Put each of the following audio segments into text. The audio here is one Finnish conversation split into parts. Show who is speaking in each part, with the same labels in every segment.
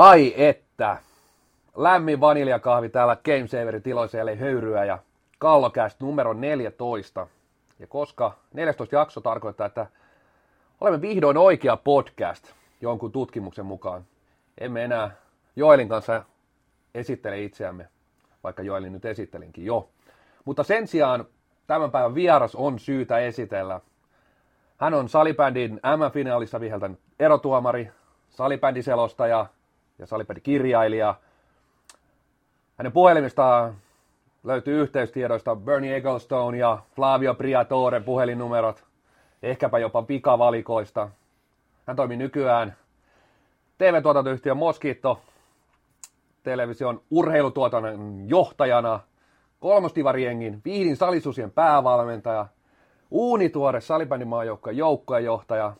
Speaker 1: Ai että. Lämmin vaniljakahvi täällä Game Saverin tiloissa jälleen höyryä ja Kallokäst numero 14. Ja koska 14 jakso tarkoittaa, että olemme vihdoin oikea podcast jonkun tutkimuksen mukaan. Emme enää Joelin kanssa esittele itseämme, vaikka Joelin nyt esittelinkin jo. Mutta sen sijaan tämän päivän vieras on syytä esitellä. Hän on salibändin M-finaalissa viheltänyt erotuomari, salibändiselostaja ja salibändikirjailija. Hänen puhelimistaan löytyy yhteystiedoista Bernie Egglestone ja Flavio Priatore puhelinnumerot, ehkäpä jopa pikavalikoista. Hän toimii nykyään TV-tuotantoyhtiö Moskito television urheilutuotannon johtajana, kolmostivariengin Vihdin salisusien päävalmentaja, uunituore salibändimaajoukkojen joukkojen johtaja.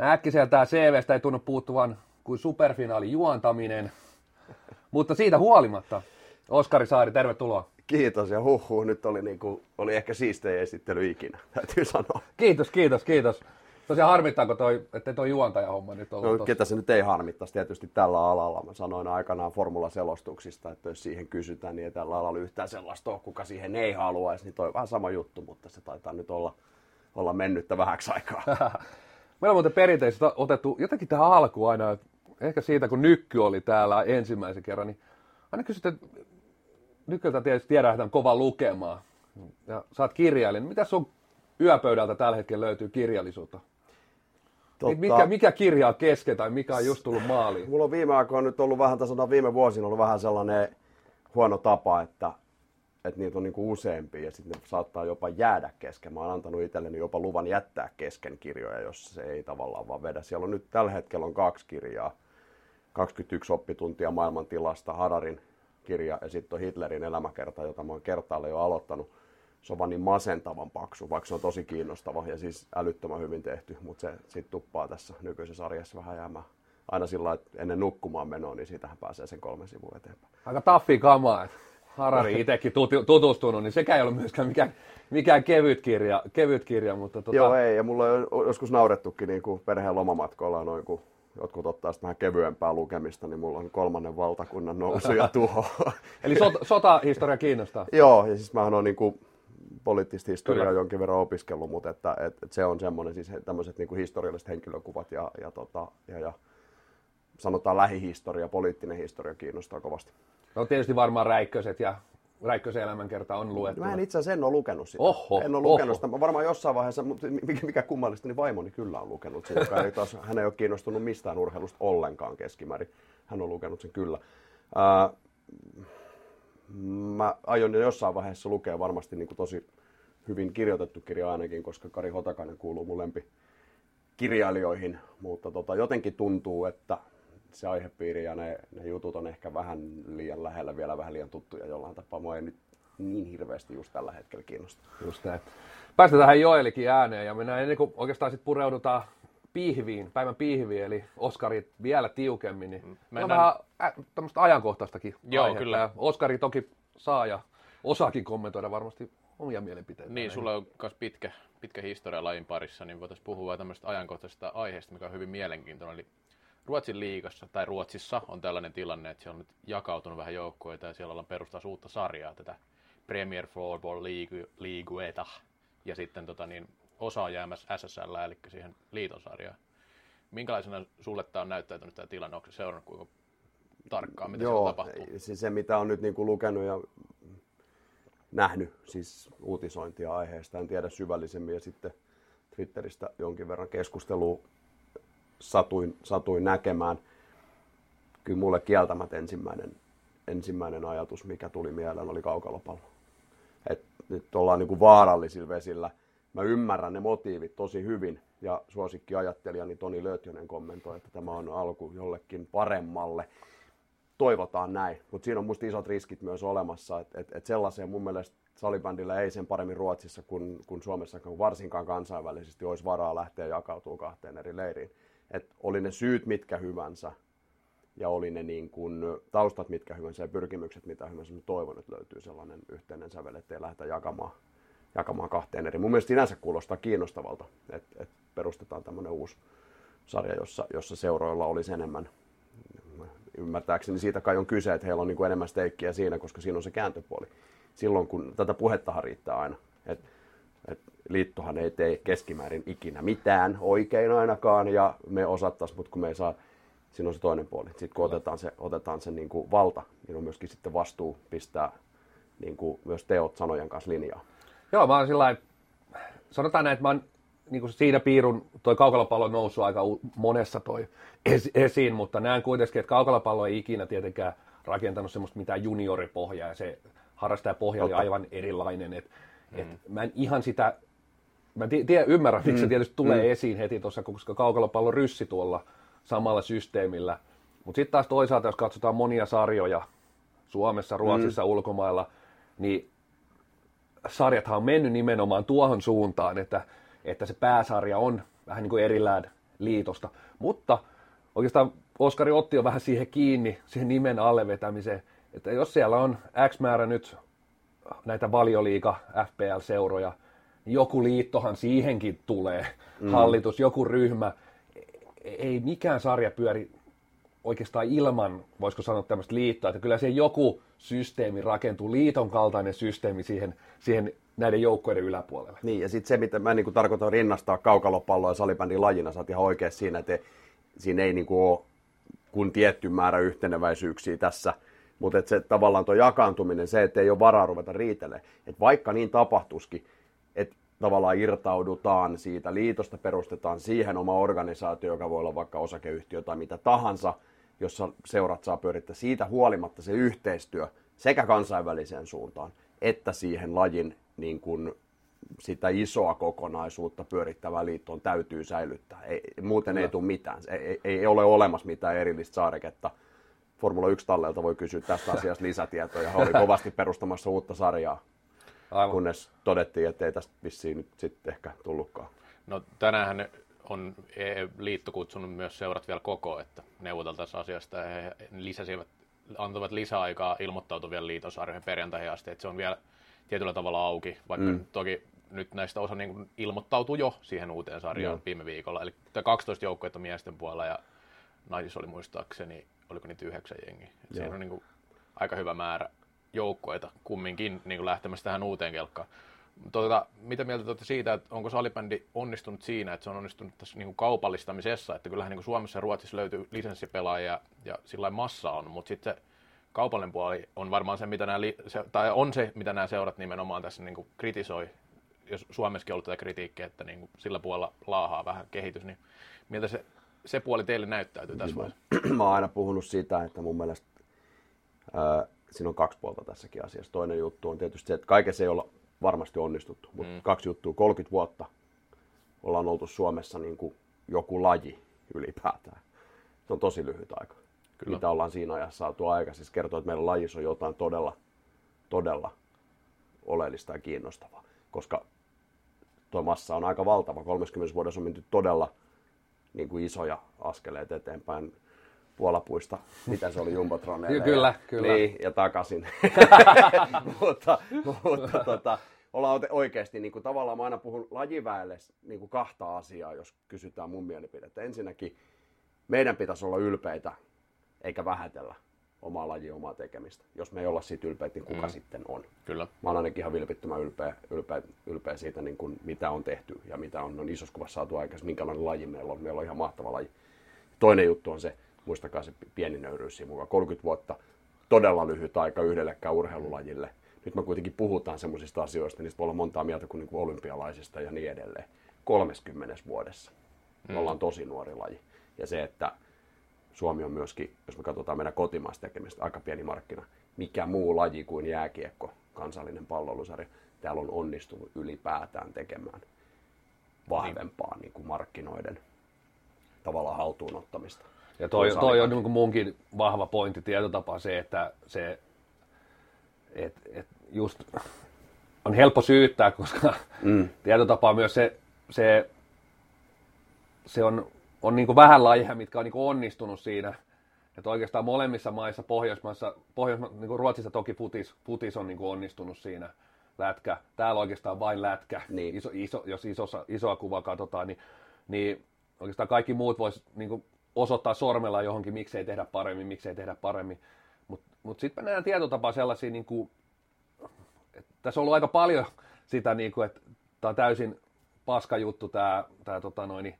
Speaker 1: Äkkiseltään CVstä ei tunnu puuttuvan kuin superfinaali juontaminen, mutta siitä huolimatta, Oskari Saari, tervetuloa.
Speaker 2: Kiitos ja huhhuh, nyt oli, niinku, oli ehkä siistejä esittely ikinä, täytyy sanoa.
Speaker 1: Kiitos, kiitos, kiitos. Tosiaan harmittaako toi, että toi juontajahomma nyt
Speaker 2: ollut? No, ketä se nyt ei harmittaisi tietysti tällä alalla. Mä sanoin aikanaan formulaselostuksista, että jos siihen kysytään, niin ei tällä alalla yhtään sellaista ole, kuka siihen ei haluaisi. Niin toi on vähän sama juttu, mutta se taitaa nyt olla, olla mennyttä vähäksi aikaa.
Speaker 1: Meillä on muuten perinteisesti otettu jotenkin tähän alkuun aina, ehkä siitä kun Nykky oli täällä ensimmäisen kerran, niin aina kysytään, Nykyltä tietysti tiedän, että on kova lukemaan. Ja sä oot kirjailija. Mitä sun yöpöydältä tällä hetkellä löytyy kirjallisuutta? Totta. Mikä, mikä kirja on kesken tai mikä on just tullut maaliin?
Speaker 2: Mulla on viime aikoina nyt ollut vähän, tai viime vuosina ollut vähän sellainen huono tapa, että, että niitä on niin useampia ja sitten ne saattaa jopa jäädä kesken. Mä oon antanut itselleni jopa luvan jättää kesken kirjoja, jos se ei tavallaan vaan vedä. Siellä on nyt tällä hetkellä on kaksi kirjaa. 21 oppituntia maailmantilasta, Hararin kirja ja sitten on Hitlerin elämäkerta, jota mä oon kertaalle jo aloittanut se on vaan niin masentavan paksu, vaikka se on tosi kiinnostava ja siis älyttömän hyvin tehty, mutta se sitten tuppaa tässä nykyisessä sarjassa vähän jäämään aina sillä että ennen nukkumaan menoa, niin siitähän pääsee sen kolme sivua eteenpäin.
Speaker 1: Aika taffi kamaa, että Harari itsekin tutustunut, niin sekä ei ole myöskään mikään, mikään kevyt, kirja, kevyt kirja. Mutta tota...
Speaker 2: Joo, ei, ja mulla on joskus naurettukin niin kuin perheen lomamatkoilla noin, kun jotkut ottaa sitä vähän kevyempää lukemista, niin mulla on kolmannen valtakunnan nousu ja tuho.
Speaker 1: Eli sota, sotahistoria kiinnostaa?
Speaker 2: Joo, ja siis mä oon niin kuin poliittista historiaa Kyllä. jonkin verran opiskellut, mutta että, että, että se on semmoinen, siis tämmöiset niin kuin historialliset henkilökuvat ja, ja, tota, ja, ja sanotaan lähihistoria, poliittinen historia kiinnostaa kovasti.
Speaker 1: No tietysti varmaan Räikköset ja Räikkösen elämänkerta on luettu.
Speaker 2: Mä en itse asiassa en ole lukenut sitä. Oho, en ole oho. lukenut sitä. Varmaan jossain vaiheessa, mikä, mikä kummallista, niin vaimoni kyllä on lukenut sitä, joka ei taas, hän ei ole kiinnostunut mistään urheilusta ollenkaan keskimäärin. Hän on lukenut sen kyllä. Mä aion jo jossain vaiheessa lukea varmasti niin kuin tosi hyvin kirjoitettu kirja ainakin, koska Kari Hotakainen kuuluu mun lempi kirjailijoihin, mutta tota, jotenkin tuntuu, että se aihepiiri ja ne, ne jutut on ehkä vähän liian lähellä, vielä vähän liian tuttuja jollain tapaa. Mua ei nyt niin hirveästi just tällä hetkellä kiinnosta.
Speaker 1: Just näin. Päästetään tähän Joelikin ääneen ja mennään ennen kuin oikeastaan sitten pureudutaan piihviin, päivän piihviin, eli Oskarit vielä tiukemmin, niin mennään... on vähän ä, tämmöistä ajankohtaistakin
Speaker 3: Joo,
Speaker 1: aihetta.
Speaker 3: kyllä.
Speaker 1: Oskari toki saa ja osaakin kommentoida varmasti omia mielipiteitä.
Speaker 3: Niin, sulla on myös pitkä, pitkä historia lajin parissa, niin voitaisiin puhua tämmöistä ajankohtaisesta aiheesta, mikä on hyvin mielenkiintoinen. Eli Ruotsin liigassa tai Ruotsissa on tällainen tilanne, että siellä on nyt jakautunut vähän joukkoita ja siellä ollaan perustaa uutta sarjaa, tätä Premier Floorball Leagueeta. Ja sitten tota, niin, osa on jäämässä SSL, eli siihen liitosarjaan. Minkälaisena sulle tämä on näyttäytynyt tämä tilanne? Onko se seurannut kuinka tarkkaan, mitä Joo, tapahtuu?
Speaker 2: Siis se mitä on nyt niin kuin lukenut ja nähnyt siis uutisointia aiheesta, en tiedä syvällisemmin ja sitten Twitteristä jonkin verran keskustelua satuin, satuin näkemään. Kyllä mulle kieltämät ensimmäinen, ensimmäinen ajatus, mikä tuli mieleen, oli kaukalopallo. Et nyt ollaan niin kuin vaarallisilla vesillä. Mä ymmärrän ne motiivit tosi hyvin ja suosikki ajattelijani Toni Löytjönen kommentoi, että tämä on alku jollekin paremmalle toivotaan näin, mutta siinä on musta isot riskit myös olemassa, että et, et sellaiseen mun mielestä salibändillä ei sen paremmin Ruotsissa kuin, kuin Suomessa, kuin varsinkaan kansainvälisesti olisi varaa lähteä jakautuu kahteen eri leiriin. Et oli ne syyt mitkä hyvänsä ja oli ne niin kuin taustat mitkä hyvänsä ja pyrkimykset mitä hyvänsä, mä toivon, että löytyy sellainen yhteinen sävel, ettei lähdetä jakamaan, jakamaan kahteen eri. Mun mielestä sinänsä kuulostaa kiinnostavalta, että, että perustetaan tämmöinen uusi sarja, jossa, jossa seuroilla olisi enemmän ymmärtääkseni siitä kai on kyse, että heillä on niin kuin enemmän steikkiä siinä, koska siinä on se kääntöpuoli. Silloin kun tätä puhettahan riittää aina, että et liittohan ei tee keskimäärin ikinä mitään oikein ainakaan ja me osattaisiin, mutta kun me ei saa, siinä on se toinen puoli. Sitten kun otetaan se, otetaan se niin kuin valta, niin on myöskin sitten vastuu pistää niin kuin myös teot sanojen kanssa linjaa.
Speaker 1: Joo, mä oon sillä sanotaan näin, että mä oon niin kuin siinä piirun toi kaukalopallo on noussut aika monessa toi esiin, mutta näen kuitenkin, että kaukalopallo ei ikinä tietenkään rakentanut semmoista mitään junioripohjaa ja se harrastajapohja oli aivan erilainen. Et, mm. et mä en ihan sitä, mä tiedän, ymmärrän, miksi mm. se tietysti tulee mm. esiin heti tuossa, koska kaukalopallo ryssi tuolla samalla systeemillä. Mutta sitten taas toisaalta, jos katsotaan monia sarjoja Suomessa, Ruotsissa, mm. ulkomailla, niin sarjathan on mennyt nimenomaan tuohon suuntaan, että että se pääsarja on vähän niin kuin erillään liitosta. Mutta oikeastaan Oskari otti jo vähän siihen kiinni, siihen nimen alle vetämiseen, että jos siellä on X määrä nyt näitä valioliika FPL-seuroja, joku liittohan siihenkin tulee, mm. hallitus, joku ryhmä. Ei mikään sarja pyöri oikeastaan ilman, voisiko sanoa tämmöistä liittoa, että kyllä se joku systeemi rakentuu, liiton kaltainen systeemi siihen, siihen näiden joukkoiden yläpuolelle.
Speaker 2: Niin, ja sitten se, mitä mä niin tarkoitan rinnastaa kaukalopalloa ja salibändin lajina, sä oot ihan oikein siinä, että siinä ei niin kuin ole kun tietty määrä yhteneväisyyksiä tässä, mutta että se tavallaan tuo jakaantuminen, se, että ei ole varaa ruveta riitelemään. Että vaikka niin tapahtuskin, että tavallaan irtaudutaan siitä liitosta, perustetaan siihen oma organisaatio, joka voi olla vaikka osakeyhtiö tai mitä tahansa, jossa seurat saa pyörittää siitä huolimatta se yhteistyö sekä kansainväliseen suuntaan että siihen lajin niin kuin sitä isoa kokonaisuutta pyörittävää liittoon täytyy säilyttää. Ei, muuten no. ei tule mitään. Ei, ei, ei ole olemassa mitään erillistä saareketta. Formula 1-tallelta voi kysyä tästä asiasta lisätietoja. Hän oli kovasti perustamassa uutta sarjaa, Aivan. kunnes todettiin, että ei tästä vissiin nyt sitten ehkä tullutkaan.
Speaker 3: No tänään on e liitto kutsunut myös seurat vielä koko, että neuvoteltaisiin asiasta ja he lisäsivät, antavat lisäaikaa ilmoittautuvien liitosarjojen perjantaihin asti, että se on vielä tietyllä tavalla auki, vaikka mm. toki nyt näistä osa niin ilmoittautui jo siihen uuteen sarjaan Joo. viime viikolla. Eli 12 joukkuetta miesten puolella ja naisissa oli muistaakseni, oliko niitä yhdeksän jengi. Siinä on niin kuin aika hyvä määrä joukkoita kumminkin niin kuin lähtemässä tähän uuteen kelkkaan. Tuota, mitä mieltä olette siitä, että onko salibändi onnistunut siinä, että se on onnistunut tässä niin kuin kaupallistamisessa, että kyllähän niin kuin Suomessa ja Ruotsissa löytyy lisenssipelaajia ja sillä massa on, mutta sitten se kaupallinen puoli on varmaan se, mitä nämä, se, tai on se, mitä nämä seurat nimenomaan tässä niin kuin kritisoi, jos Suomessakin on ollut tätä kritiikkiä, että niin kuin sillä puolella laahaa vähän kehitys, niin miltä se, se puoli teille näyttäytyy tässä
Speaker 2: niin vaiheessa? Mä oon aina puhunut sitä, että mun mielestä ää, siinä on kaksi puolta tässäkin asiassa. Toinen juttu on tietysti se, että kaikessa ei olla varmasti onnistuttu, mutta mm. kaksi juttua, 30 vuotta ollaan oltu Suomessa niin kuin joku laji ylipäätään. Se on tosi lyhyt aika. Kyllä. mitä ollaan siinä ajassa saatu aika. Siis kertoo, että meidän lajissa on jotain todella, todella oleellista ja kiinnostavaa. Koska tuo massa on aika valtava. 30 vuodessa on menty todella niin kuin isoja askeleita eteenpäin. Puolapuista, mitä se oli Jumbotroneille.
Speaker 1: Kyllä, kyllä.
Speaker 2: Niin, ja takaisin. mutta mutta tota, ollaan oikeasti, niin kuin tavallaan mä aina puhun lajiväelle niin kuin kahta asiaa, jos kysytään mun mielipidettä. Ensinnäkin meidän pitäisi olla ylpeitä eikä vähätellä omaa lajia, omaa tekemistä. Jos me ei olla siitä ylpeitä, niin kuka mm. sitten on?
Speaker 3: Kyllä.
Speaker 2: Mä oon ainakin ihan vilpittömän ylpeä, ylpeä, ylpeä siitä, niin kuin, mitä on tehty ja mitä on, on isossa kuvassa saatu aikaisemmin, minkälainen laji meillä on. Meillä on ihan mahtava laji. Toinen juttu on se, muistakaa se pieni nöyryys siinä mukaan. 30 vuotta, todella lyhyt aika yhdellekään urheilulajille. Nyt me kuitenkin puhutaan semmoisista asioista, niistä voi olla montaa mieltä kuin, niin kuin olympialaisista ja niin edelleen. 30 vuodessa. Me mm. ollaan tosi nuori laji. Ja se, että Suomi on myöskin, jos me katsotaan meidän kotimaista tekemistä, aika pieni markkina. Mikä muu laji kuin jääkiekko, kansallinen pallolusarja, täällä on onnistunut ylipäätään tekemään vahvempaa niin kuin markkinoiden tavallaan haltuun ottamista.
Speaker 1: Ja toi, toi on niin munkin vahva pointti tietotapa se, että se, et, et just on helppo syyttää, koska mm. tietotapa on myös se, se, se on on niin kuin vähän lajeja, mitkä on niin kuin onnistunut siinä. Että oikeastaan molemmissa maissa, Pohjoismaissa, Pohjoisma, niin kuin Ruotsissa toki futis, futis on niin kuin onnistunut siinä lätkä. Täällä oikeastaan vain lätkä, niin. iso, iso, jos isossa, isoa kuvaa katsotaan, niin, niin oikeastaan kaikki muut vois niin kuin osoittaa sormella johonkin, miksei tehdä paremmin, miksei tehdä paremmin. Mutta mut sitten mä näen tietotapaa sellaisia, niin kuin, että tässä on ollut aika paljon sitä, niin kuin, että tämä on täysin paska juttu, tämä, tämä tota noin,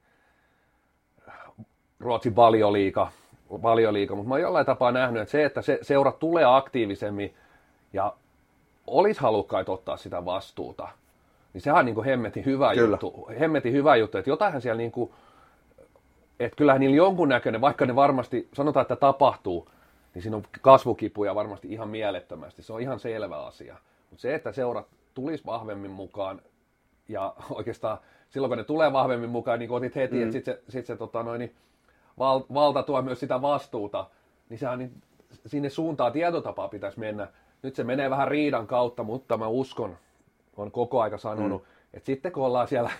Speaker 1: Ruotsin valioliika, valioliika, mutta mä oon jollain tapaa nähnyt, että se, että se seurat tulee aktiivisemmin ja olisi halukkaita ottaa sitä vastuuta, niin sehän on niin kuin hemmetin hyvä Kyllä. juttu. Hemmetin hyvä juttu, että jotainhan siellä niin kuin, että kyllähän niillä jonkunnäköinen, vaikka ne varmasti, sanotaan, että tapahtuu, niin siinä on kasvukipuja varmasti ihan mielettömästi. Se on ihan selvä asia. Mutta se, että seurat tulisi vahvemmin mukaan ja oikeastaan silloin, kun ne tulee vahvemmin mukaan, niin kuin otit heti, mm. että sitten se, sit se tota noin, niin val, valta tuo myös sitä vastuuta, niin sehän niin, sinne suuntaan tietotapaa pitäisi mennä. Nyt se menee vähän riidan kautta, mutta mä uskon, on koko aika sanonut, mm. että sitten kun ollaan siellä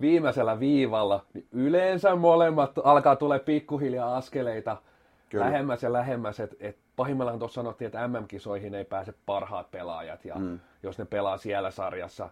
Speaker 1: viimeisellä viivalla, niin yleensä molemmat alkaa tulee pikkuhiljaa askeleita Kyllä. lähemmäs ja lähemmäs. Et, et pahimmillaan tuossa sanottiin, että MM-kisoihin ei pääse parhaat pelaajat, ja mm. jos ne pelaa siellä sarjassa,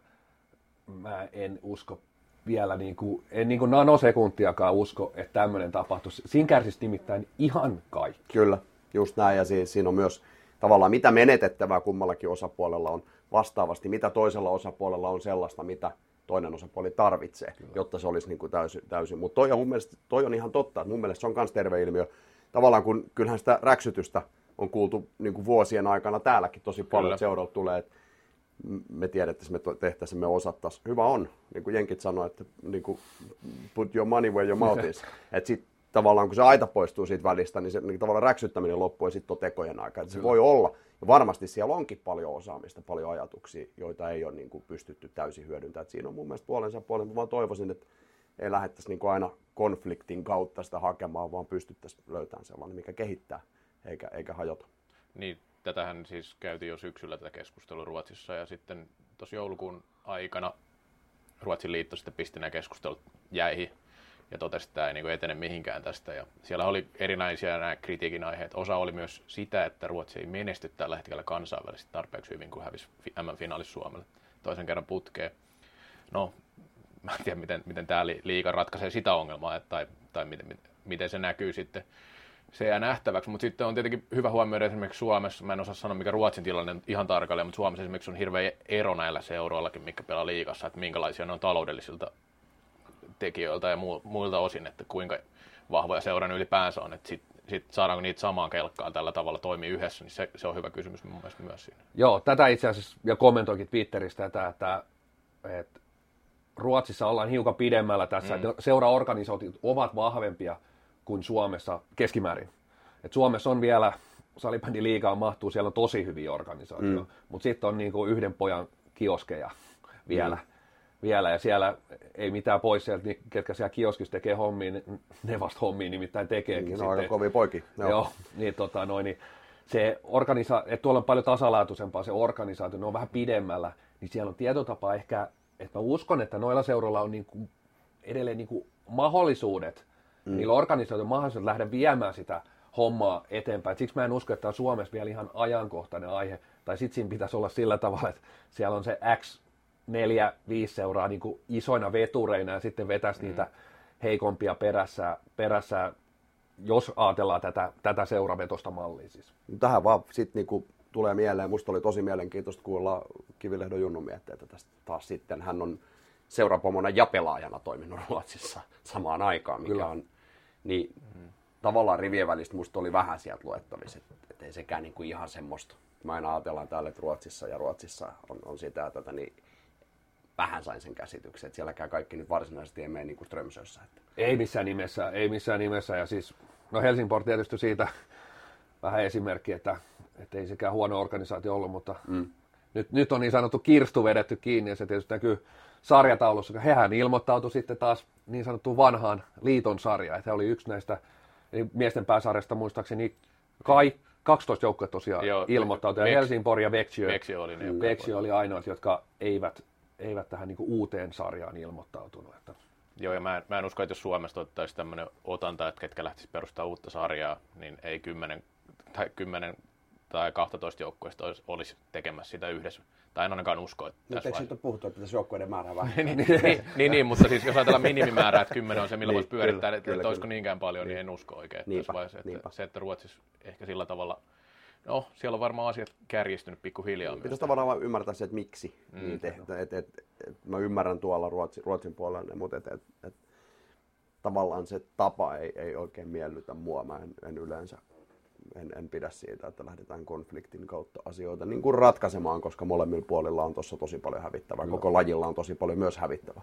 Speaker 1: mä en usko vielä niin kuin, en niin kuin nanosekuntiakaan usko, että tämmöinen tapahtuisi. Siinä kärsisi nimittäin ihan kaikki.
Speaker 2: Kyllä, just näin. Ja siis, siinä on myös tavallaan mitä menetettävää kummallakin osapuolella on vastaavasti, mitä toisella osapuolella on sellaista, mitä toinen osapuoli tarvitsee, Kyllä. jotta se olisi niin kuin täysin. täysin. Mutta toi on mun mielestä, toi on ihan totta. Mun mielestä se on myös terve ilmiö. Tavallaan kun kyllähän sitä räksytystä on kuultu niin kuin vuosien aikana täälläkin tosi paljon, että seuralta tulee, että me tiedettäisiin, me tehtäisiin, me osattaisiin. Hyvä on, niin kuin Jenkit sanoi, että niin kuin put your money where your mouth is. että sitten tavallaan kun se aita poistuu siitä välistä, niin se niin tavallaan räksyttäminen loppuu ja sitten on tekojen aika. Että se voi olla, varmasti siellä onkin paljon osaamista, paljon ajatuksia, joita ei ole niin kuin pystytty täysin hyödyntämään. Siinä on mun mielestä puolensa puolen. Mä vaan toivoisin, että ei lähdettäisi niin kuin aina konfliktin kautta sitä hakemaan, vaan pystyttäisiin löytämään sellainen, mikä kehittää eikä, eikä hajota.
Speaker 3: Niin, tätähän siis käytiin jo syksyllä tätä keskustelua Ruotsissa ja sitten tuossa joulukuun aikana Ruotsin liitto sitten pisti nämä keskustelut jäihin ja totesi, että tämä ei niin etene mihinkään tästä. Ja siellä oli erinäisiä nämä kritiikin aiheet. Osa oli myös sitä, että Ruotsi ei menesty tällä hetkellä kansainvälisesti tarpeeksi hyvin, kun hävisi M-finaalissa Suomelle toisen kerran putkeen. No, mä en tiedä, miten, miten tämä liiga ratkaisee sitä ongelmaa, tai, tai miten, miten se näkyy sitten se jää nähtäväksi, mutta sitten on tietenkin hyvä huomioida esimerkiksi Suomessa, mä en osaa sanoa mikä Ruotsin tilanne ihan tarkalleen, mutta Suomessa esimerkiksi on hirveä ero näillä seuroillakin, mikä pelaa liigassa, että minkälaisia ne on taloudellisilta tekijöiltä ja muilta osin, että kuinka vahvoja seuran ylipäänsä on, että sitten sit saadaanko niitä samaan kelkkaan tällä tavalla toimii yhdessä, niin se, se on hyvä kysymys mun mielestä myös siinä.
Speaker 1: Joo, tätä itse asiassa, ja kommentoikin Twitteristä, tätä, että, että Ruotsissa ollaan hiukan pidemmällä tässä, mm. että seuraorganisaatiot ovat vahvempia kuin Suomessa keskimäärin. Et Suomessa on vielä, salibändiliigaan mahtuu, siellä on tosi hyviä organisaatioita, mm. mutta sitten on niinku yhden pojan kioskeja vielä. Mm. Vielä. Ja siellä ei mitään pois sieltä, niin ketkä siellä kioskissa tekee hommia, ne vasta hommia nimittäin tekeekin. Niin,
Speaker 2: no, aika kovia poikin.
Speaker 1: Joo. Joo, niin, tota, noin, niin se organisa- että tuolla on paljon tasalaatuisempaa se organisaatio, ne on vähän pidemmällä, niin siellä on tietotapa ehkä, että mä uskon, että noilla seuroilla on niin kuin edelleen niin kuin mahdollisuudet mm. niillä organisaatioilla mahdollisuus lähteä viemään sitä hommaa eteenpäin. siksi mä en usko, että tämä on Suomessa vielä ihan ajankohtainen aihe. Tai sitten siinä pitäisi olla sillä tavalla, että siellä on se X, neljä, viisi seuraa niin kuin isoina vetureina ja sitten vetäisi mm. niitä heikompia perässä, perässä jos ajatellaan tätä, tätä seuravetosta mallia siis.
Speaker 2: Tähän vaan sitten niinku tulee mieleen, musta oli tosi mielenkiintoista kuulla Kivilehdon Junnun mietteitä tästä taas sitten. Hän on seurapomona ja pelaajana toiminut Ruotsissa samaan aikaan, mikä Kyllä. on niin mm. tavallaan rivien välistä musta oli vähän sieltä luettavissa, että et ei sekään niinku ihan semmoista. Mä aina ajatellaan täällä, että Ruotsissa ja Ruotsissa on, on sitä tätä, niin vähän sain sen käsityksen, että sielläkään kaikki nyt varsinaisesti ei mene niin kuin Strömsössä. Että.
Speaker 1: Ei missään nimessä, ei missään nimessä. Ja siis, no Helsingport tietysti siitä vähän esimerkki, että, että ei sekään huono organisaatio ollut, mutta mm. nyt, nyt on niin sanottu kirstu vedetty kiinni ja se tietysti näkyy sarjataulussa. Hehän ilmoittautui sitten taas niin sanottuun vanhaan liiton sarjaan, että he oli yksi näistä eli miesten pääsarjasta muistaakseni kai 12 joukkoa tosiaan Joo, ilmoittautui. Ja Helsingborg ja Vexio,
Speaker 3: Vexio oli,
Speaker 1: ne, Vexio oli ainoat, jotka eivät, eivät tähän niin uuteen sarjaan ilmoittautunut. Että...
Speaker 3: Joo, ja mä en, mä en usko, että jos Suomesta ottaisi tämmöinen otanta, että ketkä lähtisi perustaa uutta sarjaa, niin ei 10 tai 10 tai 12 joukkueesta olisi, olisi tekemässä sitä yhdessä Tai en ainakaan usko, että
Speaker 4: Nyt
Speaker 3: tässä
Speaker 4: eikö
Speaker 3: vaiheessa.
Speaker 4: siitä ole puhuttu, että tässä joukkueiden määrä vähän?
Speaker 3: niin, niin, niin, niin, mutta siis jos ajatellaan minimimäärää, että 10 on se, millä
Speaker 2: Niin,
Speaker 3: voisi pyörittää,
Speaker 2: kyllä,
Speaker 3: että,
Speaker 2: kyllä,
Speaker 3: että olisiko
Speaker 2: kyllä.
Speaker 3: niinkään paljon, niin en usko oikein. Että
Speaker 2: Niinpä,
Speaker 3: tässä vaiheessa, että
Speaker 2: niinpä.
Speaker 3: se, että Ruotsissa ehkä sillä tavalla, no siellä on varmaan asiat kärjistynyt pikkuhiljaa.
Speaker 2: Pitäisi tavallaan vaan ymmärtää se, että miksi mm, niin tehdään. Et, et, et, mä ymmärrän tuolla Ruotsin, Ruotsin puolella, mutta et, et, et, tavallaan se tapa ei, ei oikein miellytä mua. Mä en, en yleensä en, en pidä siitä, että lähdetään konfliktin kautta asioita niin kuin ratkaisemaan, koska molemmilla puolilla on tuossa tosi paljon hävittävää. Koko lajilla on tosi paljon myös hävittävää.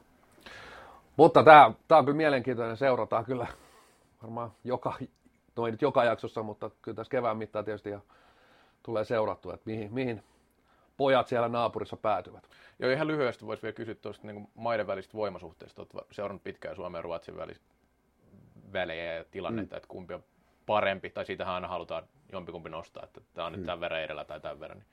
Speaker 1: Mutta tämä, tämä on kyllä mielenkiintoinen, seurataan kyllä varmaan joka, no ei nyt joka jaksossa, mutta kyllä tässä kevään mittaan tietysti ihan tulee seurattua, että mihin, mihin pojat siellä naapurissa päätyvät.
Speaker 3: Joo, ihan lyhyesti voisi vielä kysyä tuosta niin maiden välistä voimasuhteista. Olet seurannut pitkään Suomen ja Ruotsin välis, välejä ja tilannetta, mm. että kumpi on parempi, tai siitähän aina halutaan jompikumpi nostaa, että tämä on nyt tämän verran edellä tai tämän verran. Niin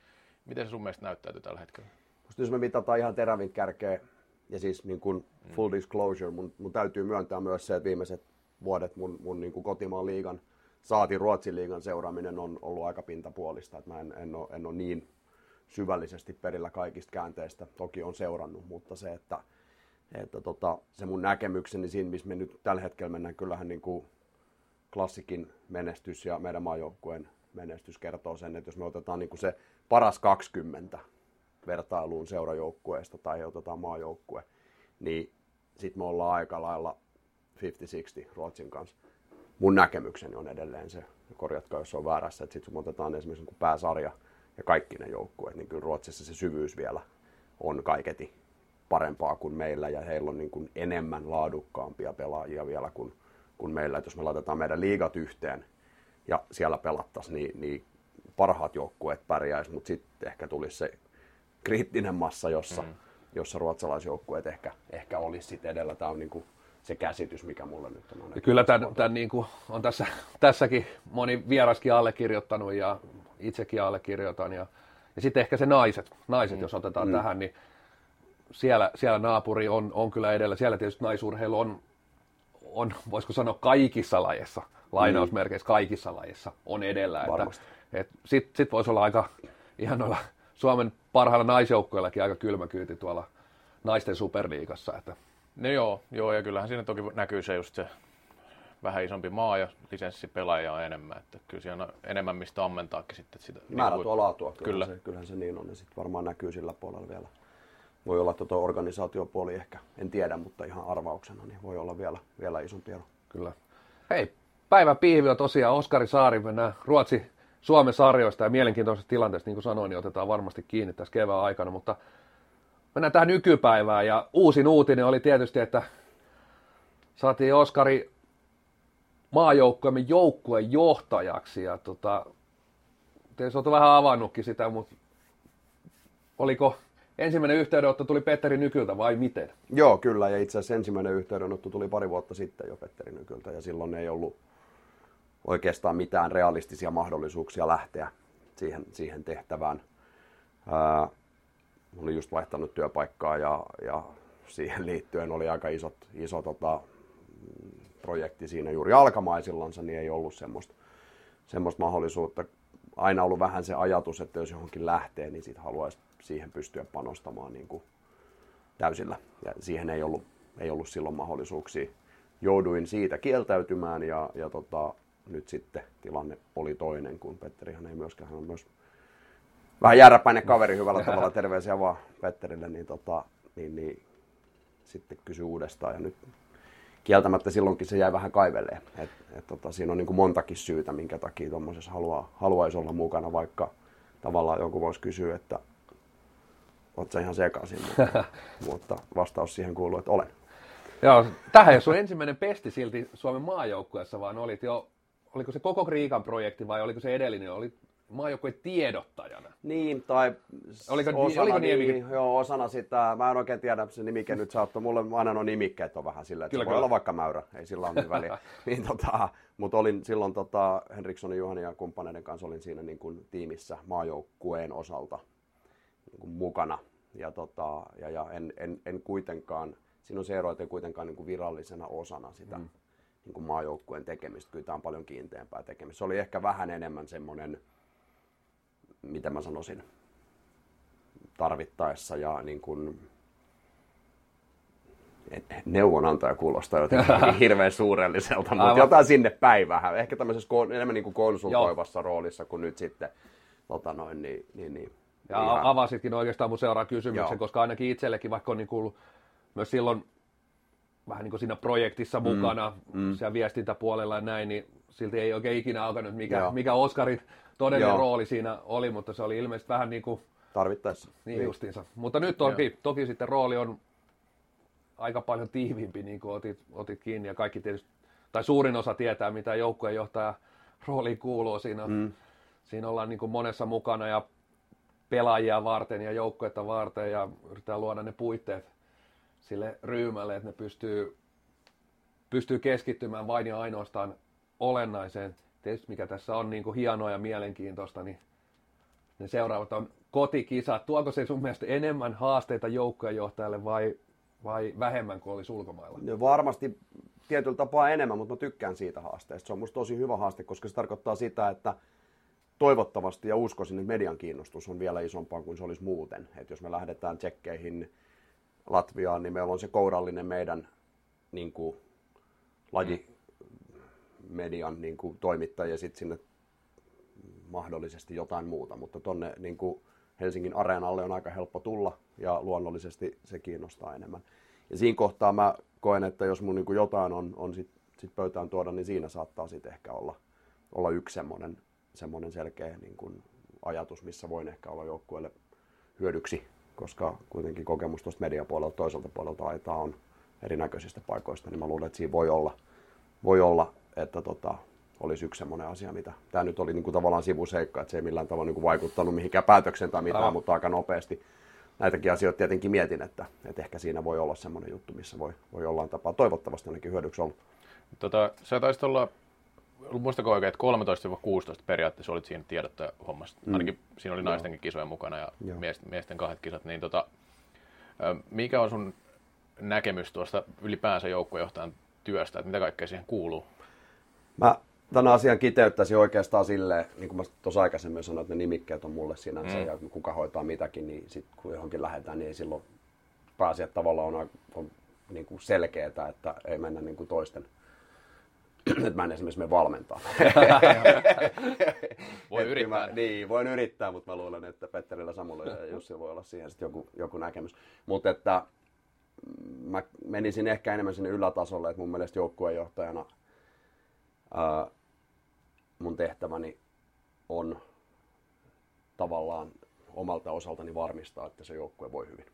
Speaker 3: miten se sun mielestä näyttäytyy tällä hetkellä?
Speaker 2: Musta jos me mitataan ihan terävin kärkeä, ja siis niin kuin
Speaker 3: Mm.
Speaker 2: full disclosure, mun, mun täytyy myöntää myös se, että viimeiset vuodet mun, mun niin kuin kotimaan liigan, saati Ruotsin liigan seuraaminen on ollut aika pintapuolista. Että mä en, en, ole, en ole niin syvällisesti perillä kaikista käänteistä. Toki on seurannut, mutta se, että, että tota, se mun näkemykseni siinä, missä me nyt tällä hetkellä mennään, kyllähän niin kuin klassikin menestys ja meidän maajoukkueen menestys kertoo sen, että jos me otetaan niin kuin se paras 20 vertailuun seurajoukkueesta tai otetaan maajoukkue, niin sitten me ollaan aika lailla 50-60 Ruotsin kanssa. Mun näkemykseni on edelleen se, ja korjatkaa jos on väärässä, että sitten kun otetaan esimerkiksi niin pääsarja ja kaikki ne joukkueet, niin kyllä Ruotsissa se syvyys vielä on kaiketi parempaa kuin meillä ja heillä on niin kuin enemmän laadukkaampia pelaajia vielä kuin, kuin meillä. Et jos me laitetaan meidän liigat yhteen ja siellä pelattaisiin, niin, niin parhaat joukkueet pärjäisi, mutta sitten ehkä tulisi se kriittinen massa, jossa, mm. jossa ruotsalaisjoukkueet ehkä, ehkä olisi sit edellä. Tämä on niin kuin se käsitys, mikä mulla nyt on.
Speaker 1: Ja kyllä tämän, tämän niin kuin on tässä, tässäkin moni vieraskin allekirjoittanut ja itsekin allekirjoitan. Ja, ja sitten ehkä se naiset, naiset mm. jos otetaan mm. tähän, niin siellä, siellä naapuri on, on kyllä edellä. Siellä tietysti naisurheilu on, on voisiko sanoa kaikissa lajeissa, lainausmerkeissä kaikissa lajeissa on edellä.
Speaker 2: Varmasti.
Speaker 1: Että, et Sitten sit voisi olla aika ihan noilla Suomen parhailla naisjoukkoillakin aika kylmä kyyti tuolla naisten superliigassa. Että
Speaker 3: No joo, joo, ja kyllähän siinä toki näkyy se just se vähän isompi maa ja lisenssipelaajia on enemmän, että kyllä siinä on enemmän mistä ammentaakin sitten sitä.
Speaker 2: Määrä
Speaker 3: niin
Speaker 2: tuo laatua,
Speaker 3: Kyllä.
Speaker 2: kyllä. Se, kyllähän se niin on, ja sitten varmaan näkyy sillä puolella vielä. Voi olla, että tuo organisaatiopuoli ehkä, en tiedä, mutta ihan arvauksena, niin voi olla vielä, vielä isompi ero.
Speaker 1: Kyllä. Hei, päivän pihvi on tosiaan Oskari Saari, mennään Ruotsi Suomen sarjoista ja mielenkiintoisesta tilanteesta, niin kuin sanoin, niin otetaan varmasti kiinni tässä kevään aikana, mutta mennään tähän nykypäivään ja uusin uutinen oli tietysti, että saatiin Oskari maajoukkueemme joukkueen johtajaksi ja tota, tietysti olet vähän avannutkin sitä, mutta oliko ensimmäinen yhteydenotto tuli Petteri Nykyltä vai miten?
Speaker 2: Joo, kyllä, ja itse asiassa ensimmäinen yhteydenotto tuli pari vuotta sitten jo Petteri Nykyltä, ja silloin ei ollut oikeastaan mitään realistisia mahdollisuuksia lähteä siihen, siihen tehtävään. Ää, olin just vaihtanut työpaikkaa ja, ja siihen liittyen oli aika isot, iso tota, projekti siinä juuri alkamaisillansa, niin ei ollut semmoista, semmoista mahdollisuutta. Aina ollut vähän se ajatus, että jos johonkin lähtee, niin sit haluaisi siihen pystyä panostamaan niin kuin täysillä. Ja siihen ei ollut, ei ollut silloin mahdollisuuksia. Jouduin siitä kieltäytymään ja, ja tota, nyt sitten tilanne oli toinen, kun Petterihan ei myöskään, hän on myös vähän jääräpäinen kaveri hyvällä tavalla, terveisiä vaan Petterille, niin, tota, niin, niin sitten kysy uudestaan ja nyt kieltämättä silloinkin se jäi vähän kaivelee. Et, et, tota, siinä on niin kuin montakin syytä, minkä takia tuommoisessa haluaa, haluaisi olla mukana, vaikka tavallaan joku voisi kysyä, että oot sä ihan sekaisin, mutta, mutta vastaus siihen kuuluu, että olen.
Speaker 1: Joo, tähän ole sun ensimmäinen pesti silti Suomen maajoukkueessa, vaan olit jo, oliko se koko Kriikan projekti vai oliko se edellinen, oli maajoukkueen tiedottajana.
Speaker 2: Niin, tai
Speaker 1: Oliko-
Speaker 2: osana,
Speaker 1: oliko
Speaker 2: niin,
Speaker 1: nimikin?
Speaker 2: joo, osana sitä, mä en oikein tiedä, se nimike nyt saattoi, mulle aina nuo nimikkeet on vähän silleen, että
Speaker 1: Kyllä,
Speaker 2: se voi
Speaker 1: kyllä.
Speaker 2: olla vaikka mäyrä, ei sillä ole niin väliä. niin, tota, mutta olin silloin tota, Henrikssonin, Juhani ja kumppaneiden kanssa olin siinä niin kuin, tiimissä maajoukkueen osalta niin kuin, mukana. Ja, tota, ja, ja en, en, en, kuitenkaan, siinä on se ero, että en kuitenkaan niin kuin virallisena osana sitä mm. niin kuin maajoukkueen tekemistä. Kyllä tämä on paljon kiinteämpää tekemistä. Se oli ehkä vähän enemmän semmoinen, mitä mä sanoisin, tarvittaessa ja niin kuin, neuvonantaja kuulostaa jotenkin hirveän suurelliselta, mutta Aivan. jotain sinne päin vähän. Ehkä tämmöisessä enemmän niin kuin konsultoivassa Joo. roolissa kuin nyt sitten tota noin, niin, niin, niin
Speaker 1: ja ihan... avasitkin oikeastaan mun seuraavan kysymyksen, Joo. koska ainakin itsellekin, vaikka on niin kuullut myös silloin vähän niin kuin siinä projektissa mm, mukana, mm. siellä viestintäpuolella ja näin, niin silti ei oikein ikinä alkanut, mikä, mikä Oskarin todellinen Joo. rooli siinä oli, mutta se oli ilmeisesti vähän niin kuin...
Speaker 2: Tarvittaessa.
Speaker 1: Niin, niin. justiinsa. Mutta nyt toki, toki sitten rooli on aika paljon tiiviimpi, niin kuin otit, otit kiinni, ja kaikki tietysti, tai suurin osa tietää, mitä joukkueenjohtaja rooliin kuuluu. Siinä, mm. siinä ollaan niin kuin monessa mukana, ja pelaajia varten ja joukkuetta varten, ja yritetään luoda ne puitteet sille ryhmälle, että ne pystyy, pystyy keskittymään vain ja ainoastaan olennaiseen. Tietysti mikä tässä on niin kuin hienoa ja mielenkiintoista, niin ne seuraavat on kotikisat. Tuoko se sun mielestä enemmän haasteita joukkuejohtajalle vai, vai vähemmän kuin olisi ulkomailla?
Speaker 2: No varmasti tietyllä tapaa enemmän, mutta mä tykkään siitä haasteesta. Se on musta tosi hyvä haaste, koska se tarkoittaa sitä, että toivottavasti ja uskoisin, että median kiinnostus on vielä isompaa kuin se olisi muuten. Että jos me lähdetään tsekkeihin Latviaan, niin meillä on se kourallinen meidän niin kuin, lajimedian niin kuin, toimittaja ja sitten sinne mahdollisesti jotain muuta. Mutta tuonne niin Helsingin areenalle on aika helppo tulla ja luonnollisesti se kiinnostaa enemmän. Ja siinä kohtaa mä koen, että jos mun niin kuin jotain on, on sit, sit pöytään tuoda, niin siinä saattaa sitten ehkä olla, olla yksi semmoinen semmoinen selkeä niin kuin ajatus, missä voin ehkä olla joukkueelle hyödyksi, koska kuitenkin kokemus tuosta mediapuolelta toiselta puolelta aitaa on erinäköisistä paikoista, niin mä luulen, että siinä voi olla, voi olla että tota, olisi yksi semmoinen asia, mitä tämä nyt oli niin kuin tavallaan sivuseikka, että se ei millään tavalla niin kuin vaikuttanut mihinkään päätökseen tai mitään, Aivan. mutta aika nopeasti näitäkin asioita tietenkin mietin, että, että ehkä siinä voi olla semmoinen juttu, missä voi, voi jollain tapaa toivottavasti ainakin hyödyksi olla.
Speaker 3: Tota, sä taisit olla muistako oikein, että 13-16 periaatteessa olit siinä tiedottajahommassa. Mm. Ainakin siinä oli naistenkin kisoja mukana ja miesten, miesten kahdet kisat. Niin tota, mikä on sun näkemys tuosta ylipäänsä joukkuejohtajan työstä, että mitä kaikkea siihen kuuluu?
Speaker 2: Mä tämän asian kiteyttäisin oikeastaan silleen, niin kuin mä tuossa aikaisemmin sanoin, että ne nimikkeet on mulle sinänsä mm. ja kuka hoitaa mitäkin, niin sitten kun johonkin lähdetään, niin ei silloin pääasiat tavallaan on, on niin kuin selkeää, että ei mennä niin kuin toisten – että mä en esimerkiksi mene valmentaa.
Speaker 3: Voi yrittää.
Speaker 2: Mä, niin, voin yrittää, mutta mä luulen, että Petterillä, Samulla ja Jussi voi olla siihen sitten joku, joku näkemys. Mutta että mm, mä menisin ehkä enemmän sinne ylätasolle, että mun mielestä joukkueenjohtajana ää, mun tehtäväni on tavallaan omalta osaltani varmistaa, että se joukkue voi hyvin.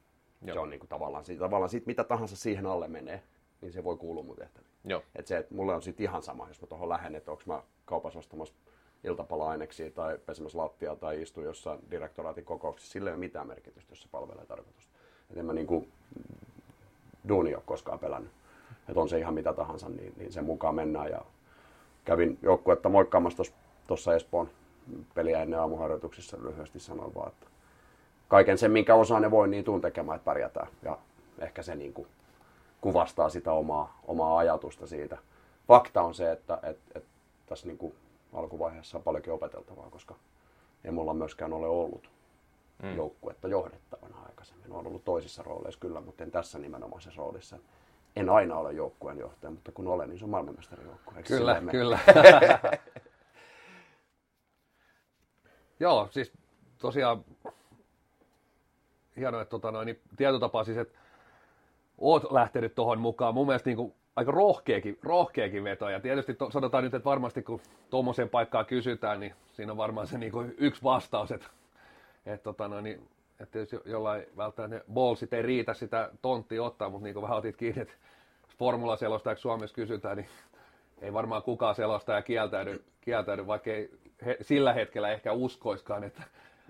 Speaker 2: Joo. Se on niin kuin tavallaan, tavallaan siitä, mitä tahansa siihen alle menee, niin se voi kuulua mun tehtäviin. Joo. Et se, että mulle on sitten ihan sama, jos mä tuohon lähden, että onko mä kaupassa ostamassa iltapala-aineksia tai pesemässä lattia tai istu jossain direktoraatin kokouksessa, sillä ei ole mitään merkitystä, jos se palvelee tarkoitusta. Et en mä niinku duuni ole koskaan pelännyt. Että on se ihan mitä tahansa, niin, niin sen mukaan mennään. Ja kävin joukkuetta moikkaamassa tuossa Espoon peliä ennen aamuharjoituksissa lyhyesti sanoin vaan, että kaiken sen, minkä osaa ne voi, niin tuun tekemään, että pärjätään. Ja ehkä se niin kuin kuvastaa sitä omaa, omaa ajatusta siitä. Fakta on se, että et, et tässä niin kuin alkuvaiheessa on paljonkin opeteltavaa, koska ei mulla myöskään ole ollut mm. joukkuetta johdettavana aikaisemmin. Olen ollut toisissa rooleissa kyllä, mutta en tässä nimenomaisessa roolissa. En aina ole joukkueen johtaja, mutta kun olen, niin se on maailmanmestarin joukkue.
Speaker 1: Kyllä, kyllä. Joo, siis tosiaan hienoa, että tota noin, niin tietyllä tapaa siis, että oot lähtenyt tuohon mukaan. Mun mielestä niin kuin, aika rohkeakin, rohkeakin veto. Ja tietysti to, sanotaan nyt, että varmasti kun tuommoiseen paikkaan kysytään, niin siinä on varmaan se niin kuin, yksi vastaus, että, että, tota, no, niin, että jos jollain välttämättä ne ballsit ei riitä sitä tonttia ottaa, mutta niin kuin vähän otit kiinni, että formulaselostajaksi Suomessa kysytään, niin ei varmaan kukaan selostaja kieltäydy, kieltäydy vaikka ei he, sillä hetkellä ehkä uskoiskaan, että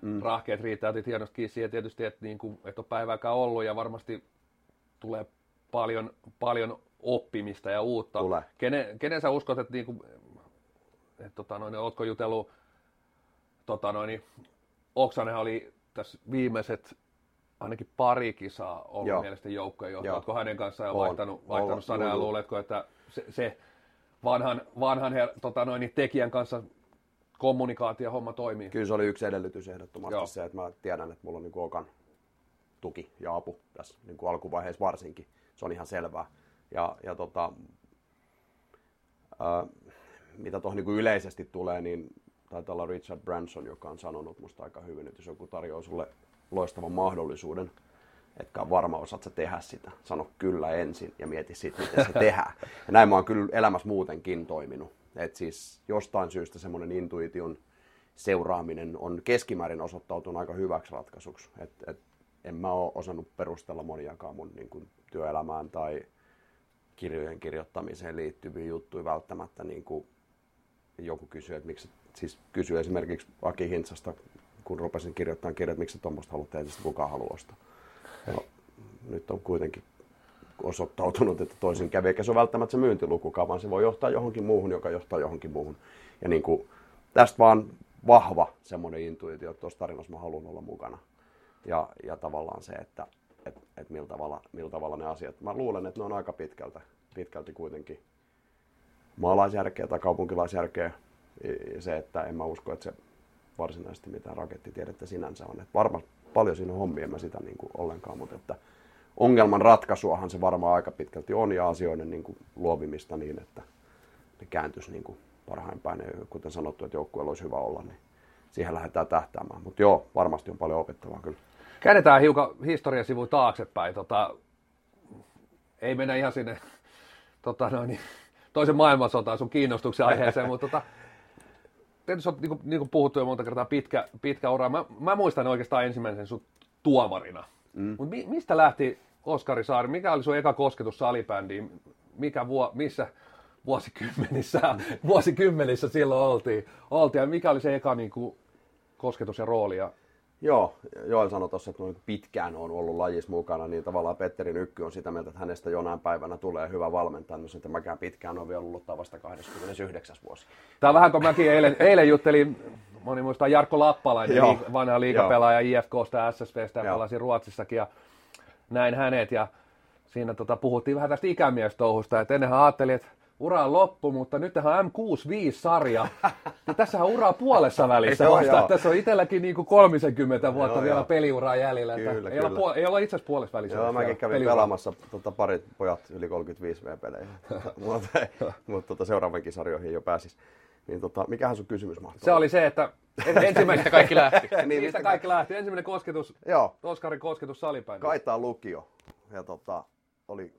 Speaker 1: mm. rahkeet riittää. Otit hienosti kiinni siihen tietysti, että, niin kuin, että on päivääkään ollut ja varmasti tulee paljon, paljon oppimista ja uutta.
Speaker 2: Tulee.
Speaker 1: Kenen, kenen sä uskot, että, niinku, että tota noin, ootko jutellut, tota noin, Oksanen oli tässä viimeiset ainakin pari kisaa ollut Joo. mielestäni joukkojen Oletko hänen kanssaan jo vaihtanut, vaihtanut sanaa ja luuletko, että se, se vanhan, vanhan her, tota noin, tekijän kanssa kommunikaatio homma toimii?
Speaker 2: Kyllä se oli yksi edellytys ehdottomasti Joo. se, että mä tiedän, että mulla on niin Okan tuki ja apu tässä niin kuin alkuvaiheessa varsinkin. Se on ihan selvää. Ja, ja tota, ää, mitä tuohon niin yleisesti tulee, niin taitaa olla Richard Branson, joka on sanonut musta aika hyvin, että jos joku tarjoaa sulle loistavan mahdollisuuden, etkä varma osaat sä tehdä sitä. Sano kyllä ensin ja mieti sitten, miten se tehdään. Ja näin mä oon kyllä elämässä muutenkin toiminut. Et siis jostain syystä semmoinen intuition seuraaminen on keskimäärin osoittautunut aika hyväksi ratkaisuksi. Et, et en mä ole osannut perustella moniakaan mun niin kuin, työelämään tai kirjojen kirjoittamiseen liittyviä juttuja välttämättä niin kuin joku kysyy, että miksi, siis kysyy esimerkiksi Aki Hintsasta, kun rupesin kirjoittamaan kirjat, miksi tuommoista haluat tehdä, kukaan haluaa ostaa. Ja nyt on kuitenkin osoittautunut, että toisin kävi, eikä se ole välttämättä se myyntilukukaan, vaan se voi johtaa johonkin muuhun, joka johtaa johonkin muuhun. Ja niin kuin, tästä vaan vahva semmoinen intuitio, että tuossa tarinassa mä haluan olla mukana. Ja, ja tavallaan se, että et, et millä, tavalla, millä tavalla ne asiat. Mä luulen, että ne on aika pitkältä, pitkälti kuitenkin maalaisjärkeä tai kaupunkilaisjärkeä. Se, että en mä usko, että se varsinaisesti mitään rakettitiedettä sinänsä on. Että varmaan paljon siinä on hommia, en mä sitä niin kuin ollenkaan, mutta että ongelman ratkaisuahan se varmaan aika pitkälti on ja asioiden niin kuin luovimista niin, että ne kääntyisi niin kuin parhain päin. Ja kuten sanottu, että joukkueella olisi hyvä olla, niin siihen lähdetään tähtäämään. Mutta joo, varmasti on paljon opettavaa kyllä.
Speaker 1: Käännetään hiukan historiasivu taaksepäin. Tota, ei mennä ihan sinne tota, no niin, toisen maailmansotaan sun kiinnostuksen aiheeseen, mutta tota, tietysti on, niin kuin, niin kuin puhuttu jo monta kertaa, pitkä, pitkä ura. Mä, mä muistan oikeastaan ensimmäisen sun tuomarina. Mm. Mut mi, mistä lähti Oskari Saari? Mikä oli sun eka kosketus salibändiin? Mikä vuo, missä vuosikymmenissä, vuosikymmenissä silloin oltiin, oltiin? Ja mikä oli se eka niin kuin, kosketus ja rooli? Ja...
Speaker 2: Joo, Joel sanoi tuossa, että noin pitkään on ollut lajissa mukana, niin tavallaan Petteri Nykky on sitä mieltä, että hänestä jonain päivänä tulee hyvä valmentaja, no sitten mäkään pitkään on vielä ollut vasta 29 vuosi.
Speaker 1: Tämä on vähän kuin mäkin eilen, eilen juttelin, moni muistaa Jarkko Lappalainen, Joo. vanha liikapelaaja IFKsta, SSVstä ja pelasi Ruotsissakin ja näin hänet ja siinä tota, puhuttiin vähän tästä ikämiestouhusta, että ennenhän ajattelin, että ura on loppu, mutta nyt tähän M65-sarja. Ja tässähän ura on puolessa välissä on, vasta. Tässä on itselläkin niin kuin 30 vuotta joo, vielä joo. peliuraa jäljellä. Kyllä, ei, kyllä. Olla, ei olla itse asiassa puolessa välissä.
Speaker 2: Joo, mäkin kävin peliura. pelaamassa tota, parit pojat yli 35 V-pelejä. mutta mut, tota, seuraavankin sarjoihin jo pääsis. Niin tota, mikähän sun kysymys mahtoi?
Speaker 1: Se oli se, että ensimmäinen kaikki lähti. niin, mistä kaikki lähti? Ensimmäinen kosketus, Joo. Oskarin kosketus salipäin.
Speaker 2: Kaitaan lukio. Ja tota, oli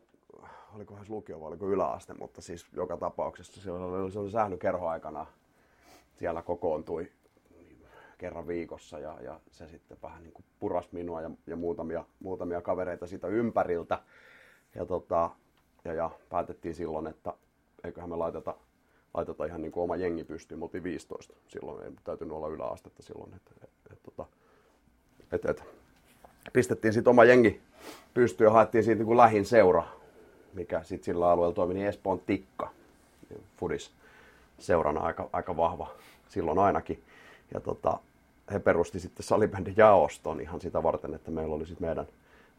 Speaker 2: olikohan se lukio vai oliko yläaste, mutta siis joka tapauksessa se oli, se oli sähny kerhoaikana. Siellä kokoontui kerran viikossa ja, ja se sitten vähän niin kuin puras minua ja, ja muutamia, muutamia kavereita siitä ympäriltä. Ja, tota, ja, ja päätettiin silloin, että eiköhän me laiteta, laiteta ihan niin kuin oma jengi pystyyn. Me oltiin 15 silloin, ei täytynyt olla yläastetta silloin. Et, et, et, tota, et, et, pistettiin sitten oma jengi pystyyn ja haettiin siitä niin kuin lähin seura mikä sitten sillä alueella toimi, niin Espoon Tikka, Fudis seurana aika, aika vahva silloin ainakin. Ja tota, he perusti sitten salibändin jaoston ihan sitä varten, että meillä oli sitten meidän,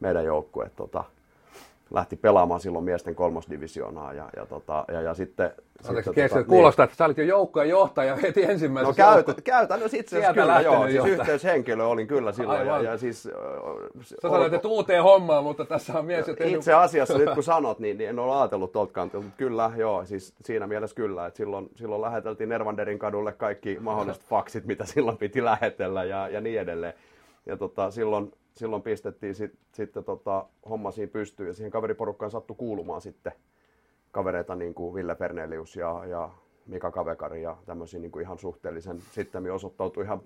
Speaker 2: meidän joukkue. Tota, lähti pelaamaan silloin miesten kolmosdivisioonaa ja, ja, tota, ja, ja sitten...
Speaker 1: sitten tota, kuulostaa, niin. että sä olit jo joukkojen johtaja heti ensimmäisessä
Speaker 2: No käyt, käytännössä itse asiassa kyllä joo, siis yhteyshenkilö olin kyllä silloin. Ja, ja siis,
Speaker 1: sä sanoit, että uuteen hommaan, mutta tässä on mies...
Speaker 2: Itse tehnyt... asiassa nyt kun sanot, niin, niin en ole ajatellut tuolta kantilta, mutta kyllä joo, siis siinä mielessä kyllä, että silloin, silloin läheteltiin Nervanderin kadulle kaikki mahdolliset faksit, mitä silloin piti lähetellä ja, ja niin edelleen. Ja tota, silloin silloin pistettiin sit, sitten tota, homma siinä pystyyn ja siihen kaveriporukkaan sattui kuulumaan sitten kavereita niin kuin Ville Fernelius ja, ja Mika Kavekari ja tämmöisiä niin ihan suhteellisen, sitten osoittautui ihan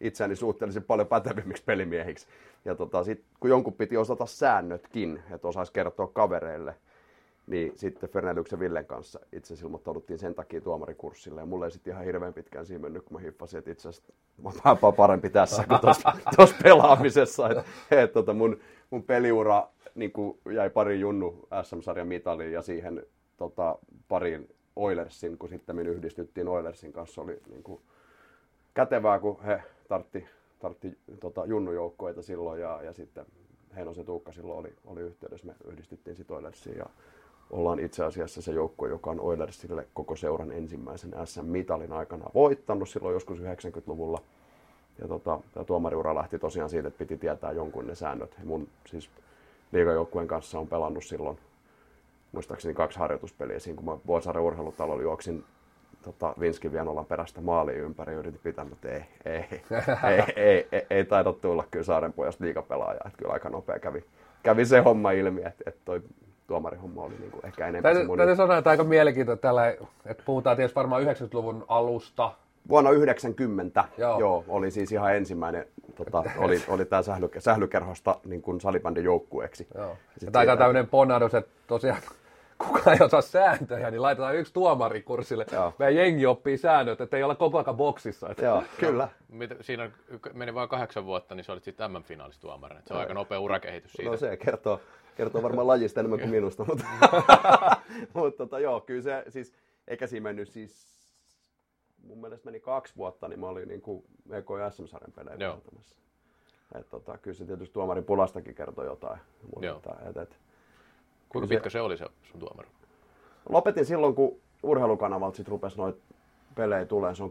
Speaker 2: itseäni suhteellisen paljon pätevimmiksi pelimiehiksi. Ja tota, sit, kun jonkun piti osata säännötkin, että osaisi kertoa kavereille, niin sitten Ferneliuksen Villen kanssa itse asiassa ilmoittauduttiin sen takia tuomarikurssille. Ja mulle ei sitten ihan hirveän pitkään siinä mennyt, kun mä hiffasin, että itse asiassa mä oon parempi tässä kuin tuossa pelaamisessa. Et, et, tota mun, mun peliura niin jäi pari junnu SM-sarjan mitaliin ja siihen tota, pariin Oilersin, kun sitten yhdistyttiin Oilersin kanssa, oli niin kuin, kätevää, kun he tartti, tartti tota, junnujoukkoita silloin ja, ja sitten Heinosen Tuukka silloin oli, oli yhteydessä, me yhdistyttiin sitten Oilersiin ja ollaan itse asiassa se joukkue, joka on Oilersille koko seuran ensimmäisen SM-mitalin aikana voittanut silloin joskus 90-luvulla. ja tota, tämä tuomariura lähti tosiaan siitä, että piti tietää jonkun ne säännöt. Ja mun siis liigajoukkueen kanssa on pelannut silloin muistaakseni kaksi harjoituspeliä. Siinä kun mä Vuosaaren urheilutalolla juoksin tota, Vinskin Vienolan perästä maaliin ympäri ja yritin pitää, mutta ei, ei, ei, ei, ei, ei taida tulla kyllä Saarenpojasta liikapelaaja. Että kyllä aika nopea kävi, kävi se homma ilmi, että, että toi tuomarihomma oli niin kuin ehkä enemmän
Speaker 1: Täytyy,
Speaker 2: se mun...
Speaker 1: täytyy sanoa, että aika mielenkiintoista tällä, että puhutaan tietysti varmaan 90-luvun alusta.
Speaker 2: Vuonna 90
Speaker 1: Joo.
Speaker 2: joo. Oli siis ihan ensimmäinen, tota, oli, oli tämä sähly, sählykerhosta niin kuin salibändin joukkueeksi.
Speaker 1: Joo. Että aika tämmöinen ponnahdus, että tosiaan kukaan ei osaa sääntöjä, niin laitetaan yksi tuomari kurssille.
Speaker 2: Joo.
Speaker 1: Meidän jengi oppii säännöt, että ei olla koko ajan boksissa. Että
Speaker 2: Joo, kyllä.
Speaker 3: Mitä, siinä meni vain kahdeksan vuotta, niin sä olit sitten MM-finaalissa tuomarina. Et Se on aika nopea urakehitys siitä.
Speaker 2: No se kertoo, kertoo varmaan lajista enemmän kuin minusta, mutta, mutta tota, joo, kyllä se siis, eikä siinä mennyt siis, mun mielestä meni kaksi vuotta, niin mä olin niin kuin EK ja SM-sarjan pelejä
Speaker 3: Joo.
Speaker 2: Et tota, kyllä se tietysti tuomarin pulastakin kertoo jotain. Mutta,
Speaker 3: Joo.
Speaker 2: et, et,
Speaker 3: Kuinka pitkä se oli se sun tuomari?
Speaker 2: Lopetin silloin, kun urheilukanavalta sit rupesi noita pelejä tulee. Se on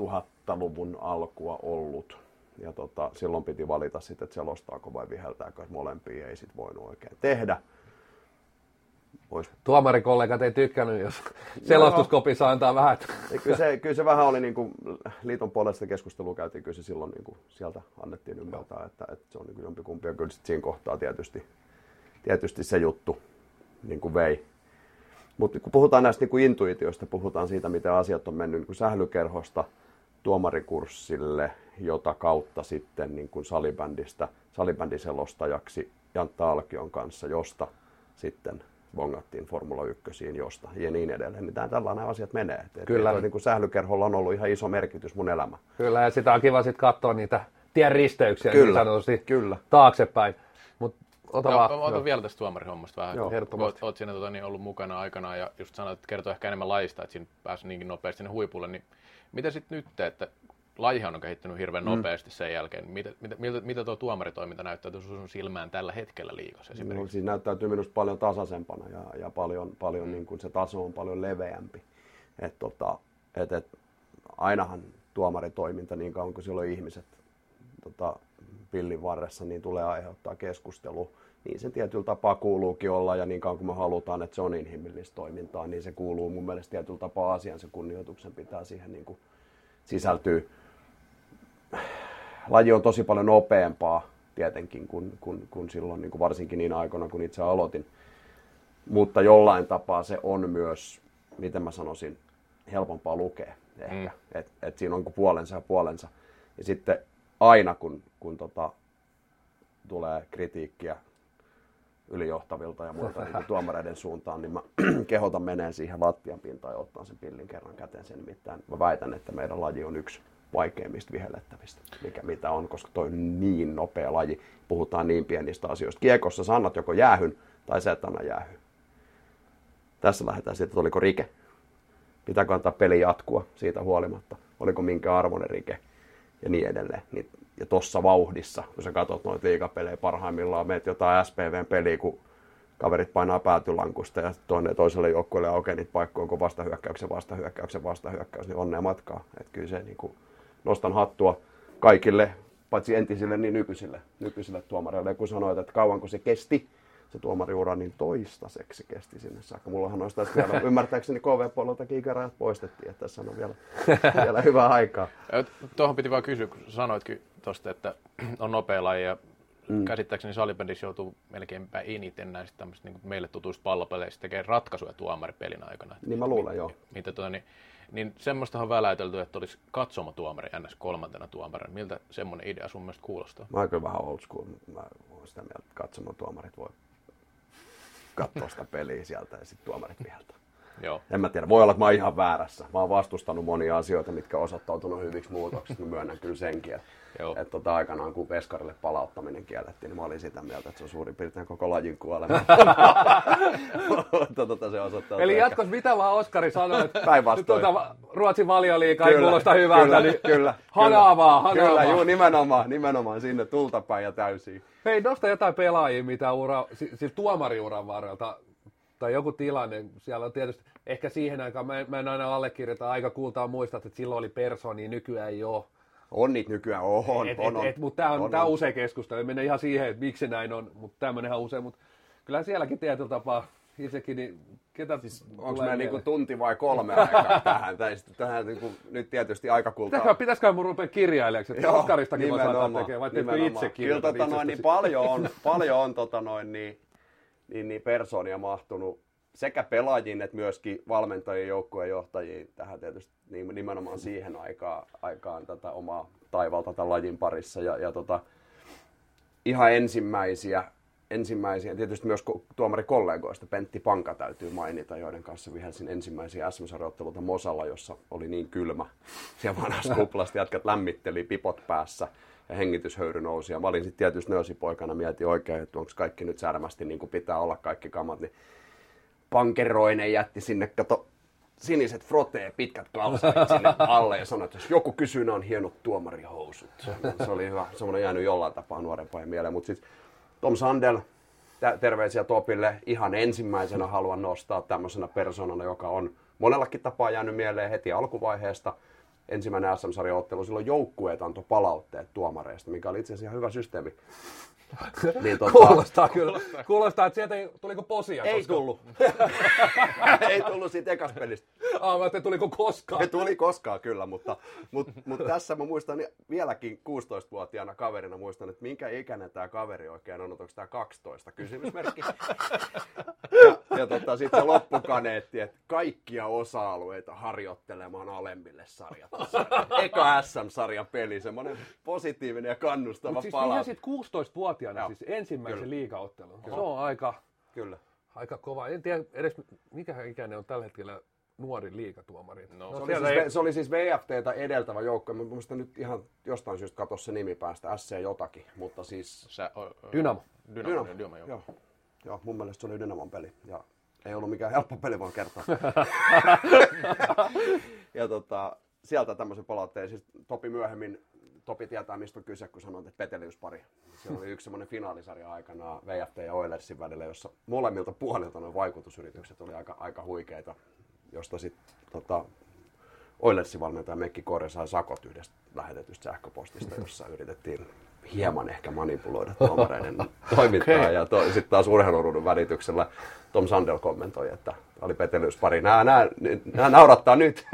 Speaker 2: 2000-luvun alkua ollut. Ja tota, silloin piti valita sitten, että selostaako vai viheltääkö. että Molempia ei sit voinut oikein tehdä. Vois,
Speaker 1: tuomarikollegat ei tykkännyt, jos selostuskopissa antaa vähän.
Speaker 2: kyllä, se, kyllä se vähän oli niin kuin, liiton puolesta keskustelua käytiin, kyllä se silloin niin kuin, sieltä annettiin ymmärtää, että, että se on niin jompikumpi. Ja kyllä siinä kohtaa tietysti, tietysti se juttu niin kuin vei. Mutta kun puhutaan näistä niin kuin intuitioista, puhutaan siitä, miten asiat on mennyt niin kuin sählykerhosta tuomarikurssille, jota kautta sitten niin kuin salibändistä, salibändiselostajaksi Jantta Alkion kanssa, josta sitten bongattiin Formula 1, josta ja niin edelleen. Niin tää- tällainen asiat menee. Et,
Speaker 1: Kyllä.
Speaker 2: toi Niin kuin sählykerholla on ollut ihan iso merkitys mun elämä.
Speaker 1: Kyllä, ja sitä on kiva sitten katsoa niitä tien risteyksiä niin
Speaker 2: Kyllä,
Speaker 1: sanotusti
Speaker 2: kyllä.
Speaker 1: taaksepäin. Mutta ota
Speaker 3: No,
Speaker 1: vaan.
Speaker 3: mä otan vielä tästä tuomarihommasta vähän.
Speaker 2: Joo.
Speaker 3: Oot, oot siinä tota, niin ollut mukana aikanaan ja just sanoit, että kertoo ehkä enemmän lajista, että siinä pääsi niinkin nopeasti sinne huipulle. Niin mitä sitten nyt, että lajihan on kehittynyt hirveän
Speaker 2: Mm.
Speaker 3: nopeasti sen jälkeen. Mitä, mitä, miltä, mitä tuo tuomaritoiminta näyttää sun silmään tällä hetkellä liigassa
Speaker 2: No,
Speaker 3: esimerkiksi?
Speaker 2: siinä näyttäytyy minusta paljon tasaisempana ja, ja paljon, paljon mm. niin kuin se taso on paljon leveämpi. Et, tota, et, et, ainahan tuomaritoiminta, niin kauan kuin siellä on ihmiset tota, pillin varressa, niin tulee aiheuttaa keskustelu. Niin sen tietyllä tapaa kuuluukin olla ja niin kauan kuin me halutaan, että se on inhimillistä toimintaa, niin se kuuluu mun mielestä tietyllä tapaa asian. Se kunnioituksen pitää siihen niin kuin sisältyä laji on tosi paljon nopeampaa tietenkin kuin, kuin, kuin silloin, niin kuin varsinkin niin aikoina, kun itse aloitin. Mutta jollain tapaa se on myös, miten mä sanoisin, helpompaa lukea ehkä. Mm. Et, et siinä on puolensa ja puolensa. Ja sitten aina kun, kun tota, tulee kritiikkiä ylijohtavilta ja muilta niin tuomareiden suuntaan, niin mä kehotan meneen siihen lattian pintaan ja ottaa sen pillin kerran käteen sen nimittäin. Mä väitän, että meidän laji on yksi vaikeimmista vihellettävistä, mikä mitä on, koska toi on niin nopea laji. Puhutaan niin pienistä asioista. Kiekossa sä annat joko jäähyn tai sä et anna jäähyn. Tässä lähdetään siitä, että oliko rike. Pitääkö antaa peli jatkua siitä huolimatta? Oliko minkä arvoinen rike? Ja niin edelleen. Niin, ja tossa vauhdissa, kun sä katsot noita liigapelejä parhaimmillaan, meet jotain SPVn peliä, kun kaverit painaa päätylankusta ja toinen toiselle joukkueelle aukeaa niitä paikkoja, onko vastahyökkäyksen, vastahyökkäyksen, vastahyökkäys, niin onnea matkaa. Että kyllä se niin kuin, nostan hattua kaikille, paitsi entisille, niin nykyisille, nykyisille tuomareille. Ja kun sanoit, että kauanko se kesti, se tuomariura, niin toistaiseksi se kesti sinne saakka. Mullahan olisi tässä vielä, ymmärtääkseni KV-puoleltakin ikärajat poistettiin, että tässä on vielä, vielä hyvää aikaa.
Speaker 3: Tuohon piti vaan kysyä, kun sanoitkin tuosta, että on nopea laji ja mm. käsittääkseni salibändissä joutuu melkeinpä eniten näistä tämmöistä niin meille tutuista pallopeleistä tekemään ratkaisuja tuomaripelin aikana.
Speaker 2: Niin mä luulen, joo.
Speaker 3: Mitä tuota, niin, niin semmoistahan on väläytelty, että olisi katsomotuomari NS kolmantena tuomarina. Miltä semmoinen idea sun mielestä kuulostaa?
Speaker 2: Mä oon kyllä vähän old school, mä oon sitä mieltä, että katsomaan tuomarit voi katsoa sitä peliä sieltä ja sitten tuomarit viheltää.
Speaker 3: Joo.
Speaker 2: En mä tiedä, voi olla, että mä oon ihan väärässä. Mä oon vastustanut monia asioita, mitkä on osoittautunut hyviksi muutoksiksi. Mä myönnän kyllä senkin, että,
Speaker 3: Joo.
Speaker 2: että tota, aikanaan kun Veskarille palauttaminen kiellettiin, niin mä olin sitä mieltä, että se on suurin piirtein koko lajin kuolema. Tota, se osoittautui
Speaker 1: Eli
Speaker 2: ehkä-
Speaker 1: jatkos mitä vaan Oskari sanoi, että tuota, Ruotsin valioliiga ei kuulosta hyvältä,
Speaker 2: kyllä,
Speaker 1: niin
Speaker 2: kyllä,
Speaker 1: hanaa vaan,
Speaker 2: kyllä, juu, nimenomaan, nimenomaan sinne tultapäin ja täysiin.
Speaker 1: Hei, nosta jotain pelaajia, mitä ura, si- siis tuomariuran varrelta, tai joku tilanne, siellä on tietysti, ehkä siihen aikaan, mä en, mä en aina allekirjoita, aika kultaa muistaa, että silloin oli personi, nykyään ei ole.
Speaker 2: On niitä nykyään, on,
Speaker 1: et,
Speaker 2: on, on.
Speaker 1: et, mutta tämä on,
Speaker 2: on,
Speaker 1: tää on
Speaker 2: on.
Speaker 1: usein keskustelu, mene ihan siihen, että miksi näin on, mutta tämmöinenhän on usein, mutta kyllä sielläkin tietyllä tapaa itsekin, niin ketä siis
Speaker 2: Onko meillä niinku tunti vai kolme aikaa tähän? Tai sitten tähän niinku, nyt tietysti aikakultaa.
Speaker 1: Pitäisikö, pitäisikö mun rupea kirjailijaksi, että Oskaristakin voi saattaa
Speaker 2: nimenomaan,
Speaker 1: tekemään, vai teetkö itse
Speaker 2: Kyllä tota
Speaker 1: kirjoitat
Speaker 2: noin, niin paljon on, paljon on tota noin, niin, niin, niin persoonia mahtunut sekä pelaajiin että myöskin valmentajien, joukkueen johtajiin tähän tietysti niin nimenomaan siihen aikaan, aikaan tätä omaa taivalta tämän lajin parissa. Ja, ja tota, ihan ensimmäisiä, ensimmäisiä, tietysti myös ko- tuomarikollegoista, Pentti Panka täytyy mainita, joiden kanssa vihelsin ensimmäisiä sm Mosalla, jossa oli niin kylmä. Siellä vanhassa kuplasta jätkät lämmitteli pipot päässä hengityshöyry nousi. Ja mä olin sitten tietysti nöösipoikana, mietin oikein, että onko kaikki nyt särmästi niin kuin pitää olla kaikki kamat, niin pankeroinen jätti sinne, kato, siniset frotee, pitkät kalsarit sinne alle ja sanoi, että jos joku kysyy, ne on hienot tuomarihousut. Se oli hyvä, semmoinen jäänyt jollain tapaa nuorempaan mieleen. Mutta sitten Tom Sandel, terveisiä Topille, ihan ensimmäisenä haluan nostaa tämmöisenä persoonana, joka on monellakin tapaa jäänyt mieleen heti alkuvaiheesta. Ensimmäinen SM-sarjan ottelu, silloin joukkueet antoi palautteet tuomareista, mikä oli itse asiassa ihan hyvä systeemi. Niin, tota,
Speaker 1: Kuulostaa kyllä. Kuulostaa, että sieltä ei, tuliko posia
Speaker 2: ei
Speaker 1: koskaan?
Speaker 2: tullut. ei tullut siitä ekasta pelistä.
Speaker 1: Ah, mä ajattelin, tuliko koskaan?
Speaker 2: Se tuli koskaan kyllä, mutta, mutta, mutta tässä mä muistan vieläkin 16-vuotiaana kaverina muistan, että minkä ikäinen tämä kaveri oikein on, onko tämä 12 kysymysmerkki. Ja, ja tota, sitten loppukaneetti, että kaikkia osa-alueita harjoittelemaan alemmille sarjatasoille. Eka SM-sarjan peli, semmoinen positiivinen ja kannustava
Speaker 1: Mutta siis
Speaker 2: pala.
Speaker 1: sit 16-vuotiaana
Speaker 2: Joo.
Speaker 1: siis ensimmäisen
Speaker 2: Kyllä.
Speaker 1: liigaottelun. Se on aika,
Speaker 2: Kyllä.
Speaker 1: aika kova. En tiedä edes, mikä ikäinen on tällä hetkellä nuorin liigatuomari.
Speaker 3: No,
Speaker 2: Se oli, siis,
Speaker 1: ei-
Speaker 2: se oli siis VFTtä edeltävä joukko. Mä muistan nyt ihan jostain syystä katsoa se nimi päästä, SC jotakin, mutta siis
Speaker 3: Sä, o, o,
Speaker 1: Dynamo.
Speaker 3: Dynamo,
Speaker 2: Dynamo.
Speaker 3: Dynamo, Dynamo joo.
Speaker 2: Joo. Joo, mun mielestä se oli Dynamon peli. Ja ei ollut mikään helppo peli, vaan kertoa. ja tota, sieltä tämmöisen palautteen. Siis Topi myöhemmin, Topi tietää mistä on kyse, kun sanoit, että Peteliuspari. Siellä oli yksi semmoinen finaalisarja aikana VFT ja Oilersin välillä, jossa molemmilta puolilta ne vaikutusyritykset oli aika, aika huikeita, josta sitten tota, Oilersin valmentaja Mekki Kore sai sakot yhdestä lähetetystä sähköpostista, jossa yritettiin hieman ehkä manipuloida tuomareiden toimintaa.
Speaker 1: Okei.
Speaker 2: Ja to, sitten taas urheiluruudun välityksellä Tom Sandel kommentoi, että oli petelyspari. Nämä, nämä, nämä naurattaa nyt.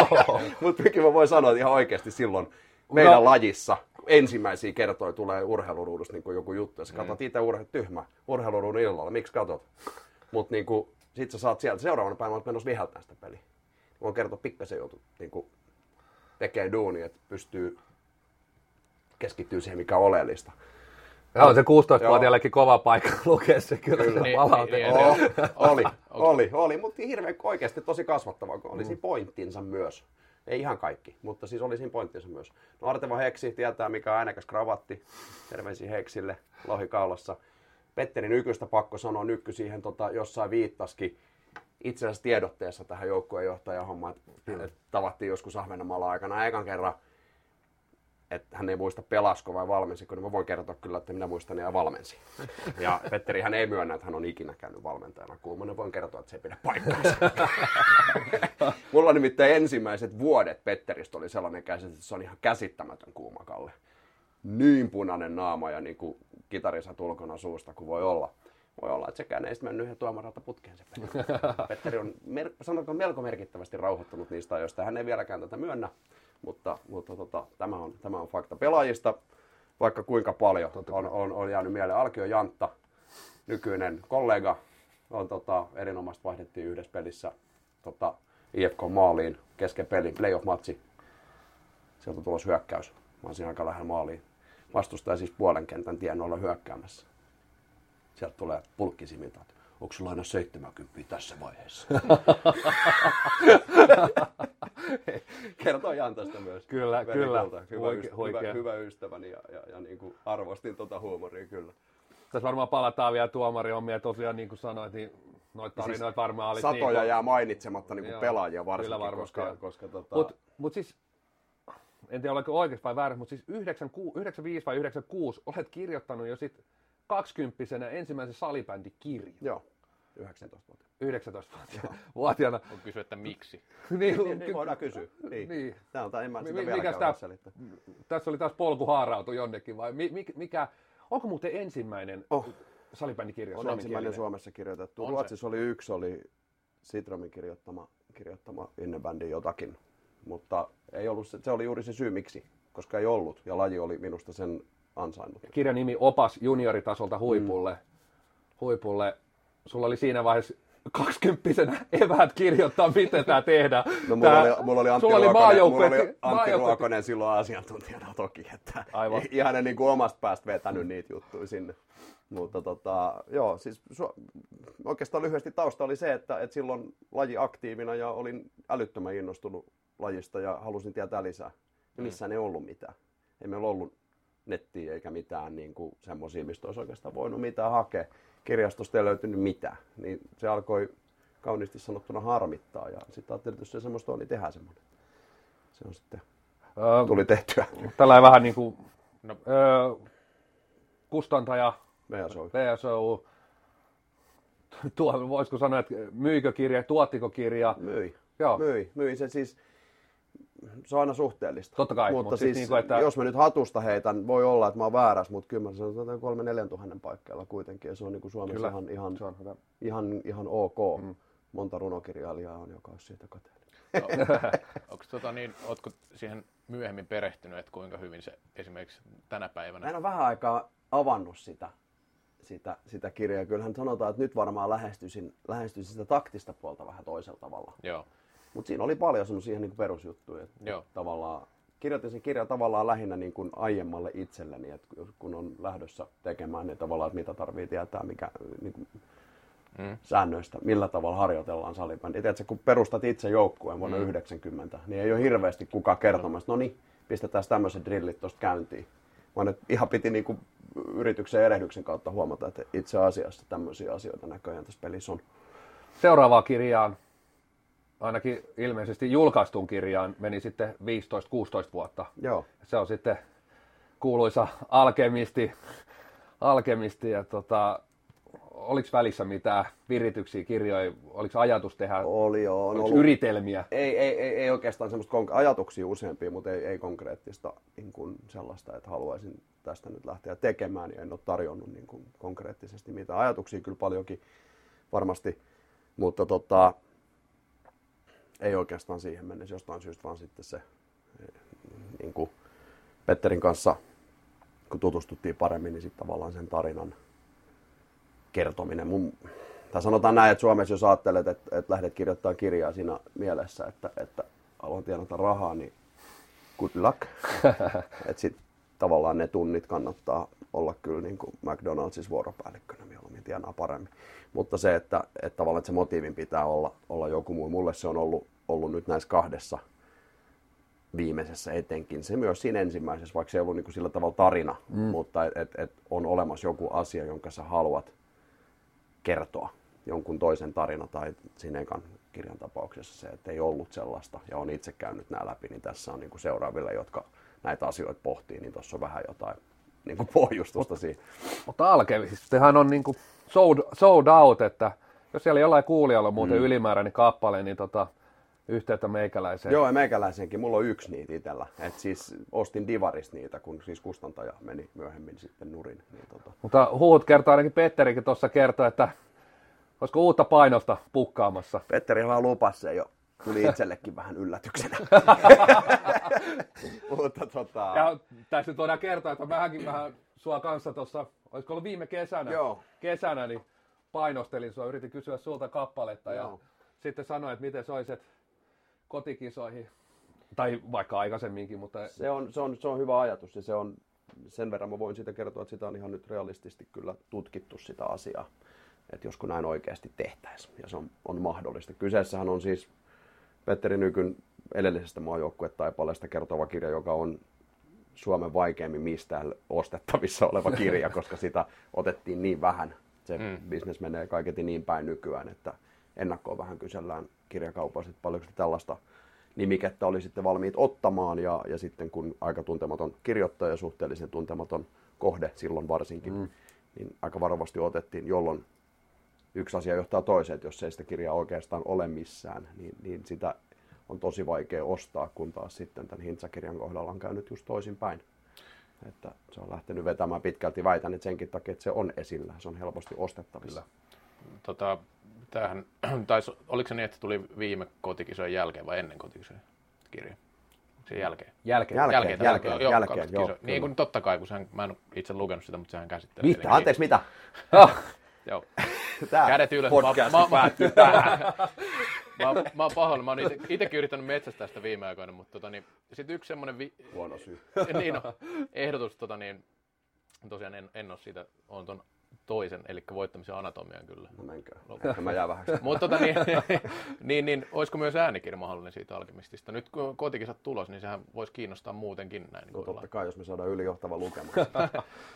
Speaker 2: Mutta mikä mä voin sanoa, että ihan oikeasti silloin meidän
Speaker 1: No.
Speaker 2: lajissa ensimmäisiä kertoja tulee urheiluruudusta niin joku juttu. Ja sä katsot itse urhe, tyhmä urheiluruudun illalla. Miksi katot? Mutta niin sit sä saat sieltä seuraavana päivänä olet menossa viheltämään sitä peliä. Voin kertoa pikkasen joutu niin tekee duuni, että pystyy keskittyä siihen, mikä on oleellista.
Speaker 1: Ja on se 16-vuotiaallekin kova paikka lukea se kyllä, kyllä. se
Speaker 3: Niin,
Speaker 1: palaute.
Speaker 3: niin,
Speaker 1: Oh.
Speaker 3: niin,
Speaker 2: oli, oli, oli, mutta hirveän oikeasti tosi kasvattava, kun oli siinä pointtinsa myös. Ei ihan kaikki, mutta siis oli siinä pointtinsa myös. No Arteva Heksi tietää, mikä on äänekäs kravatti. Terveisiä Heksille, lohi kaulassa. Petteri Nykystä pakko sanoa, Nykky siihen tota, jossain viittaskin itse asiassa tiedotteessa tähän joukkueenjohtajan hommaan, että, että tavattiin joskus Ahvenanmaalla aikana ekan kerran, että hän ei muista pelasko vai valmensiko, niin mä voin kertoa kyllä, että minä muistan ja valmensi. Ja Petteri hän ei myönnä, että hän on ikinä käynyt valmentajana kuumana. Voin kertoa, että se ei pidä paikkaansa. Mulla nimittäin ensimmäiset vuodet Petteristä oli sellainen käsitys, että se on ihan käsittämätön kuumakalle. Niin punainen naama ja niin kuin kitarisat ulkona suusta kuin voi olla. Voi olla, että sekään ei sitten mennyt yhden tuomaralta putkeen se peli. Petteri on, mer- sanotaanko melko merkittävästi rauhoittunut niistä ajoista. Hän ei vieläkään tätä myönnä, mutta, mutta tota, tämä, on, tämä on fakta. Pelaajista vaikka kuinka paljon on, on, on jäänyt mieleen. Alkio Jantta, nykyinen kollega, on tota, erinomaisesti vaihdettiin yhdessä pelissä tota, IFK maaliin kesken pelin, playoff-matsi. Sieltä tulos hyökkäys. Mä oon siinä aika lähellä maaliin. Vastustaja siis puolen kentän tienoilla hyökkäämässä. Sieltä tulee pulkkisimilta, että onko sulla aina 70 tässä vaiheessa? Kertoo Jantasta myös.
Speaker 1: Kyllä,
Speaker 2: Veli
Speaker 1: kyllä.
Speaker 2: Hyvä,
Speaker 1: huikea.
Speaker 2: hyvä, hyvä ystäväni ja, ja, ja niin kuin arvostin tuota huumoria kyllä.
Speaker 1: Tässä varmaan palataan vielä tuomarihommia. Tosiaan niin kuin sanoit, niin noita tarinoita varmaan oli.
Speaker 2: Siis Satoja
Speaker 1: niin,
Speaker 2: jää mainitsematta niin kuin
Speaker 1: Joo,
Speaker 2: pelaajia varsinkin,
Speaker 1: kyllä varmasti
Speaker 2: koska,
Speaker 1: joo.
Speaker 2: koska tota,
Speaker 1: Mutta mut siis, en tiedä olenko oikeassa vai väärässä, mutta siis 96, 95 vai 96 olet kirjoittanut jo sit 20 ensimmäisen salibändikirjan.
Speaker 2: joo, 19-vuotiaana.
Speaker 1: 19-vuotiaana.
Speaker 3: On kysyä, että miksi.
Speaker 1: niin,
Speaker 2: Niin, niin voidaan kysyä. Niin.
Speaker 1: Niin.
Speaker 2: Tämä on, en mä sitä
Speaker 1: mikäs
Speaker 2: selittää.
Speaker 1: Tässä oli taas polku haarautu jonnekin, vai mi, mi, mikä, onko muuten ensimmäinen
Speaker 2: Oh.
Speaker 1: salibändikirja
Speaker 2: On ensimmäinen Suomessa kirjoitettu.
Speaker 3: On se.
Speaker 2: Ruotsissa oli yksi, oli Citromin kirjoittama, kirjoittama innebändi jotakin. Mutta ei ollut se, se oli juuri se syy miksi, koska ei ollut. Ja laji oli minusta sen ansainnut.
Speaker 1: Kirjan nimi Opas junioritasolta huipulle.
Speaker 2: Mm.
Speaker 1: huipulle. Sulla oli siinä vaiheessa kaksikymppisenä eväät kirjoittaa, miten tämä tehdään.
Speaker 2: No mulla,
Speaker 1: Tää-
Speaker 2: oli, mulla oli Antti,
Speaker 1: sulla oli
Speaker 2: Ruokonen, mulla oli Antti Ruokonen silloin asiantuntijana toki, että
Speaker 1: Aivan.
Speaker 2: ihan ne niin kuin omasta päästä vetänyt niitä juttuja sinne. Mutta tota, joo, siis su- oikeastaan lyhyesti tausta oli se, että, että silloin laji aktiivina ja olin älyttömän innostunut lajista ja halusin tietää lisää. Ja missään ei ollut mitään. Ei meillä ollut nettiä eikä mitään niin kuin semmoisia, mistä olisi oikeastaan voinut mitään hakea. Kirjastosta ei löytynyt mitään. Niin se alkoi kauniisti sanottuna harmittaa ja sitten ajattelin, että jos se semmoista on, niin tehdään semmoinen. Se on sitten,
Speaker 1: Öö,
Speaker 2: tuli tehtyä.
Speaker 1: Tällä vähän niin kuin
Speaker 3: No.
Speaker 1: öö, kustantaja
Speaker 2: Meidän soi.
Speaker 1: VSO, tuo, voisiko sanoa, että myykö kirja, tuottiko kirja,
Speaker 2: Myi.
Speaker 1: Joo.
Speaker 2: Myi. Myi se siis, se on aina suhteellista.
Speaker 1: Totta kai,
Speaker 2: mutta
Speaker 1: mutta
Speaker 2: siis,
Speaker 1: siis niinku, että-
Speaker 2: jos mä nyt hatusta heitän, voi olla, että mä oon väärässä, mutta kyllä mä sanon, että kolme neljän tuhannen paikkeilla kuitenkin. Ja se on niin kuin Suomessa
Speaker 1: Kyllä,
Speaker 2: ihan, ihan,
Speaker 1: se on hyvä.
Speaker 2: ihan, ihan ok. Mm. Monta runokirjailijaa on, joka olisi siitä kateellinen.
Speaker 3: Onko tota niin, ootko siihen myöhemmin perehtynyt, että kuinka hyvin se esimerkiksi tänä päivänä?
Speaker 2: Mä en ole vähän aikaa avannut sitä, sitä, sitä kirjaa. Kyllähän sanotaan, että nyt varmaan lähestyisin, lähestyisin sitä taktista puolta vähän toisella tavalla.
Speaker 3: Joo.
Speaker 2: Mutta siinä oli paljon semmoisia niin perusjuttuja. Että
Speaker 3: Joo.
Speaker 2: tavallaan, kirjoitin sen kirjan tavallaan lähinnä niin kuin aiemmalle itselleni, että kun on lähdössä tekemään, niin tavallaan, että mitä tarvii tietää, mikä niin kuin
Speaker 3: Mm.
Speaker 2: säännöistä, millä tavalla harjoitellaan salibändiä. Tiedätkö, kun perustat itse joukkueen vuonna mm. 90, niin ei ole hirveästi kukaan kertomassa, no niin, pistetään tämmöiset drillit tuosta käyntiin. Vaan että ihan piti niin kuin yrityksen erehdyksen kautta huomata, että itse asiassa tämmöisiä asioita näköjään tässä pelissä on.
Speaker 1: Seuraavaan kirjaan, ainakin ilmeisesti julkaistun kirjaan, meni sitten 15-16 vuotta.
Speaker 2: Joo.
Speaker 1: Se on sitten kuuluisa alkemisti, alkemisti ja tota, oliko välissä mitään virityksiä, kirjoja, oliko ajatus tehdä,
Speaker 2: Oli joo,
Speaker 1: oliko
Speaker 2: ollut,
Speaker 1: yritelmiä?
Speaker 2: ei, ei, ei, ei oikeastaan semmoista konk- ajatuksia useampia, mutta ei, ei konkreettista niin kuin sellaista, että haluaisin tästä nyt lähteä tekemään ja en ole tarjonnut niin kuin konkreettisesti mitään. Ajatuksia kyllä paljonkin varmasti, mutta tota, ei oikeastaan siihen mennessä jostain syystä, vaan sitten se eh, niin kuin Petterin kanssa, kun tutustuttiin paremmin, niin sitten tavallaan sen tarinan kertominen. Mun, tai sanotaan näin, että Suomessa jos ajattelet, että, että lähdet kirjoittamaan kirjaa siinä mielessä, että, että haluan tienata rahaa, niin good luck. että sitten tavallaan ne tunnit kannattaa olla kyllä niin kuin McDonaldsissa vuoropäällikkönä mieluummin tienaa paremmin. Mutta se, että, että tavallaan että se motiivin pitää olla, olla joku muu. Mulle se on ollut, ollut nyt näissä kahdessa viimeisessä etenkin. Se myös siinä ensimmäisessä, vaikka se ei ollut niin kuin sillä tavalla tarina, mm. mutta et, et, et on olemassa joku asia, jonka sä haluat kertoa jonkun toisen tarina tai siinä ekan kirjan tapauksessa se, että ei ollut sellaista ja on itse käynyt nämä läpi, niin tässä on niin kuin seuraaville, jotka näitä asioita pohtii, niin tuossa on vähän jotain niin kuin pohjustusta siihen.
Speaker 1: Mutta alkemistihan on niinku sold, sold out, että jos siellä jollain kuulijalla on muuten mm. ylimääräinen kappale, niin tota, yhteyttä meikäläiseen.
Speaker 2: Joo, ja meikäläisenkin. Mulla on yksi niitä itsellä. Et siis ostin Divarista niitä, kun siis kustantaja meni myöhemmin sitten nurin. Niin tota.
Speaker 1: Mutta huut kertoo ainakin Petterikin tuossa kertoi, että olisiko uutta painosta pukkaamassa.
Speaker 2: Petteri vaan lupasi sen jo. Tuli itsellekin vähän yllätyksenä. Mutta tota...
Speaker 1: Ja tässä nyt voidaan kertoa, että mähänkin vähän sua kanssa tuossa, olisiko ollut viime kesänä,
Speaker 2: Joo.
Speaker 1: kesänä niin painostelin sua, yritin kysyä sulta kappaletta ja
Speaker 2: Joo.
Speaker 1: sitten sanoin, että miten soiset kotikisoihin, tai vaikka aikaisemminkin, mutta
Speaker 2: Se on, se, on, se on hyvä ajatus ja se on, sen verran mä voin siitä kertoa, että sitä on ihan nyt realistisesti kyllä tutkittu sitä asiaa, että josko näin oikeasti tehtäisiin ja se on, on mahdollista. Kyseessähän on siis Petteri Nykyn edellisestä maajoukkuetaipaleesta kertova kirja, joka on Suomen vaikeimmin mistään ostettavissa oleva kirja, koska sitä otettiin niin vähän. Se mm. bisnes menee kaiketi niin päin nykyään, että ennakkoon vähän kysellään kirjakaupassa, että paljonko tällaista nimikettä oli sitten valmiit ottamaan ja, ja sitten kun aika tuntematon kirjoittaja, suhteellisen tuntematon kohde silloin varsinkin, mm. niin aika varovasti otettiin, jolloin yksi asia johtaa toiseen, että jos ei sitä kirjaa oikeastaan ole missään, niin, niin sitä on tosi vaikea ostaa, kun taas sitten tämän Hintsa-kirjan kohdalla on käynyt just toisinpäin. Että se on lähtenyt vetämään pitkälti, väitän, että senkin takia, että se on esillä, se on helposti ostettavissa.
Speaker 3: Kyllä. Tota, tämähän, taisi, oliko se niin, että tuli viime kotikisojen jälkeen vai ennen kotikisojen kirja? Sen jälkeen.
Speaker 1: Jälkeen.
Speaker 2: Jälkeen,
Speaker 3: jälkeen,
Speaker 2: jälkeen,
Speaker 3: joo,
Speaker 2: jälkeen,
Speaker 3: kaksi
Speaker 2: joo.
Speaker 3: Niin kuin totta kai, kun sehän, mä en itse lukenut sitä, mutta sehän käsittelee.
Speaker 2: Mitä? Anteeksi, mitä?
Speaker 3: Joo.
Speaker 2: Tää
Speaker 3: Kädet ylös.
Speaker 2: podcast päättyy tähän.
Speaker 3: Mä, oon- mä oon pahoilla, mä oon ite, itekin yrittänyt metsästää sitä viime aikoina, mutta tota, niin, sit yksi semmonen vi-
Speaker 2: Huono syy.
Speaker 3: niin no, ehdotus, tota, niin, tosiaan en, en ole siitä, on ton toisen, eli voittamisen anatomian kyllä.
Speaker 2: No menkää. Tämä jää vähäksi.
Speaker 3: Mutta tota, niin, niin, niin, olisiko myös äänikirja mahdollinen siitä alkemistista? Nyt kun kotikisat tulos, niin sehän voisi kiinnostaa muutenkin näin. Niin
Speaker 2: No totta kai, jos me saadaan ylijohtava lukemaan.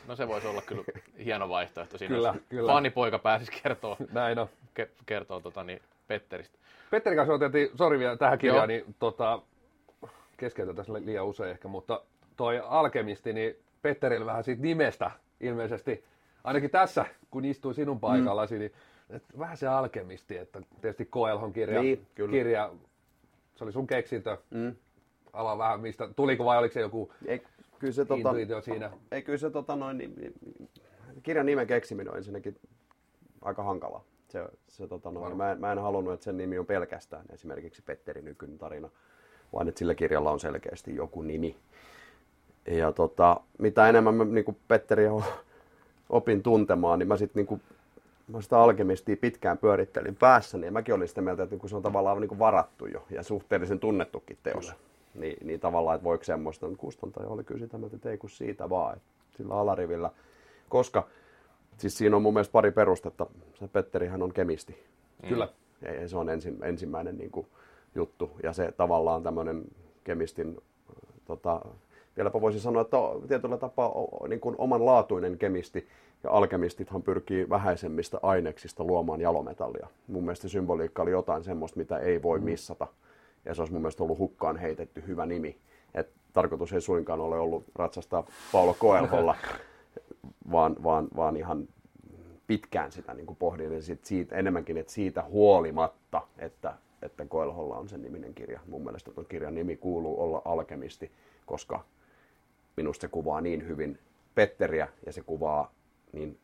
Speaker 3: No se voisi olla kyllä hieno vaihtoehto siinä.
Speaker 1: Kyllä,
Speaker 3: jos
Speaker 1: kyllä.
Speaker 3: Fanipoika pääsisi kertoa,
Speaker 1: näin on.
Speaker 3: ke, kertoo tota, niin Petteristä.
Speaker 1: Petterin kanssa otettiin, sori vielä tähän kirjaan,
Speaker 3: Joo.
Speaker 1: niin tota, keskeytän tässä liian usein ehkä, mutta toi alkemisti, niin Petterillä vähän siitä nimestä ilmeisesti, ainakin tässä, kun istuin sinun paikallasi, niin että vähän se alkemisti, että tietysti Koelhon kirja,
Speaker 2: Niin, kyllä.
Speaker 1: kirja se oli sun keksintö,
Speaker 2: Mm.
Speaker 1: ala vähän mistä, tuliko vai oliko se joku
Speaker 2: Ei, kyllä se, tota,
Speaker 1: siinä?
Speaker 2: ei, kyllä se tota, noin, niin, niin, kirjan nimen keksiminen on ensinnäkin aika hankala. Se, se, tota, noin, mä, en, mä en halunnut, että sen nimi on pelkästään esimerkiksi Petteri Nykyn tarina, vaan että sillä kirjalla on selkeästi joku nimi. Ja tota, mitä enemmän mä niin Petteriä o- opin tuntemaan, niin mä sitten niin kuin, mä sitä alkemistia pitkään pyörittelin päässäni. Ja mäkin olin sitä mieltä, että niin se on tavallaan niin kuin varattu jo ja suhteellisen tunnettukin teos. Niin, niin tavallaan, että voiko semmoista, mutta kustantaja oli kyllä sitä mieltä, että ei kun siitä vaan, että sillä alarivillä. Koska siis siinä on mun mielestä pari perustetta. Se Petterihän on kemisti.
Speaker 1: Kyllä.
Speaker 2: Ja se on ensin, ensimmäinen niin kuin, juttu. Ja se tavallaan tämmöinen kemistin, tota, vieläpä voisi sanoa, että on tietyllä tapaa niin kuin omanlaatuinen kemisti. Ja alkemistithan pyrkii vähäisemmistä aineksista luomaan jalometallia. Mun mielestä symboliikka oli jotain semmoista, mitä ei voi missata. Ja se olisi mun mielestä ollut hukkaan heitetty hyvä nimi. Et tarkoitus ei suinkaan ole ollut ratsastaa Paulo Koelholla, vaan, vaan, vaan ihan pitkään sitä niin kuin pohdin, sit siitä, enemmänkin, että siitä huolimatta, että, että Koelholla on sen niminen kirja. Mun mielestä tuon kirjan nimi kuuluu olla alkemisti, koska minusta se kuvaa niin hyvin Petteriä, ja se kuvaa niin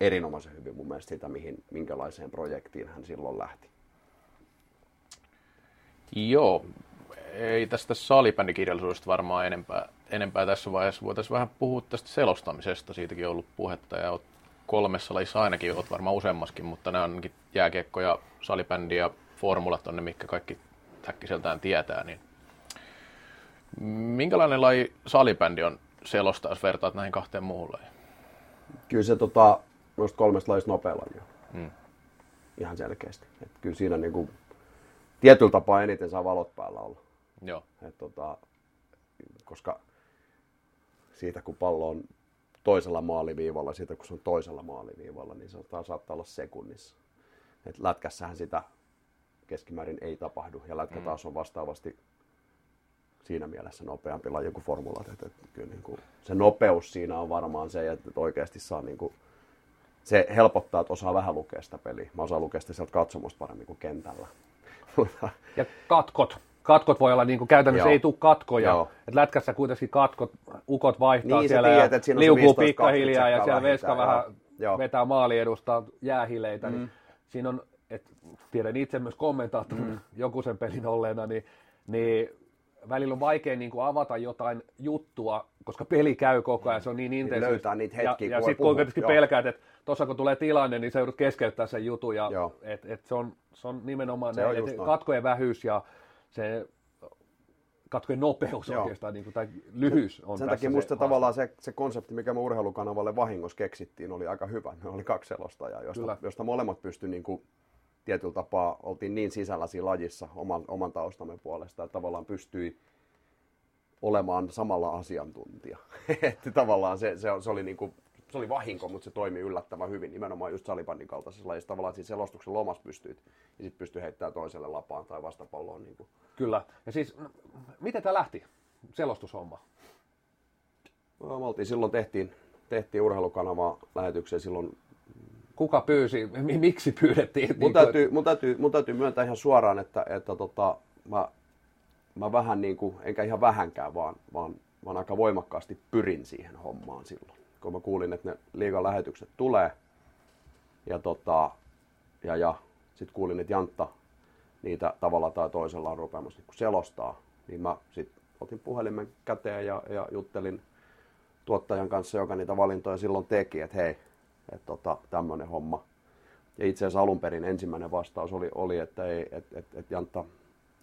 Speaker 2: erinomaisen hyvin mun mielestä sitä, mihin, minkälaiseen projektiin hän silloin lähti.
Speaker 3: Joo, ei tästä salibändikirjallisuudesta varmaan enempää, enempää tässä vaiheessa. Voitaisiin vähän puhua tästä selostamisesta, siitäkin on ollut puhetta ja oot kolmessa lajissa ainakin, olet varmaan useammaskin, mutta nämä on jääkiekko ja salibändi ja formulat on ne, mitkä kaikki äkkiseltään tietää. Niin minkälainen laji salibändi on selostaa, jos vertaat näihin kahteen muuhun lajiin?
Speaker 2: Kyllä se tota, noista kolmesta lajista nopea laji on.
Speaker 3: Mm.
Speaker 2: Ihan selkeästi. Et kyllä siinä niin kuin, tietyllä tapaa eniten saa valot päällä olla.
Speaker 3: Joo,
Speaker 2: Et tota, koska siitä kun pallo on toisella maaliviivalla, siitä kun se on toisella maaliviivalla, niin se saattaa, olla sekunnissa. Et lätkässähän sitä keskimäärin ei tapahdu, ja lätkä taas on vastaavasti siinä mielessä nopeampi laji kuin formulat. Et, et kyllä niin kuin, se nopeus siinä on varmaan se, että et oikeasti saa niin kuin, se helpottaa, että osaa vähän lukea sitä peliä. Mä osaan lukea sitä sieltä katsomusta paremmin kuin kentällä.
Speaker 1: Ja katkot. Katkot voi olla niin kuin käytännössä
Speaker 2: Joo.
Speaker 1: ei tule katkoja.
Speaker 2: Joo.
Speaker 1: Et lätkässä kuitenkin katkot, ukot vaihtaa
Speaker 2: Niin,
Speaker 1: siellä
Speaker 2: tiedät,
Speaker 1: ja
Speaker 2: että
Speaker 1: liukuu
Speaker 2: 15-20
Speaker 1: pikkahiljaa ja siellä veska vähän
Speaker 2: joo.
Speaker 1: Vetää maali edustaa jäähileitä. Mm. Niin siinä on, et, tiedän itse myös kommentaattorin mm. joku sen pelin olleena, niin, niin välillä on vaikea niin kuin avata jotain juttua, koska peli käy koko ajan, se on niin intensiivistä.
Speaker 2: löytää niitä hetkiä,
Speaker 1: Ja, ja sitten kun tietysti pelkäät, että tuossa kun tulee tilanne, niin se joudut keskeyttää sen jutun. Ja,
Speaker 2: Joo.
Speaker 1: et, et se, on, se on nimenomaan
Speaker 2: Se
Speaker 1: näin,
Speaker 2: on
Speaker 1: että
Speaker 2: noin.
Speaker 1: katkojen vähyys ja se katkojen nopeus
Speaker 2: Joo.
Speaker 1: oikeastaan, niin kuin, tai lyhyys on
Speaker 2: Sen
Speaker 1: tässä
Speaker 2: takia musta
Speaker 1: se
Speaker 2: tavallaan se, se konsepti, mikä me urheilukanavalle vahingossa keksittiin, oli aika hyvä. Me oli kaksi selostajaa, josta,
Speaker 1: Kyllä.
Speaker 2: josta molemmat pystyi niin kuin, tietyllä tapaa, oltiin niin sisällä siinä lajissa oman, oman taustamme puolesta, että tavallaan pystyi olemaan samalla asiantuntija. että tavallaan se, se, se oli niin kuin, se oli vahinko, mutta se toimi yllättävän hyvin, nimenomaan just salibandin kaltaisessa lajissa. Tavallaan siinä selostuksen lomassa pystyit, ja sitten pystyi heittämään toiselle lapaan tai vastapalloon. Niin kuin.
Speaker 1: Kyllä. Ja siis, m- miten tämä lähti, selostushomma?
Speaker 2: No, me oltiin silloin tehtiin, tehtiin urheilukanavaa lähetyksiä silloin
Speaker 1: kuka pyysi, mi- miksi pyydettiin?
Speaker 2: Mun
Speaker 1: Niin kuin,
Speaker 2: täytyy, mun, täytyy, mun täytyy myöntää ihan suoraan, että, että tota, mä, mä vähän niin kuin, enkä ihan vähänkään, vaan, vaan, vaan aika voimakkaasti pyrin siihen hommaan silloin. Kun mä kuulin, että ne liigan lähetykset tulee, ja, tota, ja, ja sitten kuulin, että Jantta niitä tavalla tai toisella on rupeamassa niin selostaa, niin mä sitten otin puhelimen käteen ja, ja juttelin tuottajan kanssa, joka niitä valintoja silloin teki, että hei, että tota, tämmöinen homma. Ja itse asiassa alun perin ensimmäinen vastaus oli, oli että, ei, et, et, et Jantta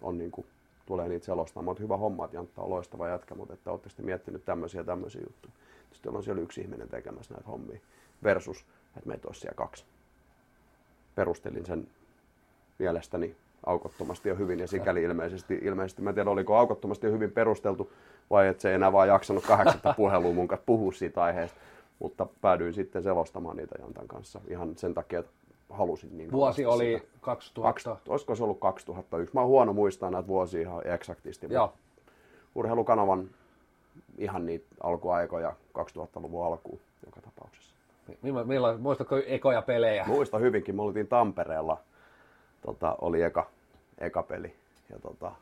Speaker 2: on niin kuin, tulee niitä selostamaan. Mutta hyvä homma, että Jantta on loistava jätkä, mutta että olette sitten miettinyt tämmöisiä ja tämmöisiä juttuja. Sitten on siellä yksi ihminen tekemässä näitä hommia versus, että meitä olisi siellä kaksi. Perustelin sen mielestäni aukottomasti ja hyvin ja sikäli ilmeisesti, ilmeisesti mä en tiedä oliko aukottomasti ja hyvin perusteltu vai että se ei enää vaan jaksanut kahdeksatta puhelua mun kanssa puhua siitä aiheesta, mutta päädyin sitten selostamaan niitä Jantan kanssa ihan sen takia, että halusin niin
Speaker 1: Vuosi oli
Speaker 2: sitä.
Speaker 1: 2000.
Speaker 2: Kaks, olisiko se ollut 2001? Mä oon huono muistaa näitä vuosia ihan eksaktisti.
Speaker 1: Joo.
Speaker 2: Urheilukanavan ihan niitä alkuaikoja 2000-luvun alkuun joka tapauksessa.
Speaker 1: Milla, muistatko ekoja pelejä?
Speaker 2: Muista hyvinkin, me oltiin Tampereella, tota, oli eka, eka peli. Ja tota,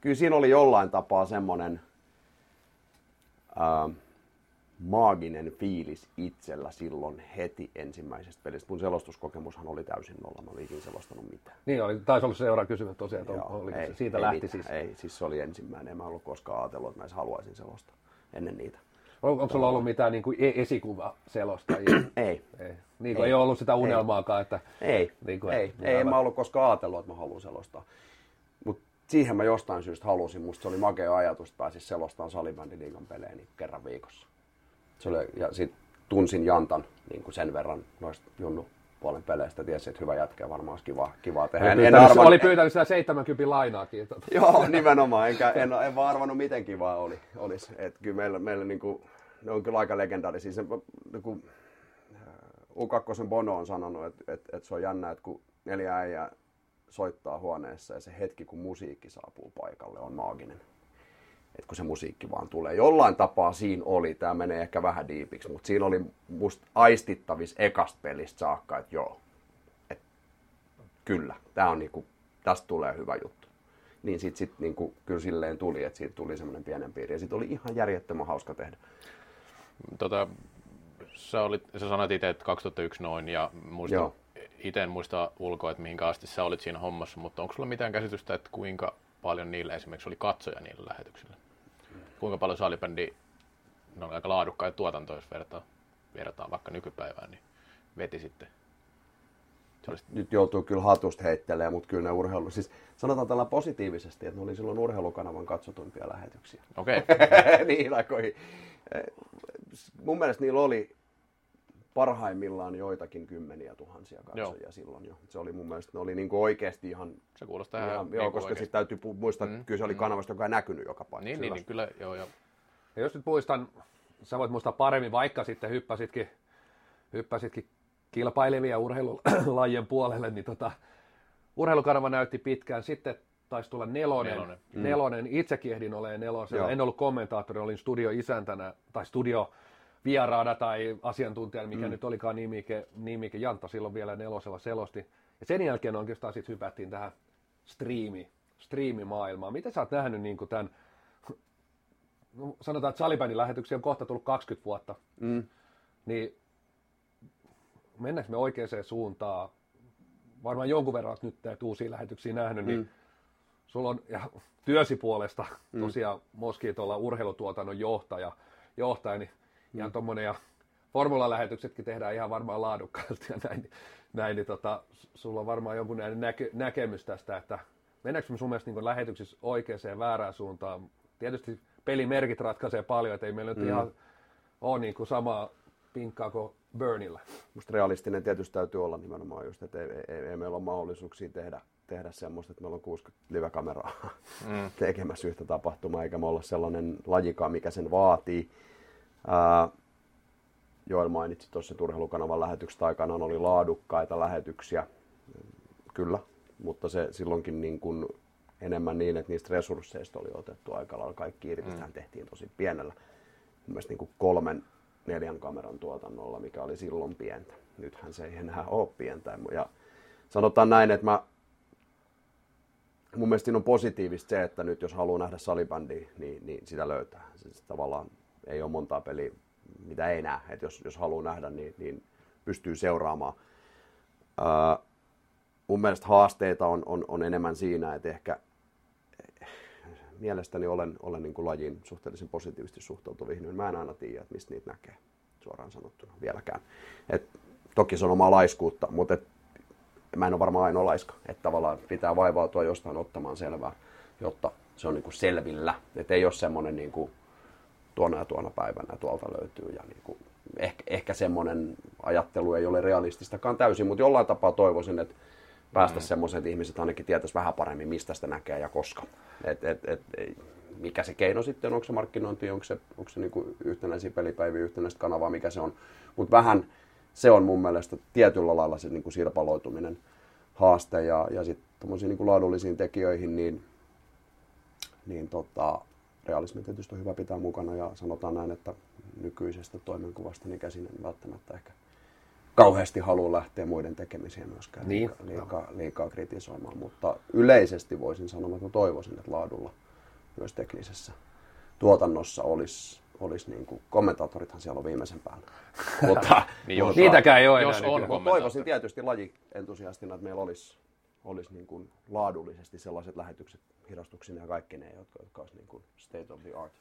Speaker 2: kyllä siinä oli jollain tapaa semmoinen ää, maaginen fiilis itsellä silloin heti ensimmäisestä pelistä. Mun selostuskokemushan oli täysin nolla, mä olin selostanut mitään.
Speaker 1: Niin oli, taisi olla seuraava kysymys tosiaan, että
Speaker 2: Joo,
Speaker 1: oli,
Speaker 2: ei,
Speaker 1: siitä
Speaker 2: ei
Speaker 1: lähti
Speaker 2: mitään,
Speaker 1: siis.
Speaker 2: Ei, siis se oli ensimmäinen. En mä ollut koskaan ajatellut, että mä haluaisin selostaa ennen niitä.
Speaker 1: On, onko sulla ollut mitään niin kuin esikuvaselostajia?
Speaker 2: Ei.
Speaker 1: ei. Niin kuin ei. ei ollut sitä unelmaakaan, että
Speaker 2: Ei,
Speaker 1: Niin kuin,
Speaker 2: ei,
Speaker 1: että-
Speaker 2: ei, en mä ollut koskaan ajatellut, että mä haluan selostaa. Mutta siihen mä jostain syystä halusin. Musta se oli makea ajatus, että pääsis selostamaan salibändiliigan pelejä niin kerran viikossa. Se oli, ja sit tunsin Jantan niin kuin sen verran noista junnu puolen peleistä. Tiesin, että hyvä jätkä varmaan olisi kiva, kivaa tehdä.
Speaker 1: oli
Speaker 2: En, en
Speaker 1: pyytänyt,
Speaker 2: arvannut-
Speaker 1: oli pyytänyt sitä 70 lainaakin. Tota.
Speaker 2: Joo, nimenomaan. Enkä, en, en vaan arvannut, miten kivaa oli, olisi. Et kyllä meillä, meillä niinku, ne on kyllä aika legendaarisia. Se, niinku, U2 Bono on sanonut, että et, et se on jännä, että kun neljä äijää soittaa huoneessa ja se hetki, kun musiikki saapuu paikalle, on maaginen. Et kun se musiikki vaan tulee. Jollain tapaa siinä oli, tämä menee ehkä vähän diipiksi, mutta siinä oli musta aistittavissa ekasta pelistä saakka, että joo, että kyllä, tämä on niinku, tästä tulee hyvä juttu. Niin sit, sit niinku, kyllä silleen tuli, että siitä tuli semmoinen pienen piiri. Ja sit oli ihan järjettömän hauska tehdä.
Speaker 3: Tota, sä, olit, sä sanoit itse, että 2001 noin, ja muista,
Speaker 2: Joo.
Speaker 3: itse en muista ulkoa, että mihinkä asti sä olit siinä hommassa, mutta onko sulla mitään käsitystä, että kuinka paljon niillä esimerkiksi oli katsoja niillä lähetyksillä? Kuinka paljon salibändi, ne on aika laadukkaita tuotantoja, jos vertaa, vertaa vaikka nykypäivään, niin veti sitten. Olisi,
Speaker 2: Nyt joutuu kyllä hatusta heittelemään, mutta kyllä ne urheilu... Siis sanotaan tällä positiivisesti, että ne oli silloin urheilukanavan katsotuimpia lähetyksiä.
Speaker 3: okei, okay.
Speaker 2: niin aikoihin. Eh, Mun mielestä niillä oli parhaimmillaan joitakin kymmeniä tuhansia katsojia
Speaker 3: Joo.
Speaker 2: silloin jo. Se oli mun mielestä, ne oli niinku oikeasti ihan...
Speaker 3: se kuulostaa ihan,
Speaker 2: ihan
Speaker 3: niin
Speaker 2: joo,
Speaker 3: kuin
Speaker 2: koska
Speaker 3: oikeasti.
Speaker 2: sitten täytyy muistaa, että
Speaker 3: Mm,
Speaker 2: kyllä se oli
Speaker 3: mm.
Speaker 2: kanavasta, joka ei näkynyt joka paikassa.
Speaker 3: Niin, niin, niin, kyllä, joo, joo.
Speaker 1: Ja jos nyt muistan, sä voit muistaa paremmin, vaikka sitten hyppäsitkin, hyppäsitkin kilpailevia urheilulajien puolelle, niin tota, urheilukanava näytti pitkään. Sitten taisi tulla nelonen.
Speaker 3: Nelonen.
Speaker 1: Mm. nelonen. Itsekin ehdin olemaan nelosella.
Speaker 2: Joo.
Speaker 1: En ollut kommentaattori, olin studioisäntänä tai studio vieraana tai asiantuntijana, mikä mm. nyt olikaan nimike, nimike. Jantta silloin vielä nelosella selosti. Ja sen jälkeen oikeastaan sitten hypättiin tähän striimi, striimimaailmaan. Miten sä oot nähnyt niin tämän no, sanotaan, että salibändin lähetyksiä on kohta tullut 20 vuotta,
Speaker 2: Mm.
Speaker 1: niin mennäänkö me oikeaan suuntaan? Varmaan jonkun verran olet nyt näitä uusia lähetyksiä nähnyt, niin
Speaker 2: Mm.
Speaker 1: sulla on ja työsi puolesta tosiaan Moskiitolla urheilutuotannon johtaja, johtaja niin ihan tommonen ja formula-lähetyksetkin tehdään ihan varmaan laadukkaasti ja näin, näin niin tota, sulla on varmaan jonkun näke, näkemys tästä, että mennäänkö me sun mielestä niin lähetyksissä oikeaan ja väärään suuntaan? Tietysti pelimerkit ratkaisee paljon, että ei meillä nyt ihan ole niin kuin samaa pinkkaa kuin Burnilla.
Speaker 2: Musta realistinen tietysti täytyy olla nimenomaan just, että ei, ei, ei meillä ole mahdollisuuksia tehdä, tehdä semmoista, että meillä on 60 live-kameraa
Speaker 3: Mm.
Speaker 2: tekemässä yhtä tapahtumaa, eikä me olla sellainen lajikaan, mikä sen vaatii. Ää, Joel mainitsi tuossa, että urheilukanavan lähetykset aikanaan oli laadukkaita lähetyksiä. Kyllä, mutta se silloinkin niin kuin enemmän niin, että niistä resursseista oli otettu aika lailla kaikki irti. Mm. tehtiin tosi pienellä. Mun mielestä niin kuin kolmen neljän kameran tuotannolla, mikä oli silloin pientä. Nythän se ei enää ole pientä. Ja sanotaan näin, että mä, mun mielestä on positiivista se, että nyt jos haluaa nähdä salibändiä, niin, niin sitä löytää. Se, tavallaan ei ole montaa peliä, mitä ei näe. Et jos, jos haluaa nähdä, niin, niin pystyy seuraamaan. Ää, mun mielestä haasteita on, on, on enemmän siinä, että ehkä mielestäni olen, olen niin kuin lajin suhteellisen positiivisesti suhtautuva ihminen. Mä en aina tiedä, että mistä niitä näkee, suoraan sanottuna vieläkään. Et, toki se on omaa laiskuutta, mutta et, mä en ole varmaan ainoa laiska. Että tavallaan pitää vaivautua jostain ottamaan selvää, jotta se on niin kuin selvillä. Että ei ole semmoinen niin kuin, tuona ja tuona päivänä tuolta löytyy. Ja niin kuin, ehkä, ehkä semmoinen ajattelu ei ole realististakaan täysin, mutta jollain tapaa toivoisin, että päästä mm. semmoiset, että ihmiset ainakin tietäisi vähän paremmin, mistä sitä näkee ja koska. Et, et, et, mikä se keino sitten, onko se markkinointi, onko se, onko se niinku yhtenäisiä pelipäiviä, yhtenäistä kanavaa, mikä se on. Mutta vähän se on mun mielestä tietyllä lailla se niinku sirpaloituminen haaste ja, ja sitten niinku laadullisiin tekijöihin, niin, niin tota, realismi tietysti on hyvä pitää mukana ja sanotaan näin, että nykyisestä toimenkuvasta niin käsin en välttämättä ehkä kauheasti halua lähteä muiden tekemisiä myöskään niin. liikaa, liikaa, liikaa kritisoimaan, mutta yleisesti voisin sanoa, että toivoisin, että laadulla myös teknisessä tuotannossa olisi olisi niin kuin, kommentaattorithan siellä on viimeisen päällä.
Speaker 1: mutta, niin jos, niitäkään ei ole
Speaker 3: jos
Speaker 1: enää.
Speaker 2: On toivoisin tietysti lajientusiastina, että meillä olisi, olisi niin kuin laadullisesti sellaiset lähetykset hirastuksineen ja kaikki ne, jotka, jotka olisi niin kuin state of the art.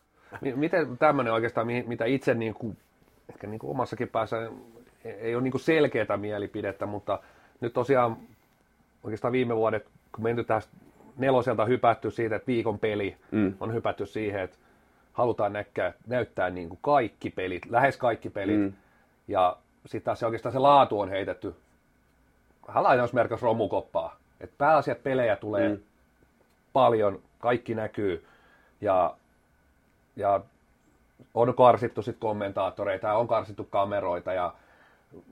Speaker 1: Miten tämmöinen oikeastaan, mitä itse niin kuin, ehkä niin kuin omassakin päässä ei ole niin selkeää mielipidettä, mutta nyt tosiaan oikeastaan viime vuodet, kun menty tästä neloselta hypätty siitä, että viikon peli mm. on hypätty siihen, että halutaan näyttää, näyttää niin kuin kaikki pelit, lähes kaikki pelit, mm. ja sitten taas se oikeastaan se laatu on heitetty vähän lainausmerkiksi romukoppaa. Että pääasiat pelejä tulee mm. paljon, kaikki näkyy, ja, ja on karsittu sitten kommentaattoreita ja on karsittu kameroita ja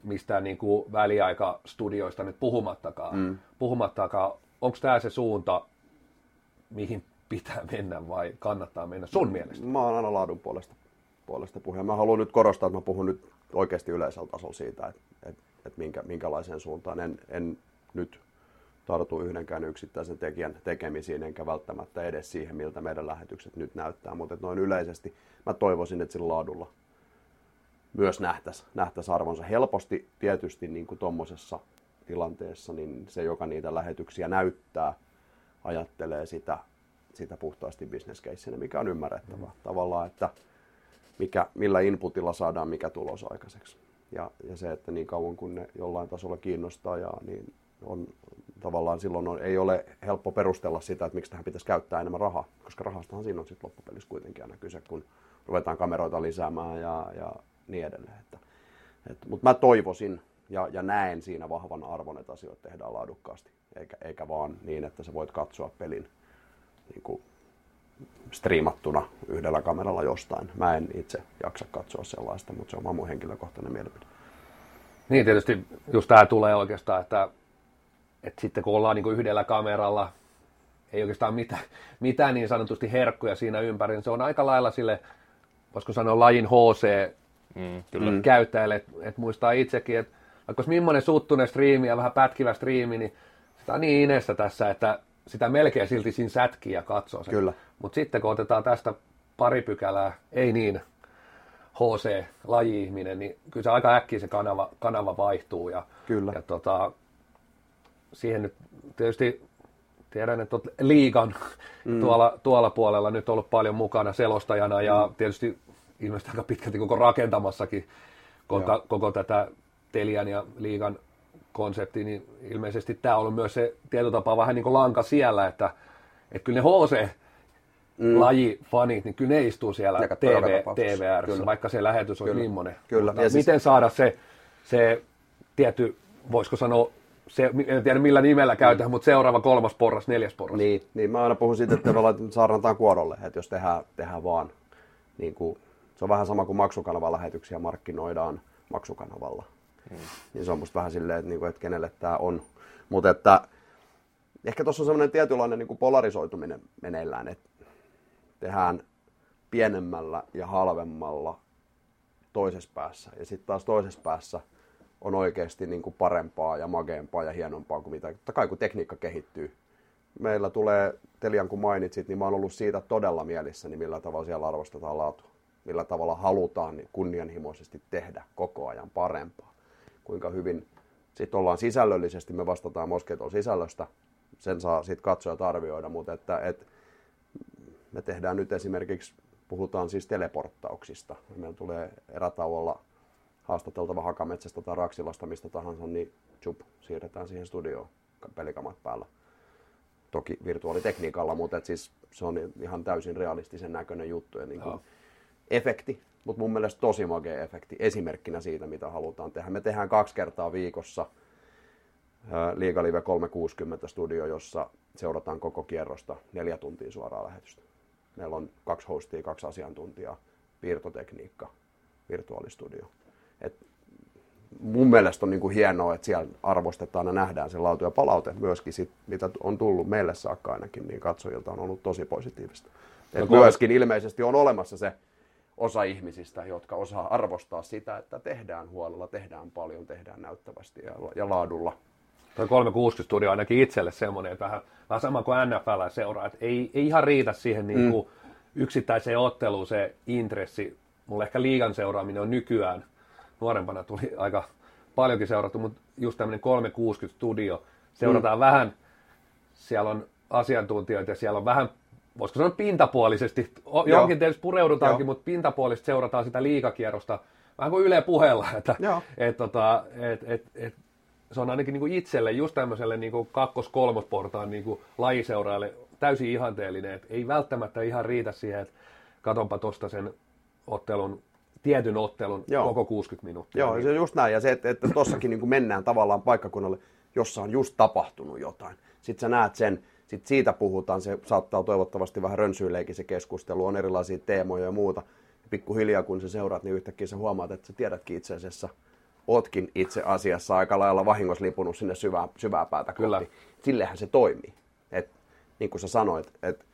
Speaker 1: mistään niin kuin väliaikastudioista nyt puhumattakaan. Mm. puhumattakaan. Onko tämä se suunta, mihin pitää mennä vai kannattaa mennä sun mielestä?
Speaker 2: Mä oon aina laadun puolesta, puolesta puhuja. Mä haluan nyt korostaa, että mä puhun nyt oikeasti yleisellä tasolla siitä, että, että, että minkä, minkälaiseen suuntaan. En, en nyt tartu yhdenkään yksittäisen tekijän tekemisiin, enkä välttämättä edes siihen, miltä meidän lähetykset nyt näyttää. Mutta noin yleisesti mä toivoisin, että sillä laadulla myös nähtäisi nähtäisi arvonsa. Helposti tietysti niin kuin tuommoisessa tilanteessa, niin se, joka niitä lähetyksiä näyttää, ajattelee sitä, sitä puhtaasti bisneskeisinä, mikä on ymmärrettävää. Mm. Tavallaan, että mikä, millä inputilla saadaan mikä tulos aikaiseksi. Ja, ja se, että niin kauan kun ne jollain tasolla kiinnostaa, ja, niin on, tavallaan silloin on, ei ole helppo perustella sitä, että miksi tähän pitäisi käyttää enemmän rahaa, koska rahastahan siinä on sitten loppupelissä kuitenkin aina kyse, kun ruvetaan kameroita lisäämään ja, ja niin edelleen. Että, et, mutta mä toivoisin ja, ja näen siinä vahvan arvon, että asioita tehdään laadukkaasti, eikä, eikä vaan niin, että sä voit katsoa pelin niin kuin striimattuna yhdellä kameralla jostain. Mä en itse jaksa katsoa sellaista, mutta se on vaan mun henkilökohtainen mielipide.
Speaker 1: Niin tietysti just tämä tulee oikeastaan, että, että sitten kun ollaan niin yhdellä kameralla, ei oikeastaan mitään, mitään niin sanotusti herkkuja siinä ympäri, niin se on aika lailla sille, voisiko sanoa lajin HC mm, kyllä. Mm. käyttäjälle, että et muistaa itsekin, että vaikka olisi millainen suttunen striimi ja vähän pätkivä striimi, niin sitä on niin inessä tässä, että sitä melkein silti siinä sätkii ja katsoo sen.
Speaker 2: Kyllä.
Speaker 1: Mutta sitten kun otetaan tästä pari pykälää, ei niin HC-laji-ihminen, niin kyllä se aika äkkiä se kanava, kanava vaihtuu. Ja,
Speaker 2: kyllä.
Speaker 1: ja tota, siihen nyt tietysti tiedän, että liigan mm. tuolla, tuolla puolella nyt ollut paljon mukana selostajana ja mm. tietysti ilmeisesti aika pitkälti koko rakentamassakin koko, koko tätä Telian ja liigan konsepti, niin ilmeisesti tämä on ollut myös se tietotapa vähän niin kuin lanka siellä, että, että kyllä ne HC mm. lajifanit, niin kyllä ne istuu siellä TV, TVR, vaikka se lähetys on millainen.
Speaker 2: Kyllä.
Speaker 1: Ja siis... Miten saada se, se tietty, voisiko sanoa, se, en tiedä millä nimellä käytetään, mm. mutta seuraava kolmas porras, neljäs porras.
Speaker 2: Niin, niin mä aina puhun siitä, että saarnataan kuorolle, että jos tehdään, tehdään vaan niin kuin se on vähän sama kuin maksukanavalähetyksiä markkinoidaan maksukanavalla. Mm. Niin se on musta vähän silleen, että, niinku, että kenelle tämä on. Mutta että ehkä tuossa on semmoinen tietynlainen niin kuin polarisoituminen meneillään, että tehdään pienemmällä ja halvemmalla toisessa päässä. Ja sitten taas toisessa päässä on oikeasti niin kuin parempaa ja mageempaa ja hienompaa kuin mitä. Totta kai kun tekniikka kehittyy. Meillä tulee, Telian kun mainitsit, niin mä oon ollut siitä todella mielissäni, millä tavalla siellä arvostetaan laatua. Millä tavalla halutaan niin kunnianhimoisesti tehdä koko ajan parempaa. Kuinka hyvin sitten ollaan sisällöllisesti, me vastataan Mosketon sisällöstä, sen saa sitten katsojat arvioida, mutta että, että me tehdään nyt esimerkiksi, puhutaan siis teleporttauksista. Meillä tulee erätauolla haastateltava Hakametsästä tai Raksilasta, mistä tahansa, niin chup, siirretään siihen studioon pelikamat päällä. Toki virtuaalitekniikalla, mutta et siis se on ihan täysin realistisen näköinen juttu ja niin kuin efekti, mutta mun mielestä tosi magea efekti esimerkkinä siitä, mitä halutaan tehdä. Me tehdään kaksi kertaa viikossa Liiga Live 360 studio, jossa seurataan koko kierrosta neljä tuntia suoraa lähetystä. Meillä on kaksi hostia, kaksi asiantuntijaa, piirtotekniikka, virtuaalistudio. Et mun mielestä on niin kuin hienoa, että siellä arvostetaan ja nähdään se laatu ja palaute myöskin, sit, mitä on tullut meille saakka ainakin, niin katsojilta on ollut tosi positiivista. Et no, myöskin ilmeisesti on olemassa se osa ihmisistä, jotka osaa arvostaa sitä, että tehdään huolella, tehdään paljon, tehdään näyttävästi ja, ja laadulla.
Speaker 1: Tuo 360 studio ainakin itselle semmoinen, että vähän, vähän sama kuin NFL seuraa, että ei, ei ihan riitä siihen niin kuin mm. yksittäiseen otteluun se intressi. Mulle ehkä liigan seuraaminen on nykyään, nuorempana tuli aika paljonkin seurattu, mutta just tämmöinen 360 studio, seurataan mm. vähän, siellä on asiantuntijoita ja siellä on vähän voisiko sanoa pintapuolisesti, johonkin tietysti pureudutaankin, Joo. mutta pintapuolisesti seurataan sitä liikakierrosta. Vähän kuin Yle puheella, että et, tota, et, et, et, se on ainakin niin kuin itselle, just tämmöiselle niin kuin kakkos-kolmosportaan niin kuin lajiseuraajalle täysin ihanteellinen, että ei välttämättä ihan riitä siihen, että katonpa tuosta sen ottelun, tietyn ottelun Joo. koko 60 minuuttia.
Speaker 2: Joo, se on just näin, ja se, että, että tossakin niin mennään tavallaan paikkakunnalle, jossa on just tapahtunut jotain. Sitten sä näet sen, sitten siitä puhutaan, se saattaa toivottavasti vähän rönsyileikin se keskustelu, on erilaisia teemoja ja muuta. Ja pikkuhiljaa kun sä seuraat, niin yhtäkkiä sä huomaat, että sä tiedätkin itse asiassa, ootkin itse asiassa aika lailla vahingossa lipunut sinne syvää, syvää päätä kohti. Kyllä. Sillehän se toimii. Et, niin kuin sä sanoit, että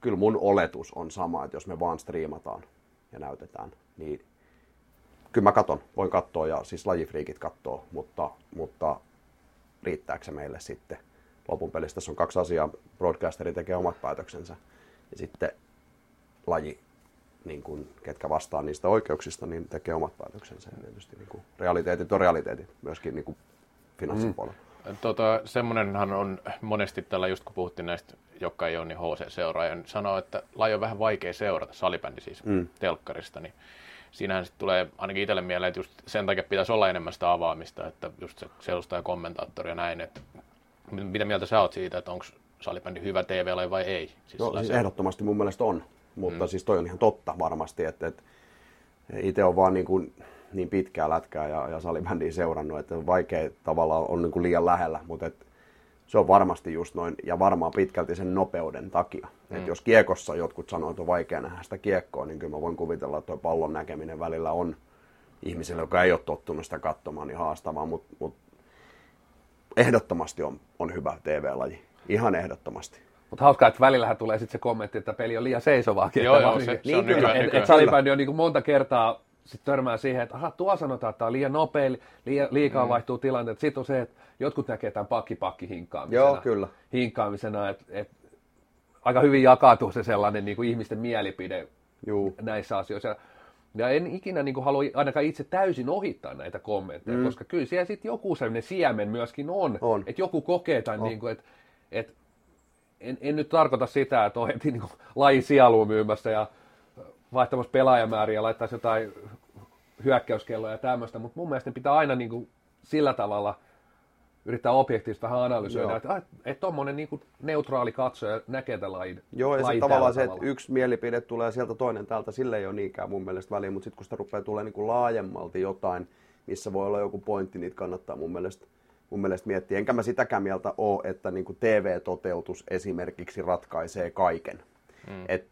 Speaker 2: kyllä mun oletus on sama, että jos me vaan striimataan ja näytetään, niin kyllä mä katon, voin katsoa ja siis lajifriikit katsoo, mutta, mutta riittääkö se meille sitten lopun pelissä tässä on kaksi asiaa. Broadcasteri tekee omat päätöksensä ja sitten laji, niin kuin, ketkä vastaa niistä oikeuksista, niin tekee omat päätöksensä. Ja tietysti niin kuin, realiteetit on realiteetit myöskin niin finanssipuolella.
Speaker 3: Mm. Tota, semmoinenhan on monesti tällä, just kun puhuttiin näistä, jotka ei ole niin HC-seuraaja, niin sanoo, että laji on vähän vaikea seurata, salibändi siis mm. telkkarista, niin siinähän sitten tulee ainakin itselle mieleen, että just sen takia pitäisi olla enemmän sitä avaamista, että just se selustaja kommentaattori ja näin, että mitä mieltä sä oot siitä, että onko salibändi hyvä tv vai ei?
Speaker 2: Siis Joo, siis ehdottomasti mun mielestä on, mutta mm. siis toi on ihan totta varmasti, että, että itse on vaan niin, kuin, niin pitkää lätkää ja, ja salibändiä seurannut, että vaikea tavallaan on niin kuin liian lähellä, mutta että se on varmasti just noin, ja varmaan pitkälti sen nopeuden takia. Mm. Et jos kiekossa jotkut sanoo, että on vaikea nähdä sitä kiekkoa, niin kyllä mä voin kuvitella, että tuo pallon näkeminen välillä on ihmiselle, joka ei ole tottunut sitä katsomaan, niin haastavaa, mutta mut ehdottomasti on, on hyvä TV-laji. Ihan ehdottomasti.
Speaker 1: Mutta hauskaa, että välillähän tulee sitten se kommentti, että peli on liian seisovaa.
Speaker 3: Joo, joo, se, se niin,
Speaker 1: on kyllä. Että et salibändi on niin monta kertaa sit törmää siihen, että aha, tuo sanotaan, että tämä on liian nopea, liian, liikaa mm. vaihtuu tilanteet. Sitten on se, että jotkut näkee tämän pakki-pakki hinkkaamisena.
Speaker 2: Joo, kyllä.
Speaker 1: Hinkkaamisena, että, että aika hyvin jakautuu se sellainen niin kuin ihmisten mielipide Juu. näissä asioissa. Ja en ikinä niin kuin, halua ainakaan itse täysin ohittaa näitä kommentteja, mm. koska kyllä siellä sitten joku sellainen siemen myöskin on, on. että joku kokee tämän, niin kuin, että, että en, en nyt tarkoita sitä, että on heti niin kuin, laji sieluun myymässä ja vaihtamassa pelaajamääriä ja laittaisi jotain hyökkäyskelloja ja tämmöistä, mutta mun mielestä ne pitää aina niin kuin, sillä tavalla – yrittää objektiivisesti vähän analysoida, Joo. että et tuommoinen niin neutraali katsoja näkee tämän lajin.
Speaker 2: Joo, ja se tavallaan se, että yksi mielipide tulee sieltä toinen täältä, sille ei ole niinkään mun mielestä väliä, mutta sitten kun sitä rupeaa tulee niin kuin laajemmalti jotain, missä voi olla joku pointti, niitä kannattaa mun mielestä, mun mielestä miettiä. Enkä mä sitäkään mieltä ole, että niin kuin TV-toteutus esimerkiksi ratkaisee kaiken. Mm. Et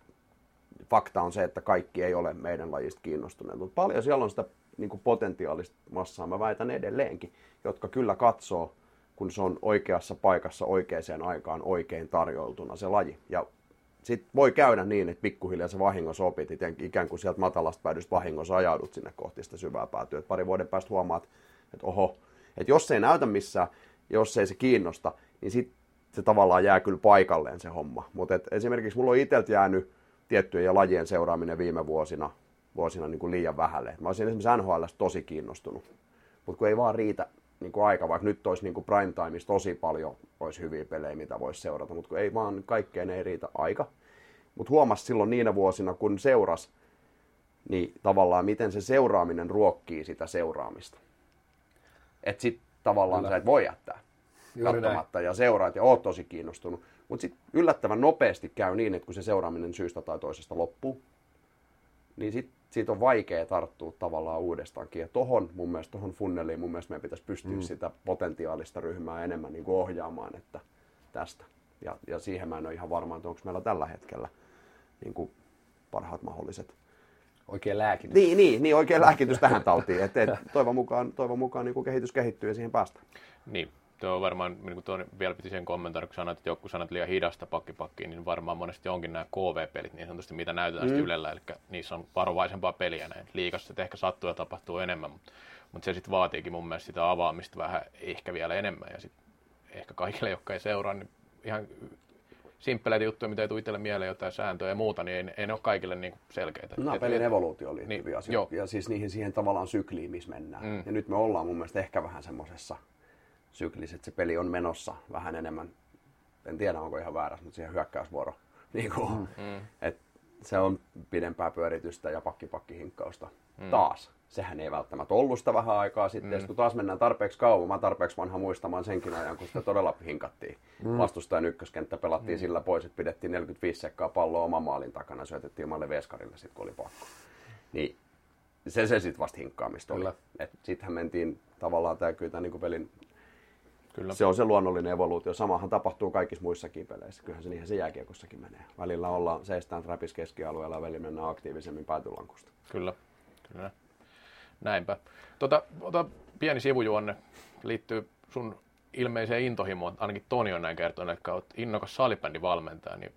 Speaker 2: fakta on se, että kaikki ei ole meidän lajista kiinnostuneet, mutta paljon siellä on sitä niin kuin potentiaalista massaa, mä väitän edelleenkin, jotka kyllä katsoo kun se on oikeassa paikassa oikeaan aikaan oikein tarjoltuna se laji. Ja Sitten voi käydä niin, että pikkuhiljaa se vahingossa opit, ikään kuin sieltä matalasta päädystä vahingossa ajaudut sinne kohti sitä syvää päätyä. Et pari vuoden päästä huomaat, että oho, että jos se ei näytä missään, jos ei se kiinnosta, niin sitten se tavallaan jää kyllä paikalleen se homma. Mutta esimerkiksi mulla on itseltä jäänyt tiettyjen lajien seuraaminen viime vuosina, vuosina niin kuin liian vähälle. Mä olisin esimerkiksi NHL tosi kiinnostunut, mutta kun ei vaan riitä niin kuin aika, vaikka nyt olisi niin kuin prime timeissa tosi paljon olisi hyviä pelejä, mitä voisi seurata, mutta kun ei vaan kaikkeen ei riitä aika. Mutta huomasi silloin niinä vuosina, kun seuras, niin tavallaan miten se seuraaminen ruokkii sitä seuraamista. Että sitten tavallaan Kyllä. sä et voi jättää Juuri katsomatta näin. ja seuraat ja oot tosi kiinnostunut. Mutta sitten yllättävän nopeasti käy niin, että kun se seuraaminen syystä tai toisesta loppuu, niin sit, siitä on vaikea tarttua tavallaan uudestaankin. Ja tohon mun mielestä, tohon funneliin mun mielestä meidän pitäisi pystyä mm. sitä potentiaalista ryhmää enemmän niin kuin ohjaamaan että tästä. Ja, ja siihen mä en ole ihan varma, että onko meillä tällä hetkellä niin kuin parhaat mahdolliset
Speaker 1: Oikein lääkitys.
Speaker 2: Niin, niin, niin oikein lääkitys tähän tautiin. Et, et, toivon mukaan, toivon mukaan niin kuin kehitys kehittyy ja siihen päästään.
Speaker 3: Niin, tuo on varmaan, niin kuin tuon, vielä piti sen kommentoida, kun sanoit, että joku sanat liian hidasta pakkipakkiin, niin varmaan monesti onkin nämä KV-pelit niin sanotusti, mitä näytetään mm. Ylellä, eli niissä on varovaisempaa peliä näin. Liikassa se ehkä sattuu ja tapahtuu enemmän, mutta, mutta se sitten vaatiikin mun mielestä sitä avaamista vähän ehkä vielä enemmän, ja sitten ehkä kaikille, jotka ei seuraa, niin ihan simppeleitä juttuja, mitä ei tule itselle mieleen, jotain sääntöjä ja muuta, niin ei, ei ne ole kaikille niin selkeitä.
Speaker 2: No, et, pelin evoluutio oli niin, asia. Ja siis niihin siihen tavallaan sykliin, missä mennään. Mm. Ja nyt me ollaan mun mielestä ehkä vähän semmoisessa syklissä, että se peli on menossa vähän enemmän, en tiedä onko ihan väärässä, mutta siihen hyökkäysvuoro. Niin kuin, mm. mm. et se on pidempää pyöritystä ja pakkipakkihinkkausta mm. taas. Sehän ei välttämättä ollut sitä vähän aikaa sitten. Mm. kun taas mennään tarpeeksi kauan, mä tarpeeksi vanha muistamaan senkin ajan, kun sitä todella hinkattiin. Mm. Vastustajan ykköskenttä pelattiin mm. sillä pois, että pidettiin 45 sekkaa palloa oman maalin takana ja syötettiin omalle veskarille sit, kun oli pakko. Niin se, se sitten vasta hinkkaamista oli. Sittenhän mentiin tavallaan tämä kyllä niin pelin Kyllä. Se on se luonnollinen evoluutio. Samahan tapahtuu kaikissa muissakin peleissä. Kyllähän se niinhän se jääkiekossakin menee. Välillä ollaan seistään räpis keskialueella ja välillä mennään aktiivisemmin päätylankusta.
Speaker 3: Kyllä, kyllä. Näinpä. Tota, ota pieni sivujuonne liittyy sun ilmeiseen intohimoon, ainakin Toni on näin kertonut, että olet innokas salibändin valmentaja, niin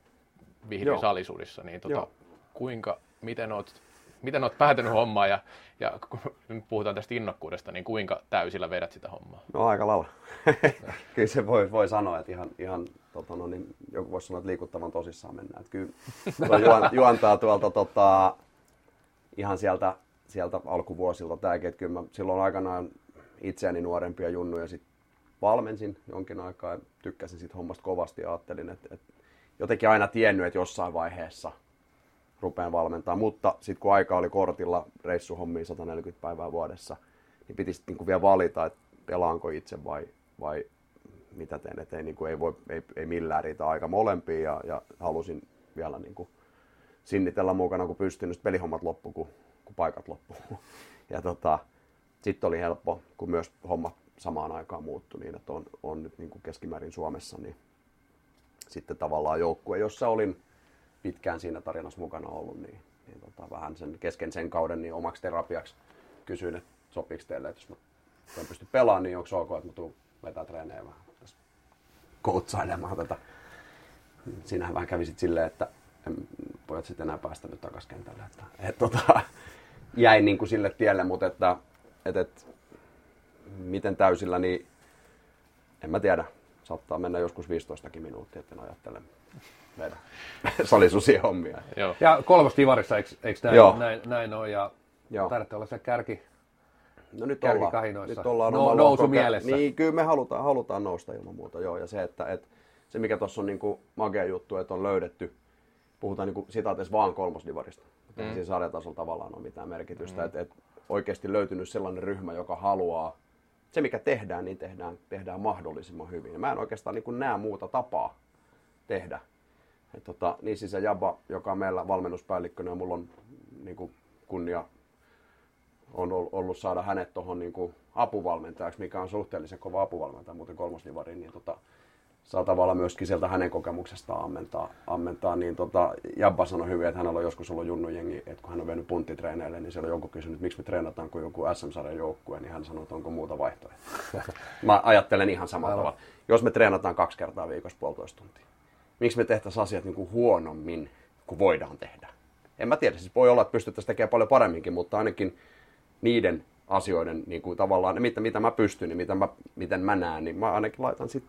Speaker 3: vihreä salisuudessa, niin tota, kuinka, miten olet miten olet päätänyt hommaa ja, ja kun nyt puhutaan tästä innokkuudesta, niin kuinka täysillä vedät sitä hommaa?
Speaker 2: No aika lailla. kyllä se voi, voi sanoa, että ihan, ihan tota, no, niin joku voisi sanoa, että liikuttavan tosissaan mennään. Että kyllä juon, juontaa tuolta tota, ihan sieltä, sieltä alkuvuosilta tämäkin, että kyllä mä silloin aikanaan itseäni nuorempia junnuja sit valmensin jonkin aikaa ja tykkäsin siitä hommasta kovasti ja ajattelin, että, että jotenkin aina tiennyt, että jossain vaiheessa – rupean valmentaa. Mutta sitten kun aika oli kortilla reissuhommiin 140 päivää vuodessa, niin piti sitten niin vielä valita, että pelaanko itse vai, vai mitä teen. Että ei, niin kuin, ei, voi, ei, ei millään riitä aika molempiin ja, ja halusin vielä niin kuin, sinnitellä mukana, kun pystyn. Sitten pelihommat loppu, kun, kun paikat loppu. Ja tota, sitten oli helppo, kun myös hommat samaan aikaan muuttui niin, että on, on nyt niin kuin keskimäärin Suomessa, niin sitten tavallaan joukkue, jossa olin pitkään siinä tarinassa mukana ollut, niin, niin tota, vähän sen kesken sen kauden niin omaksi terapiaksi kysyin, että sopiiko teille, että jos mä en pysty pelaamaan, niin onko ok, että mä tuun vetää treenejä vähän tässä koutsailemaan tätä. Siinähän vähän kävi sitten silleen, että en pojat sitten enää päästä nyt takaisin kentälle. Että, et, tota, jäin niin kuin sille tielle, mutta että, et, et, miten täysillä, niin en mä tiedä. Saattaa mennä joskus 15 minuuttia, että en ajattele meidän salisusien hommia.
Speaker 1: Joo. Ja kolmas divarissa, eikö, eikö näin, Joo. näin, näin ole? Ja Joo. taidatte olla se kärki,
Speaker 2: No nyt ollaan, nyt ollaan no, nousu koke- mielessä. Niin, kyllä me halutaan, halutaan nousta ilman muuta, joo. Ja se, että, että se mikä tuossa on niin kuin magea juttu, että on löydetty, puhutaan niin kuin sitaateessa vaan kolmosdivarista. Mm. Ei siinä sarjatasolla tavallaan ole mitään merkitystä. Mm. Että, että oikeasti löytynyt sellainen ryhmä, joka haluaa, se mikä tehdään, niin tehdään, tehdään mahdollisimman hyvin. Ja mä en oikeastaan niin kuin näe muuta tapaa tehdä et tota, niin siis se Jabba, joka on meillä valmennuspäällikkönä, mulla on niin kuin, kunnia on ollut saada hänet tuohon niin apuvalmentajaksi, mikä on suhteellisen kova apuvalmentaja, muuten kolmosdivari, niin tota, saa tavallaan myöskin sieltä hänen kokemuksestaan ammentaa. ammentaa niin tota, Jabba sanoi hyvin, että hänellä on joskus ollut junnujengi, että kun hän on vienyt punttitreeneille, niin siellä on joku kysynyt, että miksi me treenataan kuin joku SM-sarjan joukkue, niin hän sanoi, että onko muuta vaihtoehtoa. Mä ajattelen ihan samalla tavalla. Jos me treenataan kaksi kertaa viikossa puolitoista tuntia, miksi me tehtäisiin asiat niin kuin huonommin kuin voidaan tehdä. En mä tiedä, siis voi olla, että pystyttäisiin tekemään paljon paremminkin, mutta ainakin niiden asioiden niin kuin tavallaan, mitä, mitä mä pystyn ja mitä mä, miten mä näen, niin mä ainakin laitan sit,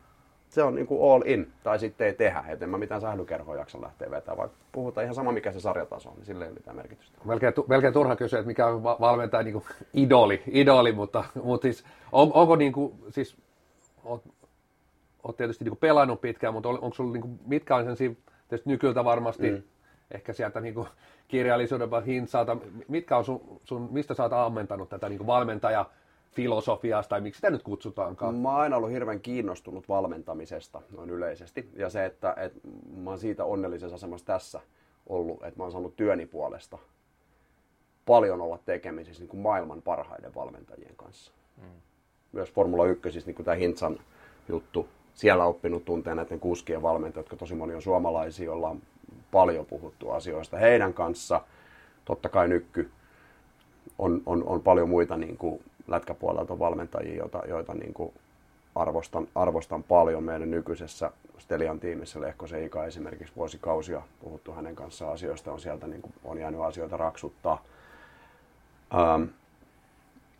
Speaker 2: se on niin kuin all in, tai sitten ei tehdä, että en mä mitään sählykerhoa jaksa lähteä vetämään, vaikka puhutaan ihan sama mikä se sarjataso on, niin sille ei ole mitään merkitystä.
Speaker 1: Melkein, tu- melkein turha kysyä, että mikä on va- valmentaja niin idoli, idoli, mutta, mutta siis, on, onko niin kuin, siis, oot, oot tietysti niin kuin pelannut pitkään, mutta on, onko sulla, niin kuin, mitkä on sen tietysti nykyltä varmasti, mm. ehkä sieltä niin kuin, kirjallisuuden hintsalta, mitkä on sun, sun, mistä sä oot ammentanut tätä niin kuin valmentaja, filosofiasta, tai miksi sitä nyt kutsutaankaan?
Speaker 2: Mä oon aina ollut hirveän kiinnostunut valmentamisesta noin yleisesti. Ja se, että, että mä oon siitä onnellisessa asemassa tässä ollut, että mä oon saanut työni puolesta paljon olla tekemisissä niin kuin maailman parhaiden valmentajien kanssa. Mm. Myös Formula 1, siis niin kuin tämä Hintsan juttu, siellä oppinut tunteen näiden kuskien valmentajat, jotka tosi moni on suomalaisia, joilla on paljon puhuttu asioista heidän kanssa. Totta kai nykky on, on, on paljon muita niin kuin lätkäpuolelta valmentajia, joita, joita niin kuin arvostan, arvostan paljon meidän nykyisessä Stelian tiimissä. Lehkosen Ika esimerkiksi vuosikausia puhuttu hänen kanssaan asioista, on sieltä niin kuin, on jäänyt asioita raksuttaa. Ähm,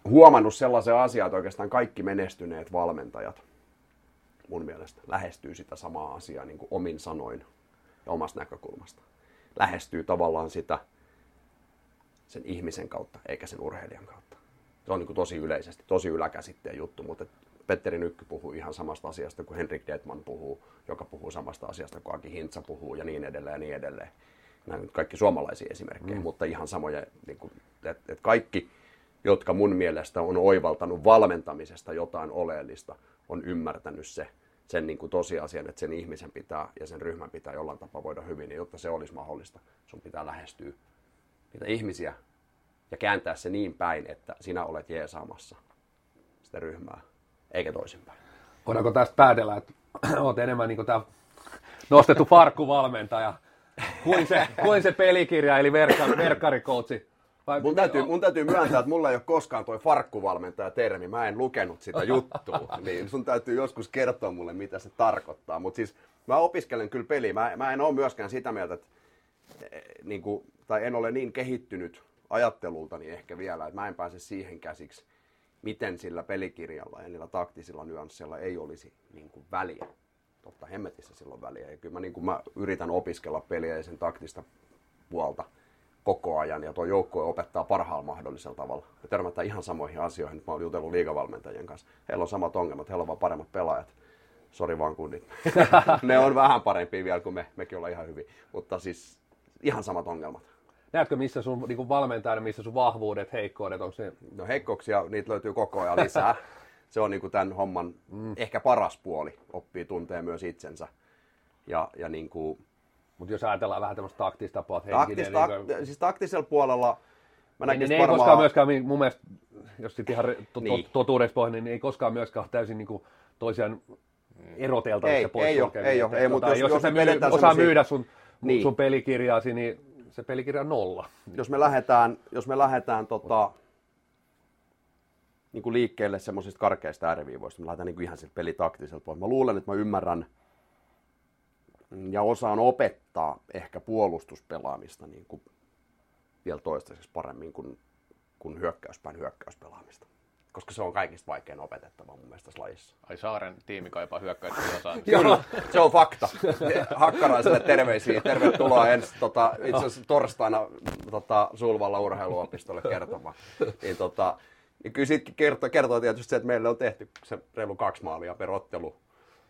Speaker 2: huomannut sellaisen asian, että oikeastaan kaikki menestyneet valmentajat mun mielestä lähestyy sitä samaa asiaa niin kuin omin sanoin ja omasta näkökulmasta. Lähestyy tavallaan sitä sen ihmisen kautta, eikä sen urheilijan kautta. Se on niin kuin tosi yleisesti, tosi yläkäsitteen juttu, mutta Petteri Nykky puhuu ihan samasta asiasta kuin Henrik Detman puhuu, joka puhuu samasta asiasta kuin Aki Hintsa puhuu ja niin edelleen ja niin edelleen. Nämä nyt kaikki suomalaisia esimerkkejä, mm. mutta ihan samoja, niin kuin, että, että kaikki, jotka mun mielestä on oivaltanut valmentamisesta jotain oleellista, on ymmärtänyt se, sen niin kuin tosiasian, että sen ihmisen pitää ja sen ryhmän pitää jollain tapaa voida hyvin, niin jotta se olisi mahdollista, sun pitää lähestyä niitä ihmisiä ja kääntää se niin päin, että sinä olet jeesaamassa sitä ryhmää, eikä toisinpäin.
Speaker 1: Voidaanko tästä päätellä, että olet enemmän niin tämä nostettu farkkuvalmentaja kuin se, kuin se pelikirja, eli verkkari, verkkarikoutsi?
Speaker 2: Vai mun, täytyy, mun täytyy myöntää, että mulla ei ole koskaan toi farkkuvalmentaja termi. Mä en lukenut sitä juttua. Niin sun täytyy joskus kertoa mulle, mitä se tarkoittaa. Mutta siis mä opiskelen kyllä peliä. Mä, mä en ole myöskään sitä mieltä, että eh, niin kuin, tai en ole niin kehittynyt ajattelultani ehkä vielä, että mä en pääse siihen käsiksi, miten sillä pelikirjalla ja niillä taktisilla nyansseilla ei olisi niin kuin väliä. Totta hemmetissä silloin väliä. Ja kyllä mä, niin kuin mä yritän opiskella peliä ja sen taktista puolta koko ajan ja tuo joukkue opettaa parhaalla mahdollisella tavalla. Me törmätään ihan samoihin asioihin. Nyt mä oon jutellut liigavalmentajien kanssa. Heillä on samat ongelmat, heillä on vaan paremmat pelaajat. Sori vaan kundit. ne on vähän parempia vielä kuin me. Mekin ollaan ihan hyvin. Mutta siis ihan samat ongelmat.
Speaker 1: Näetkö, missä sun niin valmentajana, missä sun vahvuudet, heikkoudet, onko se...
Speaker 2: No heikkouksia, niitä löytyy koko ajan lisää. se on niin kuin tämän homman mm. ehkä paras puoli, oppii tuntee myös itsensä. Ja, ja niin kuin...
Speaker 1: Mutta jos ajatellaan vähän tämmöistä taktista puolta
Speaker 2: Taktis, tak, niin kuin... siis taktisella puolella
Speaker 1: mä niin, niin varmaan... ei koskaan myöskään, mun mielestä, jos sitten ihan to, niin. totuudessa pohjin, niin ei koskaan myöskään täysin niin kuin toisiaan eroteltavissa
Speaker 2: pois. Ei ole, ei ole, ei, mutta
Speaker 1: jos, jos, jos, jos myy, osaa myydä sun, niin. sun pelikirjaasi, niin se pelikirja on nolla.
Speaker 2: Jos me lähdetään, jos me lähdetään tota, niin kuin liikkeelle semmoisista karkeista ääriviivoista, me lähdetään niin kuin ihan siltä pelitaktiselta puolelta. Mä luulen, että mä ymmärrän ja osaan opettaa ehkä puolustuspelaamista niin kuin vielä toistaiseksi paremmin kuin, kuin hyökkäyspäin hyökkäyspelaamista koska se on kaikista vaikein opetettava mun mielestä tässä lajissa.
Speaker 3: Ai Saaren tiimi kaipaa hyökkäystä osaamista.
Speaker 2: Kyllä, se on fakta. Hakkaraiselle terveisiä. Tervetuloa ensi tota, itse asiassa torstaina tota, Sulvalla urheiluopistolle kertomaan. Niin, tota, niin kyllä siitä kertoo, kertoo tietysti se, että meille on tehty se reilu kaksi maalia per ottelu.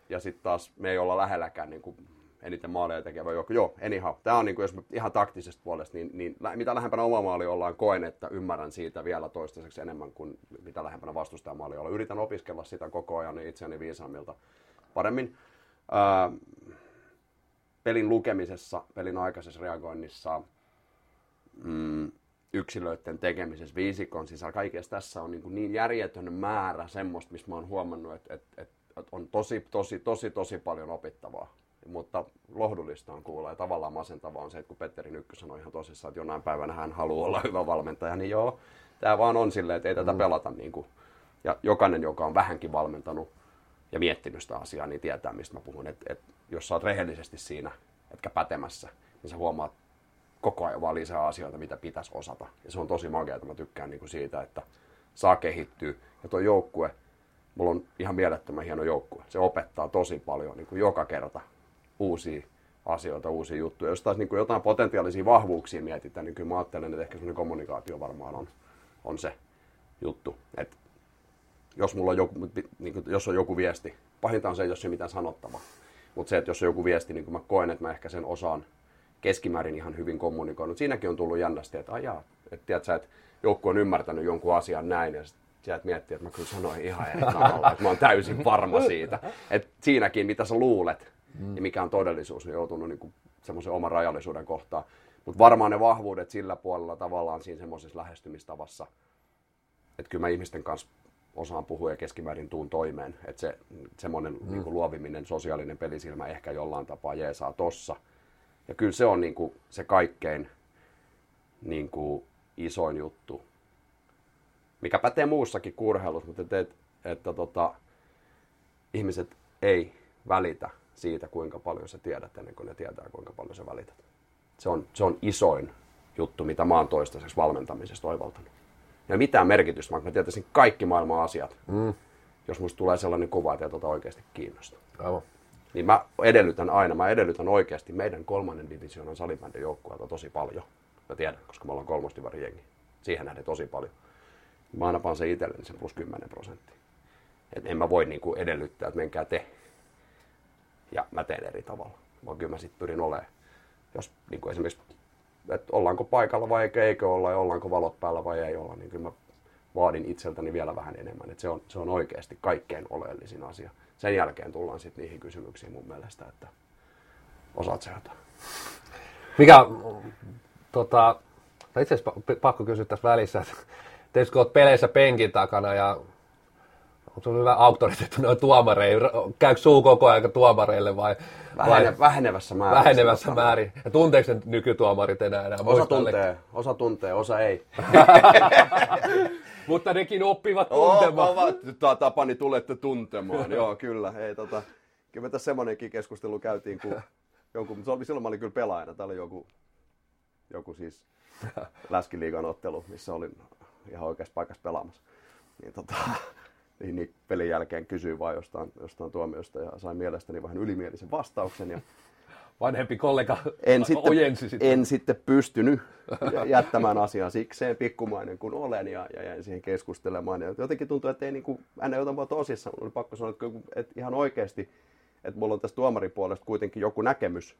Speaker 2: Ja sitten taas me ei olla lähelläkään niin kuin eniten maaleja tekevä joukko. Joo, anyhow. Tämä on, niin kuin, jos ihan taktisesta puolesta, niin, niin mitä lähempänä oma maali ollaan, koen, että ymmärrän siitä vielä toistaiseksi enemmän kuin mitä lähempänä vastustajan maali olla. Yritän opiskella sitä koko ajan niin itseäni viisaammilta paremmin. Ää, pelin lukemisessa, pelin aikaisessa reagoinnissa, mm, yksilöiden tekemisessä, viisikon sisällä, kaikessa tässä on niin, kuin niin järjetön määrä semmoista, mistä mä oon huomannut, että, että, että on tosi, tosi, tosi, tosi paljon opittavaa mutta lohdullista on kuulla ja tavallaan masentava on se, että kun Petteri Nykky sanoi ihan tosissaan, että jonain päivänä hän haluaa olla hyvä valmentaja, niin joo, tämä vaan on silleen, että ei tätä mm. pelata niin kuin, ja jokainen, joka on vähänkin valmentanut ja miettinyt sitä asiaa, niin tietää, mistä mä puhun. Et, et, jos sä oot rehellisesti siinä, etkä pätemässä, niin sä huomaat koko ajan vaan lisää asioita, mitä pitäisi osata. Ja se on tosi makeaa, mä tykkään niin kuin siitä, että saa kehittyä. Ja tuo joukkue, mulla on ihan mielettömän hieno joukkue. Se opettaa tosi paljon niin kuin joka kerta uusia asioita, uusia juttuja. Jos taas niin kuin jotain potentiaalisia vahvuuksia mietitään, niin kyllä mä ajattelen, että ehkä semmoinen kommunikaatio varmaan on, on se juttu. Et jos, mulla on joku, niin kuin, jos on joku viesti, pahinta on se, jos ei ole mitään sanottavaa. Mutta se, että jos on joku viesti, niin kuin mä koen, että mä ehkä sen osaan keskimäärin ihan hyvin kommunikoinut. Siinäkin on tullut jännästi, että ajaa, että sä, että joukku on ymmärtänyt jonkun asian näin ja sieltä miettii, että mä kyllä sanoin ihan eri tavalla, että mä oon täysin varma siitä. Että siinäkin, mitä sä luulet mm. ja mikä on todellisuus, on joutunut niin semmoisen oman rajallisuuden kohtaan. Mutta varmaan ne vahvuudet sillä puolella tavallaan siinä semmoisessa lähestymistavassa, että kyllä mä ihmisten kanssa osaan puhua ja keskimäärin tuun toimeen. Että se semmoinen mm. niin luoviminen, sosiaalinen pelisilmä ehkä jollain tapaa jeesaa tossa. Ja kyllä se on niin kuin se kaikkein niin kuin isoin juttu, mikä pätee muussakin kurheilussa, mutta että, että, että tota, ihmiset ei välitä siitä, kuinka paljon sä tiedät ennen kuin ne tietää, kuinka paljon sä välität. Se on, se on isoin juttu, mitä mä oon toistaiseksi valmentamisesta oivaltanut. Ja mitään merkitystä, vaikka mä tietäisin kaikki maailman asiat, mm. jos musta tulee sellainen kuva, että tota oikeasti kiinnostaa.
Speaker 1: Aivan.
Speaker 2: Niin mä edellytän aina, mä edellytän oikeasti meidän kolmannen divisioonan salibändin joukkueelta tosi paljon. Mä tiedän, koska me ollaan kolmostivari jengi. Siihen nähden tosi paljon. Mä aina paan sen itselleni sen plus 10 prosenttia. Et en mä voi niinku edellyttää, että menkää te. Ja mä teen eri tavalla. Vaan kyllä mä sitten pyrin olemaan. Jos niinku esimerkiksi, että ollaanko paikalla vai eikö, eikö olla ja ollaanko valot päällä vai ei olla, niin kyllä mä vaadin itseltäni vielä vähän enemmän. Et se, on, se on oikeasti kaikkein oleellisin asia. Sen jälkeen tullaan sitten niihin kysymyksiin mun mielestä, että osaat sä jotain.
Speaker 1: Mikä, tota, no itse asiassa pakko kysyä tässä välissä, että tietysti kun olet peleissä penkin takana ja on sinulla hyvä auktoriteetti noin tuomareille, käykö suu koko ajan tuomareille vai?
Speaker 2: Vähene, vai vähenevässä määrin.
Speaker 1: Vähenevässä määrin. Ja tunteeko ne nykytuomarit enää? enää?
Speaker 2: Osa tuntee, osa tuntee, osa ei.
Speaker 1: Mutta nekin oppivat tuntemaan.
Speaker 2: Oh, Tapani tulette tuntemaan, joo kyllä. Ei, tota, kyllä me tässä semmoinenkin keskustelu käytiin, kun jonkun, silloin mä olin kyllä pelaajana, tämä oli joku, joku siis läskiliigan ottelu, missä olin ihan oikeassa paikassa pelaamassa. Niin, tota, niin, pelin jälkeen kysyin vaan jostain, jostain tuomiosta ja sain mielestäni vähän ylimielisen vastauksen. Ja
Speaker 1: Vanhempi kollega
Speaker 2: en sitten, ojensi sitten. En sitten pystynyt jättämään asiaa sikseen pikkumainen kuin olen ja, ja jäin siihen keskustelemaan. Ja jotenkin tuntuu, että ei niin kuin, hän ei ota mua tosissaan. Oli pakko sanoa, että, että ihan oikeasti, että mulla on tästä tuomaripuolesta kuitenkin joku näkemys,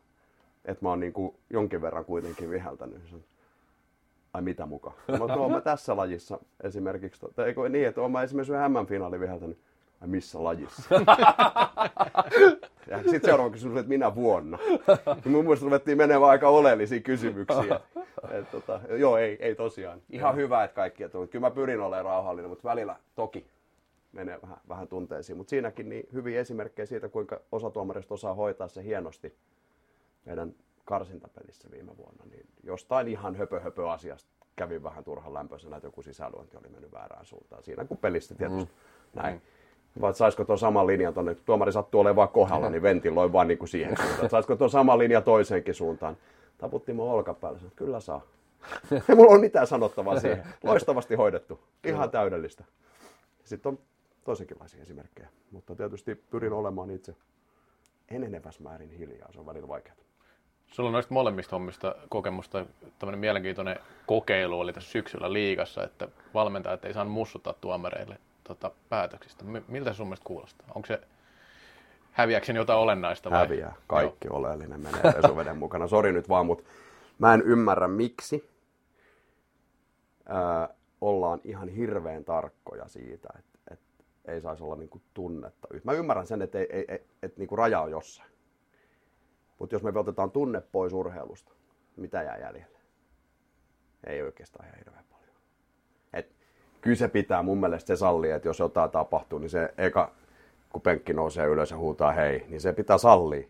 Speaker 2: että mä oon niin kuin jonkin verran kuitenkin viheltänyt ai mitä muka? Mä oon mä tässä lajissa esimerkiksi, tai eikö niin, että oon mä esimerkiksi MM-finaali viheltänyt, ai missä lajissa? ja sitten seuraava kysymys, että minä vuonna. Ja mun mielestä ruvettiin menemään aika oleellisia kysymyksiä. Et, tota, joo, ei, ei tosiaan. Ihan hyvä, että kaikki että Kyllä mä pyrin olemaan rauhallinen, mutta välillä toki menee vähän, vähän tunteisiin. Mutta siinäkin niin hyviä esimerkkejä siitä, kuinka osatuomarista osaa hoitaa se hienosti meidän karsintapelissä viime vuonna, niin jostain ihan höpö, höpö asiasta kävi vähän turhan lämpöisenä, että joku sisäluonti oli mennyt väärään suuntaan. Siinä kun pelissä tietysti mm. näin. Mm. Vai saisiko tuon saman linjan tuonne, tuomari sattuu olemaan vaan kohdalla, niin ventiloi vaan niin kuin siihen suuntaan. Saisiko tuon saman linja toiseenkin suuntaan. Taputti mun olkapäälle, että kyllä saa. Ei mulla ole mitään sanottavaa siihen. Loistavasti hoidettu. Ihan täydellistä. Sitten on toisenkinlaisia esimerkkejä. Mutta tietysti pyrin olemaan itse enenevässä määrin hiljaa. Se on välillä vaikeaa.
Speaker 3: Sulla on noista molemmista hommista kokemusta. Tämmöinen mielenkiintoinen kokeilu oli tässä syksyllä liigassa, että valmentajat ei saanut mussuttaa tuomareille tota, päätöksistä. Miltä se sun mielestä kuulostaa? Onko se häviäkseni jotain olennaista vai?
Speaker 2: Häviää. Kaikki Joo. oleellinen menee pesuveden mukana. Sori nyt vaan, mutta mä en ymmärrä miksi ää, ollaan ihan hirveän tarkkoja siitä, että, että ei saisi olla niinku tunnetta. Mä ymmärrän sen, että, ei, ei, että, että niinku raja on jossain. Mutta jos me otetaan tunne pois urheilusta, mitä jää jäljelle? Ei oikeastaan ihan hirveän paljon. Et kyllä se pitää mun mielestä se sallia, että jos jotain tapahtuu, niin se eka, kun penkki nousee ylös ja huutaa hei, niin se pitää sallia.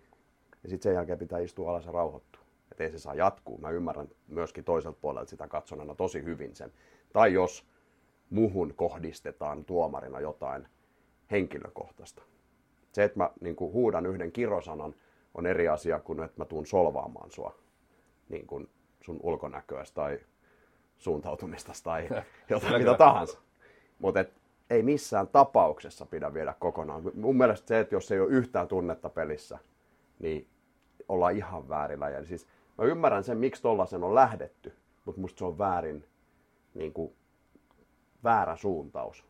Speaker 2: Ja sitten sen jälkeen pitää istua alas ja rauhoittua. Että ei se saa jatkuu. Mä ymmärrän myöskin toiselta puolelta sitä katsonana tosi hyvin sen. Tai jos muhun kohdistetaan tuomarina jotain henkilökohtaista, Se, että mä niin huudan yhden kirosanan, on eri asia kuin että mä tuun solvaamaan sua niin kuin sun ulkonäköästä tai suuntautumista tai jotain mitä tahansa. Mutta ei missään tapauksessa pidä viedä kokonaan. Mun mielestä se, että jos ei ole yhtään tunnetta pelissä, niin ollaan ihan väärillä. Ja siis mä ymmärrän sen, miksi tollasen on lähdetty, mutta musta se on väärin, niin kuin, väärä suuntaus.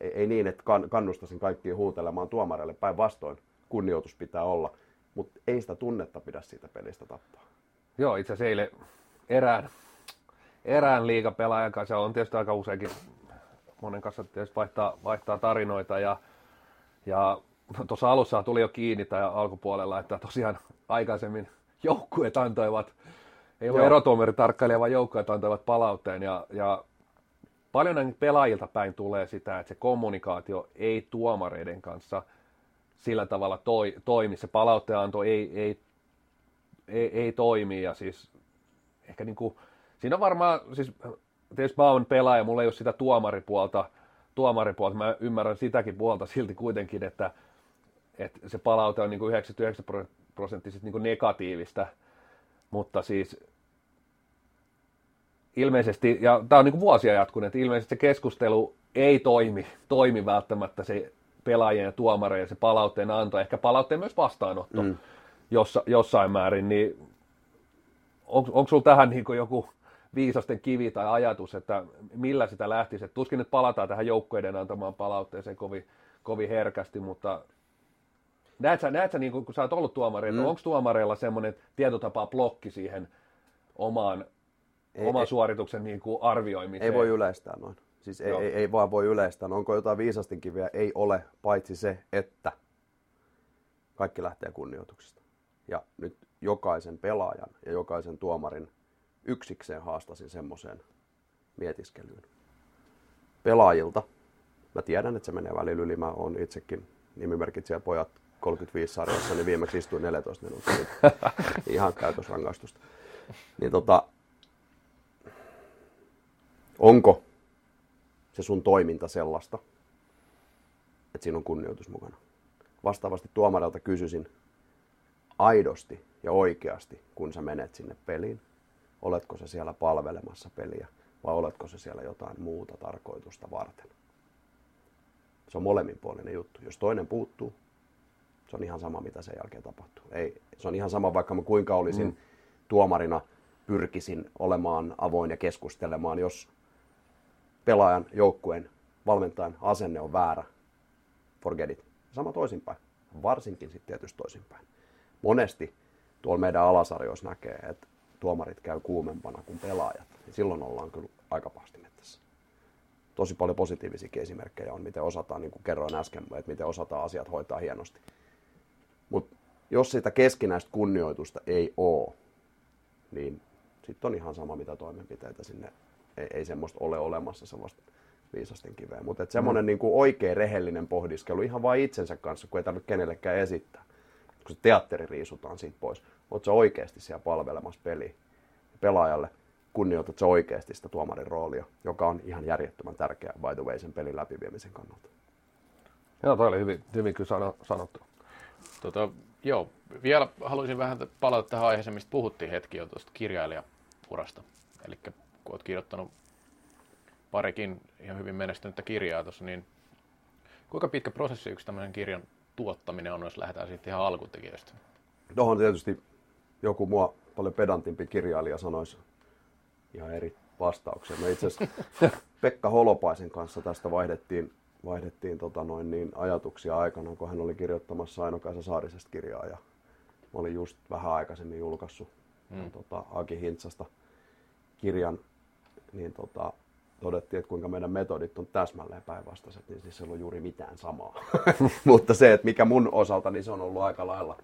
Speaker 2: Ei, ei niin, että kan, kannustaisin kaikkia huutelemaan tuomareille päinvastoin. Kunnioitus pitää olla, mutta ei sitä tunnetta pidä siitä pelistä tappaa.
Speaker 1: Joo, itse asiassa eilen erään, erään liigapelaajan kanssa on tietysti aika useinkin monen kanssa tietysti vaihtaa, vaihtaa tarinoita ja, ja tuossa alussa tuli jo kiinni tai alkupuolella, että tosiaan aikaisemmin joukkueet antoivat, ei ole erotuomari tarkkailija, vaan joukkueet antoivat palautteen ja, ja paljon näin pelaajilta päin tulee sitä, että se kommunikaatio ei tuomareiden kanssa sillä tavalla toi, toimi, se palautteenanto ei, ei, ei, ei toimi ja siis ehkä niin kuin, siinä on varmaan, siis tietysti mä oon pelaaja, mulla ei ole sitä tuomaripuolta, tuomaripuolta, mä ymmärrän sitäkin puolta silti kuitenkin, että, että se palaute on niin kuin 99 prosenttisesti niin kuin negatiivista, mutta siis ilmeisesti, ja tämä on niin kuin vuosia jatkunut, että ilmeisesti se keskustelu ei toimi, toimi välttämättä se pelaajien ja tuomareiden se palautteen anto, ehkä palautteen myös vastaanotto mm. jossa, jossain määrin, niin on, onko sulla tähän niin kuin joku viisasten kivi tai ajatus, että millä sitä lähtisi. Et tuskin nyt palataan tähän joukkueiden antamaan palautteeseen kovin, kovin herkästi, mutta näet sä, näet sä niin kun sä oot ollut tuomari, mm. onko tuomareilla semmoinen tietotapa blokki siihen omaan, ei, oman ei, suorituksen niin kuin arvioimiseen?
Speaker 2: Ei voi yleistää noin. Siis ei, ei, ei vaan voi yleistää. No, onko jotain viisasten kiviä? Ei ole, paitsi se, että kaikki lähtee kunnioituksesta. Ja nyt jokaisen pelaajan ja jokaisen tuomarin yksikseen haastasin semmoiseen mietiskelyyn. Pelaajilta. Mä tiedän, että se menee välillä yli. Mä oon itsekin nimimerkit siellä pojat 35 sarjassa, niin viimeksi istuin 14 minuuttia. Ihan käytösrangaistusta. Niin tota, onko se sun toiminta sellaista, että siinä on kunnioitus mukana? Vastaavasti tuomarilta kysyisin aidosti ja oikeasti, kun sä menet sinne peliin, oletko se siellä palvelemassa peliä vai oletko se siellä jotain muuta tarkoitusta varten. Se on molemminpuolinen juttu. Jos toinen puuttuu, se on ihan sama, mitä sen jälkeen tapahtuu. Ei, se on ihan sama, vaikka mä kuinka olisin mm. tuomarina, pyrkisin olemaan avoin ja keskustelemaan, jos pelaajan, joukkueen, valmentajan asenne on väärä. Forget it. Sama toisinpäin. Varsinkin sitten tietysti toisinpäin. Monesti tuolla meidän alasarjoissa näkee, että tuomarit käy kuumempana kuin pelaajat, niin silloin ollaan kyllä aika pahasti mettässä. Tosi paljon positiivisia esimerkkejä on, miten osataan, niin kuin kerroin äsken, että miten osataan asiat hoitaa hienosti. Mutta jos sitä keskinäistä kunnioitusta ei ole, niin sitten on ihan sama, mitä toimenpiteitä sinne, ei, ei semmoista ole olemassa, sellaista viisasten kiveä. Mutta semmoinen mm. niin oikein rehellinen pohdiskelu ihan vain itsensä kanssa, kun ei tarvitse kenellekään esittää. Kun se teatteri riisutaan siitä pois. Oletko sä oikeasti siellä palvelemassa peliä pelaajalle? Kunnioitat sä oikeasti sitä tuomarin roolia, joka on ihan järjettömän tärkeä by the way sen pelin läpiviemisen kannalta.
Speaker 1: Joo, toi oli hyvin, hyvin kyllä sanottu.
Speaker 3: Tota, joo, vielä haluaisin vähän palata tähän aiheeseen, mistä puhuttiin hetki jo tuosta kirjailijaurasta. Eli kun olet kirjoittanut parikin ihan hyvin menestynyttä kirjaa tuossa, niin kuinka pitkä prosessi yksi tämmöisen kirjan tuottaminen on, jos lähdetään siitä ihan alkutekijöistä?
Speaker 2: Tuohon tietysti joku mua paljon pedantimpi kirjailija sanoisi ihan eri vastauksia. Me itse asiassa Pekka Holopaisen kanssa tästä vaihdettiin, vaihdettiin tota noin niin, ajatuksia aikana, kun hän oli kirjoittamassa Aino-Kaisa Saarisesta kirjaa ja mä olin just vähän aikaisemmin julkaissut mm. tota, Aki Hintsasta kirjan, niin tota, todettiin, että kuinka meidän metodit on täsmälleen päinvastaiset, niin siis se ei ollut juuri mitään samaa. Mutta se, että mikä mun osalta, niin se on ollut aika lailla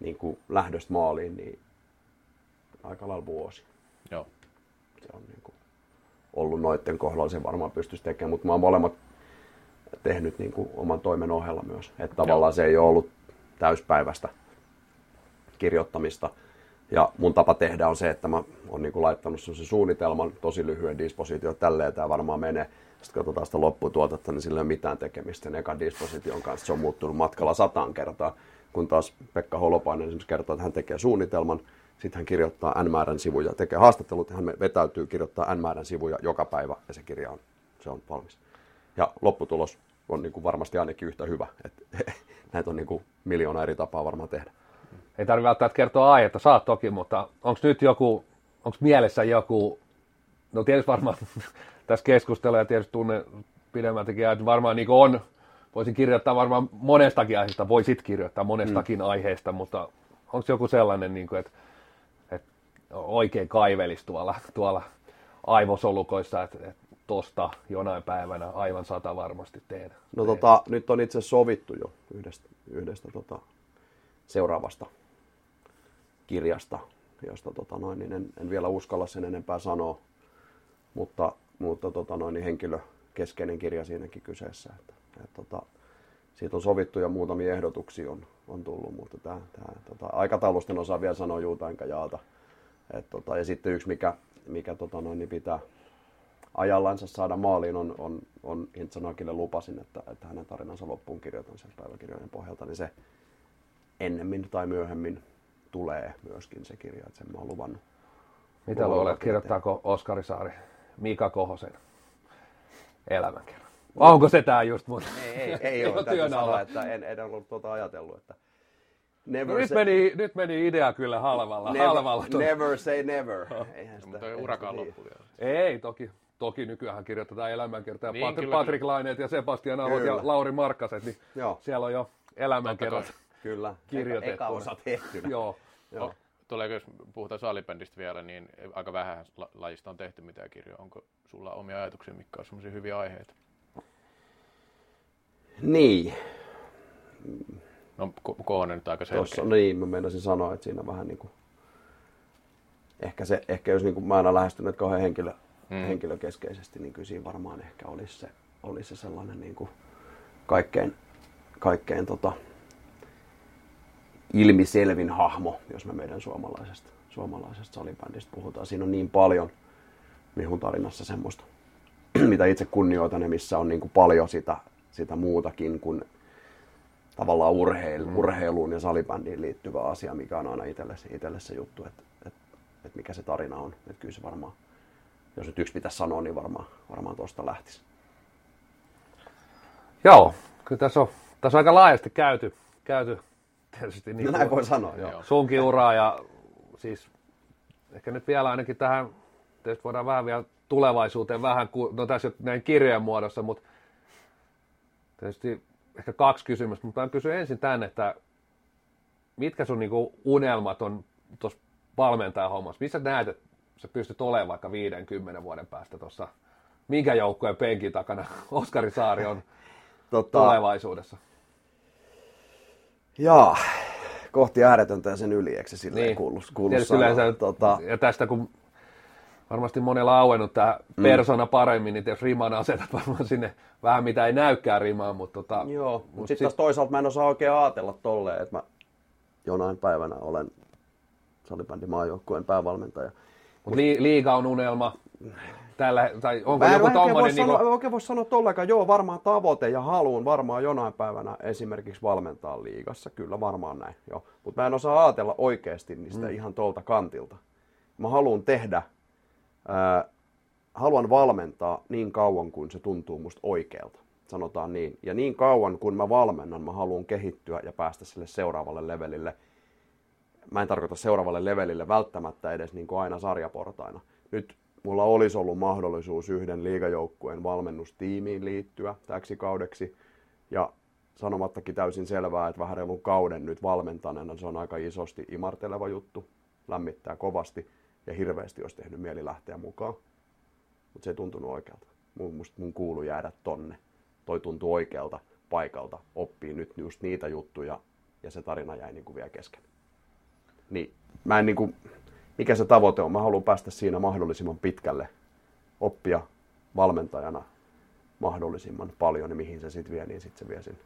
Speaker 2: niin kuin lähdöstä maaliin, niin aika lailla vuosi.
Speaker 3: Joo.
Speaker 2: Se on niin kuin ollut noiden kohdalla, se varmaan pystyisi tekemään, mutta mä oon molemmat tehnyt niin kuin oman toimen ohella myös. Että tavallaan Joo. se ei ole ollut täyspäiväistä kirjoittamista, Ja mun tapa tehdä on se, että mä oon niin laittanut sen suunnitelman, tosi lyhyen dispositio, tälleen tämä varmaan menee. Sitten katsotaan sitä lopputuotetta, niin sillä ei ole mitään tekemistä sen ekan disposition kanssa. Se on muuttunut matkalla sataan kertaa, kun taas Pekka Holopainen esimerkiksi kertoo, että hän tekee suunnitelman, sitten hän kirjoittaa n määrän sivuja, tekee haastattelut hän vetäytyy kirjoittaa n määrän sivuja joka päivä ja se kirja on, se on valmis. Ja lopputulos on niin kuin varmasti ainakin yhtä hyvä. että näitä on niin kuin miljoona eri tapaa varmaan tehdä.
Speaker 1: Ei tarvitse välttämättä kertoa aihetta, saat toki, mutta onko nyt joku, onko mielessä joku, no tietysti varmaan tässä keskustelussa ja tietysti tunne pidemmältäkin, että varmaan niin on, voisin kirjoittaa varmaan monestakin aiheesta, voisit kirjoittaa monestakin mm. aiheesta, mutta onko joku sellainen, niin kuin, että, että oikein kaivelisi tuolla, tuolla aivosolukoissa, että, että tosta jonain päivänä aivan sata varmasti tehdä.
Speaker 2: No tota, nyt on itse sovittu jo yhdestä, yhdestä tota, seuraavasta kirjasta, josta tota noin, niin en, en, vielä uskalla sen enempää sanoa, mutta, mutta tota noin, niin henkilökeskeinen kirja siinäkin kyseessä. Että, et, tota, siitä on sovittu ja muutamia ehdotuksia on, on tullut, mutta tää, tää, tota, aikataulusta en osaa vielä sanoa juuta enkä jaata. Et, tota, ja sitten yksi, mikä, mikä tota noin, niin pitää, ajallansa saada maaliin on, on, on Hintsanakille lupasin, että, että hänen tarinansa loppuun kirjoitan sen päiväkirjojen pohjalta, niin se ennemmin tai myöhemmin tulee myöskin se kirja, että sen mä oon luvannut.
Speaker 1: Mitä luulet, kirjoittaako Oskari Saari Mika Kohosen elämänkerran? Onko se tää just mun?
Speaker 2: Ei, ei, ei ole. Täytyy sanoa, että en, en ollut tuota ajatellut, että
Speaker 1: Never nyt, say, meni, nyt meni idea kyllä halvalla.
Speaker 2: Never,
Speaker 1: halvalla
Speaker 2: never say never.
Speaker 3: Eihän sitä, mutta urakaan loppu vielä.
Speaker 1: Ei, toki. Toki nykyään kirjoitetaan elämänkertaa. Niin, Patrik, kyllä, Patrik Laineet ja Sebastian Ahot ja Lauri Markkaset, niin Joo. siellä on jo elämänkerrat
Speaker 2: Kyllä,
Speaker 1: kirjoitettu.
Speaker 2: Eka, eka osa tehtynä.
Speaker 1: Joo.
Speaker 3: Joo. Tuleeko, jos puhutaan salibändistä vielä, niin aika vähän lajista on tehty mitään kirjoja. Onko sulla omia ajatuksia, mitkä on sellaisia hyviä aiheita?
Speaker 2: Niin.
Speaker 3: No, Kohonen nyt aika selkeä. Tuossa,
Speaker 2: niin, mä meinasin sanoa, että siinä vähän niin kuin, ehkä, se, ehkä jos niin kuin mä aina lähestynyt kauhean henkilö, mm. henkilökeskeisesti, niin kyllä siinä varmaan ehkä olisi se, olisi se sellainen niin kuin kaikkein, kaikkein tota, ilmiselvin hahmo, jos me meidän suomalaisesta, suomalaisesta salibändistä puhutaan. Siinä on niin paljon Mihun tarinassa semmoista, mitä itse kunnioitan ja missä on niin kuin paljon sitä, sitä muutakin kuin tavallaan urheilu, mm. urheiluun ja salibändiin liittyvä asia, mikä on aina itselle, itselle se juttu, että, että, että mikä se tarina on. Että kyllä se varmaan, jos nyt yksi pitäisi sanoa, niin varmaan, varmaan tuosta lähtisi.
Speaker 1: Joo, kyllä tässä on, tässä on aika laajasti käyty, käyty
Speaker 2: tietysti. Niin no näin voi sanoa, joo.
Speaker 1: Sunkin uraa ja siis ehkä nyt vielä ainakin tähän, tietysti voidaan vähän vielä tulevaisuuteen vähän, no tässä näin kirjojen muodossa, mutta tietysti ehkä kaksi kysymystä, mutta mä kysyn ensin tänne, että mitkä sun niinku unelmat on tuossa valmentajan hommassa? Missä näet, että sä pystyt olemaan vaikka 50 vuoden päästä tuossa? Minkä joukkueen penkin takana Oskari Saari on tota, tulevaisuudessa?
Speaker 2: Jaa, kohti ääretöntä ja sen yli, eikö se silleen niin. kuulu, kuulu sanoa? Yleensä,
Speaker 1: tota... Ja tästä kun varmasti monella auennut tämä mm. persona paremmin, niin jos riman asetat varmaan sinne vähän mitä ei näykään rimaan. Mutta tota,
Speaker 2: Joo, mutta mut sitten sit... toisaalta mä en osaa oikein ajatella tolleen, että mä jonain päivänä olen salibändin maajoukkueen päävalmentaja.
Speaker 1: Mutta li- liiga on unelma. Tällä, tai onko joku tommonen...
Speaker 2: Niin kuin... oikein voi sanoa tollakaan, joo, varmaan tavoite ja haluun varmaan jonain päivänä esimerkiksi valmentaa liigassa, kyllä varmaan näin, joo. Mutta mä en osaa ajatella oikeasti niistä mm. ihan tuolta kantilta. Mä haluan tehdä Ää, haluan valmentaa niin kauan kuin se tuntuu musta oikealta, sanotaan niin. Ja niin kauan kun mä valmennan, mä haluan kehittyä ja päästä sille seuraavalle levelille. Mä en tarkoita seuraavalle levelille välttämättä edes niin kuin aina sarjaportaina. Nyt mulla olisi ollut mahdollisuus yhden liigajoukkueen valmennustiimiin liittyä täksi kaudeksi. Ja sanomattakin täysin selvää, että vähän reilun kauden nyt valmentaneena se on aika isosti imarteleva juttu, lämmittää kovasti ja hirveästi olisi tehnyt mieli lähteä mukaan. Mutta se ei tuntunut oikealta. Mun, musta mun kuulu jäädä tonne. Toi tuntuu oikealta paikalta. Oppii nyt just niitä juttuja ja se tarina jäi niin kuin vielä kesken. Niin mä en niin kuin, mikä se tavoite on? Mä haluan päästä siinä mahdollisimman pitkälle. Oppia valmentajana mahdollisimman paljon ja mihin se sitten vie, niin sitten se vie sinne.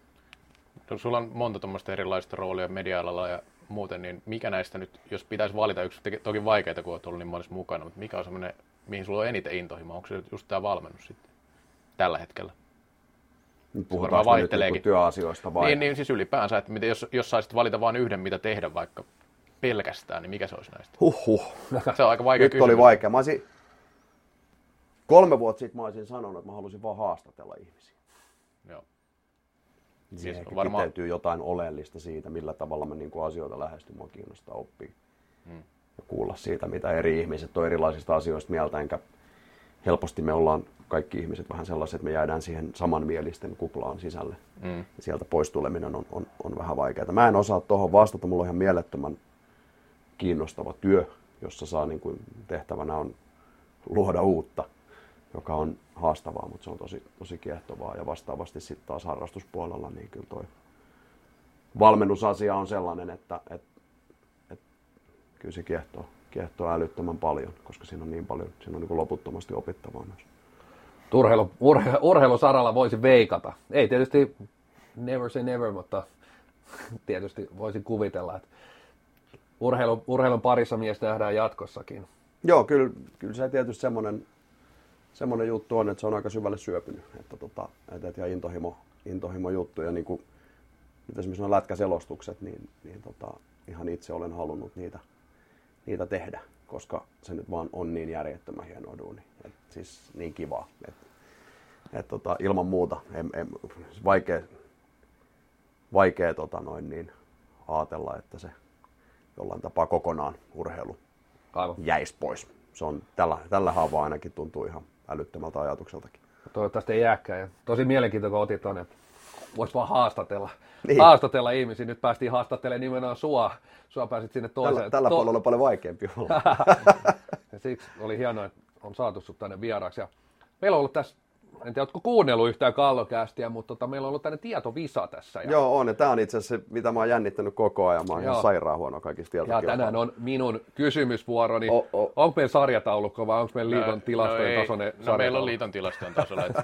Speaker 3: No, sulla on monta tuommoista erilaista roolia media ja muuten, niin mikä näistä nyt, jos pitäisi valita yksi, toki vaikeita, kun olet ollut niin monessa mukana, mutta mikä on semmoinen, mihin sulla on eniten intohimoa? Onko se just tämä valmennus sitten tällä hetkellä?
Speaker 2: Puhutaanko nyt työasioista vai?
Speaker 3: Niin, niin siis ylipäänsä, että miten, jos, jos saisit valita vain yhden, mitä tehdä vaikka pelkästään, niin mikä se olisi näistä?
Speaker 2: Huhhuh.
Speaker 3: Se on aika vaikea
Speaker 2: Nyt oli vaikea. Mä olisin, kolme vuotta sitten mä olisin sanonut, että mä halusin vaan haastatella ihmisiä.
Speaker 3: Joo.
Speaker 2: Siis
Speaker 3: Siis
Speaker 2: ehkä
Speaker 3: on varmaan-
Speaker 2: kiteytyy jotain oleellista siitä, millä tavalla mä niin asioita lähestyn. Mua kiinnostaa oppia
Speaker 3: Hmm.
Speaker 2: ja kuulla siitä, mitä eri ihmiset on erilaisista asioista mieltä. Enkä helposti me ollaan kaikki ihmiset vähän sellaiset, että me jäädään siihen samanmielisten kuplaan sisälle.
Speaker 3: Mm.
Speaker 2: Ja sieltä pois tuleminen on, on, on vähän vaikeaa. Mä en osaa tuohon vastata. Mulla on ihan mielettömän kiinnostava työ, jossa saa niin kuin, tehtävänä on luoda uutta, joka on haastavaa, mutta se on tosi, tosi kiehtovaa. Ja vastaavasti sitten taas harrastuspuolella, niin kyllä toi valmennusasia on sellainen, että, että, että kyllä se kiehtoo, kiehtoo älyttömän paljon, koska siinä on niin paljon, siinä on niin kuin loputtomasti opittavaa myös.
Speaker 1: Urheilu, urhe, urheilusaralla voisi veikata. Ei tietysti never say never, mutta tietysti voisin kuvitella, että urheilu, urheilun parissa mies nähdään jatkossakin.
Speaker 2: Joo, kyllä, kyllä se tietysti semmoinen, semmoinen juttu on, että se on aika syvälle syöpynyt. Että tota, että, että ja intohimo, intohimo juttu. Ja niin kuin, nyt esimerkiksi nuo lätkäselostukset, niin, niin tota, ihan itse olen halunnut niitä, niitä tehdä, koska se nyt vaan on niin järjettömän hienoa duuni. Et siis niin kivaa. Et, et tota, ilman muuta en, en, vaikea, vaikea tota noin, niin, ajatella, että se jollain tapaa kokonaan urheilu
Speaker 1: Aivan.
Speaker 2: jäisi pois. Se on tällä, tällä haavaa ainakin tuntuu ihan älyttömältä ajatukseltakin.
Speaker 1: Toivottavasti ei jääkään. Ja tosi mielenkiintoista, kun otit tuonne, että voisi vaan haastatella,
Speaker 2: Niin.
Speaker 1: haastatella ihmisiä. Nyt päästiin haastattelemaan nimenomaan sua. Sua pääsit sinne toiseen.
Speaker 2: Tällä, tällä
Speaker 1: to-
Speaker 2: puolella on paljon vaikeampi olla.
Speaker 1: Siksi oli hienoa, että on saatu sut tänne vieraaksi. Ja meillä on ollut tässä, en tiedä, ootko kuunnellut yhtään kallokästiä, mutta tota, meillä on ollut tänne tietovisa tässä. Ja,
Speaker 2: Joo, on. Ja tämä on itse asiassa se, mitä mä oon jännittänyt koko ajan. Mä oon ihan sairaan huono kaikista
Speaker 1: ja
Speaker 2: tietokilpailuista.
Speaker 1: tänään on minun kysymysvuoroni.
Speaker 2: O- o-
Speaker 1: Onko meillä sarjataulukko vai onko meillä liiton tilastojen
Speaker 3: ei.
Speaker 1: tasoinen
Speaker 3: No meillä on liiton tilastojen tasolla. Että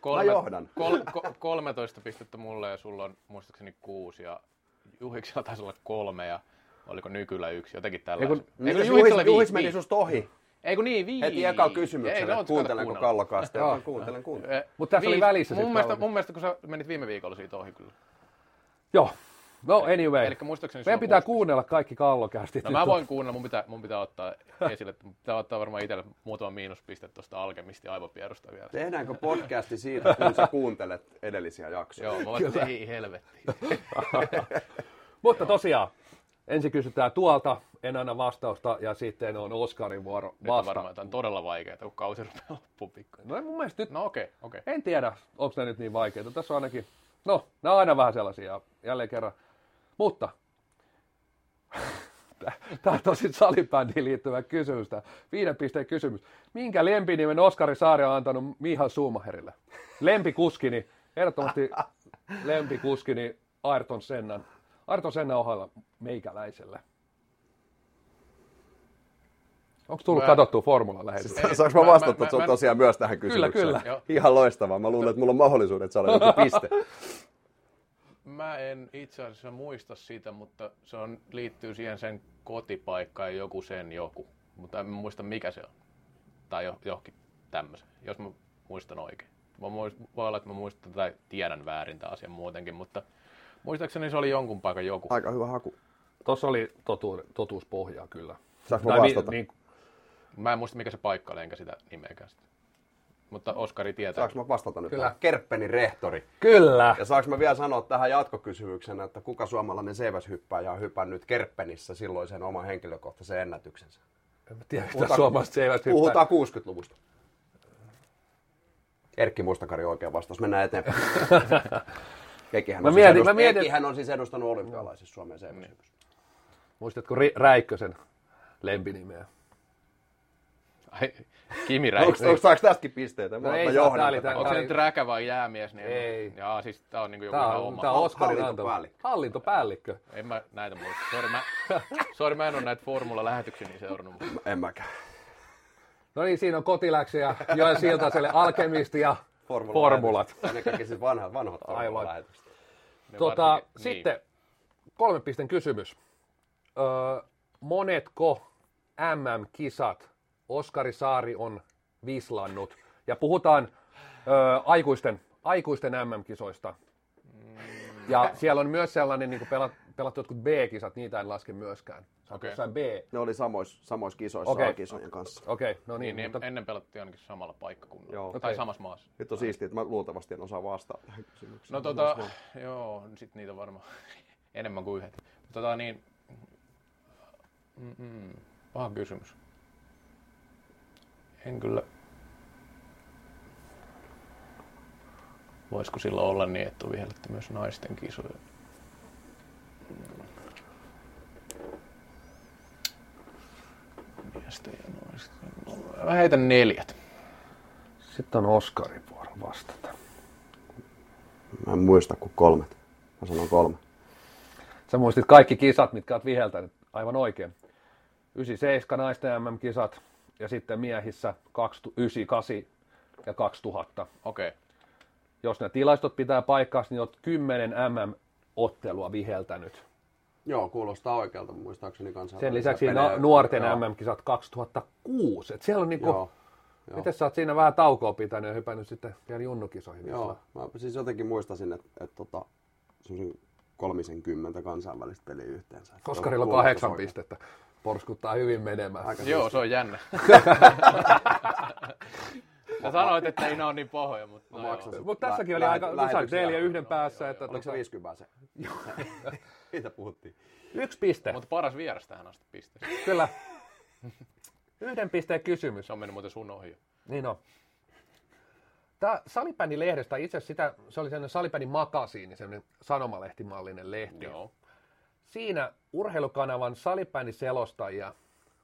Speaker 3: kolme,
Speaker 2: Mä johdan.
Speaker 3: Kol, ko, 13 pistettä mulle ja sulla on muistaakseni kuusi ja Juhiksella taisi olla kolme ja oliko Nykyllä yksi, jotenkin tällainen. Eikö Juhiksella
Speaker 2: Juhis, meni susta ohi.
Speaker 3: Ei kun niin, viisi.
Speaker 2: Heti eka
Speaker 3: no,
Speaker 2: että kuuntelenko kallokasta.
Speaker 1: Joo.
Speaker 2: Kuuntelen, kuuntelen.
Speaker 3: Eh,
Speaker 1: Mut tässä oli välissä
Speaker 3: mun mielestä, mun mielestä, kun sä menit viime viikolla siitä ohi kyllä.
Speaker 1: Joo. No anyway.
Speaker 3: Elikkä muistaakseni
Speaker 1: Meidän pitää kuunnella kaikki kallokästit.
Speaker 3: No mä voin kuunnella, mun pitää, mun pitää ottaa esille, että mun pitää ottaa varmaan itselle muutama miinuspiste tuosta alkemisti aivopierusta vielä.
Speaker 2: Tehdäänkö podcasti siitä, kun sä kuuntelet edellisiä jaksoja?
Speaker 3: Joo, mä voin, ei helvetti.
Speaker 1: Mutta tosiaan, ensin kysytään tuolta, en anna vastausta, ja sitten on Oskarin vuoro
Speaker 3: Nyt on varmaan, että on todella vaikeaa, kun kausi rupeaa loppuun pikkuinen.
Speaker 1: No ei mun mielestä nyt,
Speaker 3: No okei, okay, okei. Okay.
Speaker 1: en tiedä, onko ne nyt niin vaikeita. Tässä on ainakin, no, nämä on aina vähän sellaisia, jälleen kerran. Mutta, tämä on tosi salibändiin liittyvä kysymys, tämä viiden pisteen kysymys. Minkä lempinimen Oskari Saari on antanut Miha Schumacherille? Lempikuskini, ehdottomasti lempikuskini Ayrton Sennan. Ayrton Sennan ohella meikäläiselle. Onko tullut
Speaker 3: Mä-
Speaker 1: katsottua Formula lähetys?
Speaker 3: Ei,
Speaker 2: Saanko mä
Speaker 3: mä-
Speaker 2: vastata
Speaker 3: mä-
Speaker 2: mä,
Speaker 3: mä-
Speaker 2: tosiaan myös tähän kysymykseen?
Speaker 1: kyllä.
Speaker 3: Joo.
Speaker 2: Ihan loistavaa. Mä luulen, että mulla on mahdollisuudet saada joku piste.
Speaker 3: Mä en itse asiassa muista sitä, mutta se on, liittyy siihen sen kotipaikkaan ja joku sen joku. Mutta en mä muista mikä se on. Tai jo, johonkin tämmöisen, jos mä muistan oikein. Mä muist, voi olla, että mä muistan tai tiedän väärin tämän asian muutenkin, mutta muistaakseni se oli jonkun paikan joku.
Speaker 2: Aika hyvä haku.
Speaker 1: Tuossa oli totu, totuuspohjaa kyllä.
Speaker 2: Saanko mä vastata?
Speaker 1: niin,
Speaker 3: Mä en muista mikä se paikka oli, enkä sitä nimeäkään sitä. Mutta Oskari tietää.
Speaker 2: Saanko mä vastata nyt?
Speaker 1: Kyllä.
Speaker 2: tähän? Kerppeni rehtori.
Speaker 1: kyllä.
Speaker 2: Ja saanko mä vielä sanoa tähän jatkokysymyksenä, että kuka suomalainen seiväshyppääjä on hypännyt Kerppenissä silloisen oman henkilökohtaisen ennätyksensä?
Speaker 1: En mä tiedä, mitä
Speaker 2: Puhutaan-
Speaker 1: suomalaiset eivät hyppää.
Speaker 2: Puhutaan 60-luvusta. Erkki Mustakari oikea vastaus. Mennään eteenpäin. Kekihän
Speaker 1: Mä
Speaker 2: on,
Speaker 1: mietin-
Speaker 2: siis
Speaker 1: mä
Speaker 2: edust-
Speaker 1: mietin-
Speaker 2: Kekihän on siis edustanut olympialaisissa Suomen seiväshypyssä.
Speaker 1: Muistatko Ri- Räikkösen lempinimeä?
Speaker 3: Ai, Kimi Räikkönen.
Speaker 2: onko, saako tästäkin pisteitä? Mä,
Speaker 1: No ei
Speaker 2: mä
Speaker 1: saa,
Speaker 2: johdan
Speaker 1: tää oli tää-
Speaker 3: Onko se nyt räkä vai jäämies? Niin
Speaker 1: Ei.
Speaker 3: Jaa, siis tää on niinku joku ihan
Speaker 1: on,
Speaker 3: oma.
Speaker 1: tää on Oskarin anto.
Speaker 2: Hallintopäällikkö.
Speaker 1: Hallintopäällikkö.
Speaker 3: En mä näitä muista. Sori, mä, sorry, mä en ole näitä formula-lähetyksiä niin seurannut. mutta-
Speaker 2: En mäkään.
Speaker 1: No niin, siinä on kotiläksyjä Joel Siltaselle alkemisti ja formulat.
Speaker 2: Ennen kaikkea siis vanhat, vanhat
Speaker 1: Aivan.
Speaker 2: lähetykset.
Speaker 3: Ne
Speaker 1: Tota,
Speaker 3: varsinkin-
Speaker 1: sitten kolme pisten kysymys. Öö, monetko MM-kisat Oskari Saari on vislannut? Ja puhutaan öö, aikuisten, aikuisten MM-kisoista. Ja siellä on myös sellainen, niin kuin pelat, pelattu jotkut B-kisat, niitä en laske myöskään. Sä okay. B.
Speaker 2: Ne oli samoissa, samoissa kisoissa
Speaker 1: Okei.
Speaker 2: A-kisojen kanssa.
Speaker 1: Okei, okay, no niin.
Speaker 3: Niin,
Speaker 1: mutta,
Speaker 3: ennen pelattiin ainakin samalla paikkakunnalla.
Speaker 2: Joo.
Speaker 3: Tai
Speaker 1: Okei.
Speaker 3: samassa maassa.
Speaker 2: Nyt on siistiä, että mä luultavasti en osaa vastata tähän kysymykseen.
Speaker 3: No tota, joo, sit niitä varmaan enemmän kuin yhdet. Tota niin, mm, paha kysymys. En kyllä... Voisiko sillä olla niin, että on vihelletty myös naisten kisoja? Miesten ja naisten. Mä heitän neljät.
Speaker 1: Sitten on Oskarin vuoro vastata.
Speaker 2: Mä en muista kuin kolmet. Mä sanon kolme.
Speaker 1: Sä muistit kaikki kisat, mitkä oot viheltänyt aivan oikein. 97 naisten MM-kisat ja sitten miehissä 98 ja 2000.
Speaker 3: Okei. Okay.
Speaker 1: Jos ne tilastot pitää paikkaansa, niin oot 10 MM-ottelua viheltänyt.
Speaker 2: Joo, kuulostaa oikealta muistaakseni kanssa.
Speaker 1: Sen lisäksi na- nuorten MM-kisat 2006. Et siellä on niinku,
Speaker 2: Joo. Joo.
Speaker 1: miten sä oot siinä vähän taukoa pitänyt ja hypännyt sitten vielä junnukisoihin?
Speaker 2: Joo, mä siis jotenkin muistasin, että, että tota, semmoisen kolmisen kymmentä kansainvälistä peliä yhteensä. Että
Speaker 1: Oskarilla on kahdeksan pistettä. Porskuttaa hyvin menemään.
Speaker 2: Aika
Speaker 3: Joo, se on jännä. Sä sanoit, että ei ne ole niin pahoja, mutta no
Speaker 2: maksan
Speaker 3: joo.
Speaker 1: Mutta tässäkin oli aika,
Speaker 2: lähetyksiä.
Speaker 1: sä olit neljä yhden päässä. Että
Speaker 2: Oliko se
Speaker 1: tota,
Speaker 2: 50 se? Siitä puhuttiin.
Speaker 1: yksi piste,
Speaker 3: Mutta paras vieras tähän asti piste.
Speaker 1: kyllä. Yhden pisteen kysymys.
Speaker 3: Se on mennyt muuten sun ohi.
Speaker 1: Niin on. Tämä Salibändin lehdestä, itse asiassa sitä, se oli sellainen Salibändin makasiini, sellainen sanomalehtimallinen lehti.
Speaker 3: Joo.
Speaker 1: Siinä urheilukanavan Salibändin selostajia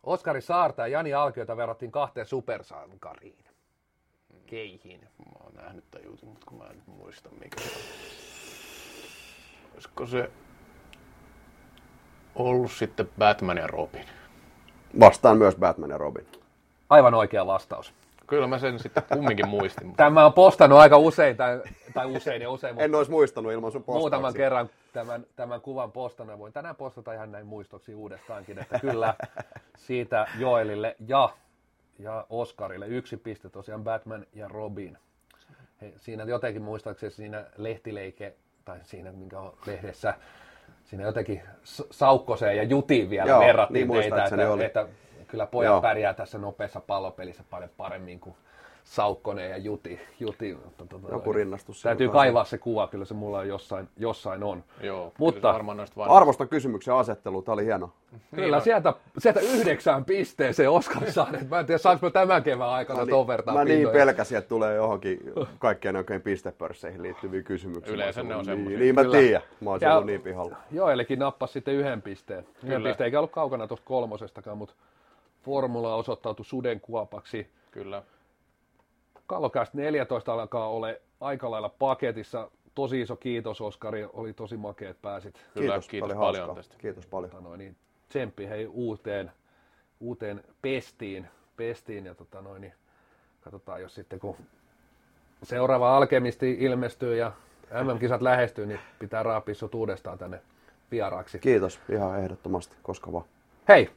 Speaker 1: Oskari Saarta ja Jani Alkiota verrattiin kahteen supersankariin. Keihin.
Speaker 3: Mä oon nähnyt tämän jutun, mutta kun mä en nyt muista mikä se on. Olisiko se ollut sitten Batman ja Robin?
Speaker 2: Vastaan myös Batman ja Robin.
Speaker 1: Aivan oikea vastaus.
Speaker 3: Kyllä mä sen sitten kumminkin muistin.
Speaker 1: Tämä on postannut aika usein, tai, tai usein ja usein,
Speaker 2: En olisi muistanut ilman sun postauksia.
Speaker 1: muutaman kerran tämän, tämän kuvan postana. Voin tänään postata ihan näin muistoksi uudestaankin, että kyllä siitä Joelille ja, ja Oskarille yksi piste tosiaan Batman ja Robin. He, siinä jotenkin muistaakseni siinä lehtileike, tai siinä minkä on lehdessä, siinä jotenkin Saukkoseen ja Jutiin vielä
Speaker 2: Joo,
Speaker 1: verrattiin
Speaker 2: niin
Speaker 1: teitä,
Speaker 2: muistaakseni
Speaker 1: että,
Speaker 2: oli.
Speaker 1: että kyllä pojat
Speaker 2: Joo.
Speaker 1: pärjää tässä nopeassa pallopelissä paljon paremmin kuin Saukkonen ja Juti. Juti mutta, tota,
Speaker 2: Joku rinnastus siinä
Speaker 1: Täytyy kaivaa se kuva, kyllä se mulla jossain, jossain on.
Speaker 3: Joo,
Speaker 1: Mutta-.
Speaker 2: Arvostan kysymyksen asettelu, tämä oli hieno.
Speaker 1: Kyllä sieltä, sieltä yhdeksään pisteeseen Oskari saaneet. Mä en tiedä, saanko mä tämän kevään aikana ton vertaan
Speaker 2: mä niin
Speaker 1: pintoja.
Speaker 2: pelkäsin, että tulee johonkin kaikkien oikein pistepörsseihin liittyviä kysymyksiä.
Speaker 3: Yleensä
Speaker 2: Mä
Speaker 3: ne on semmosia.
Speaker 2: Niin, niin mä tiedän. Mä olisin
Speaker 1: Ja-
Speaker 2: ollut niin pihalla.
Speaker 1: Joellekin nappasi sitten yhden pisteen. Yhden pisteen, eikä ollut kaukana tuosta kolmosestakaan, mutta formula osoittautui sudenkuopaksi.
Speaker 3: Kyllä.
Speaker 1: Kallokast 14 alkaa ole aika lailla paketissa. Tosi iso kiitos Oskari, oli tosi makea, että pääsit
Speaker 3: Kyllä,
Speaker 2: Kiitos,
Speaker 3: kiitos
Speaker 2: oli
Speaker 3: paljon
Speaker 2: hauskaa.
Speaker 3: tästä.
Speaker 2: Kiitos paljon.
Speaker 1: tota noin, niin tsemppi hei uuteen, uuteen pestiin, pestiin ja tota noin, niin katsotaan, jos sitten kun seuraava alkemisti ilmestyy ja MM-kisat lähestyy, niin pitää raapia sut uudestaan tänne vieraaksi.
Speaker 2: Kiitos, ihan ehdottomasti, koska vaan.
Speaker 1: Hei,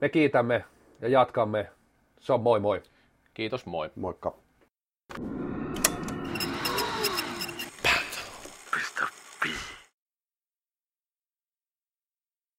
Speaker 1: me kiitämme ja jatkamme. Se on moi moi.
Speaker 3: Kiitos, moi.
Speaker 2: Moikka. you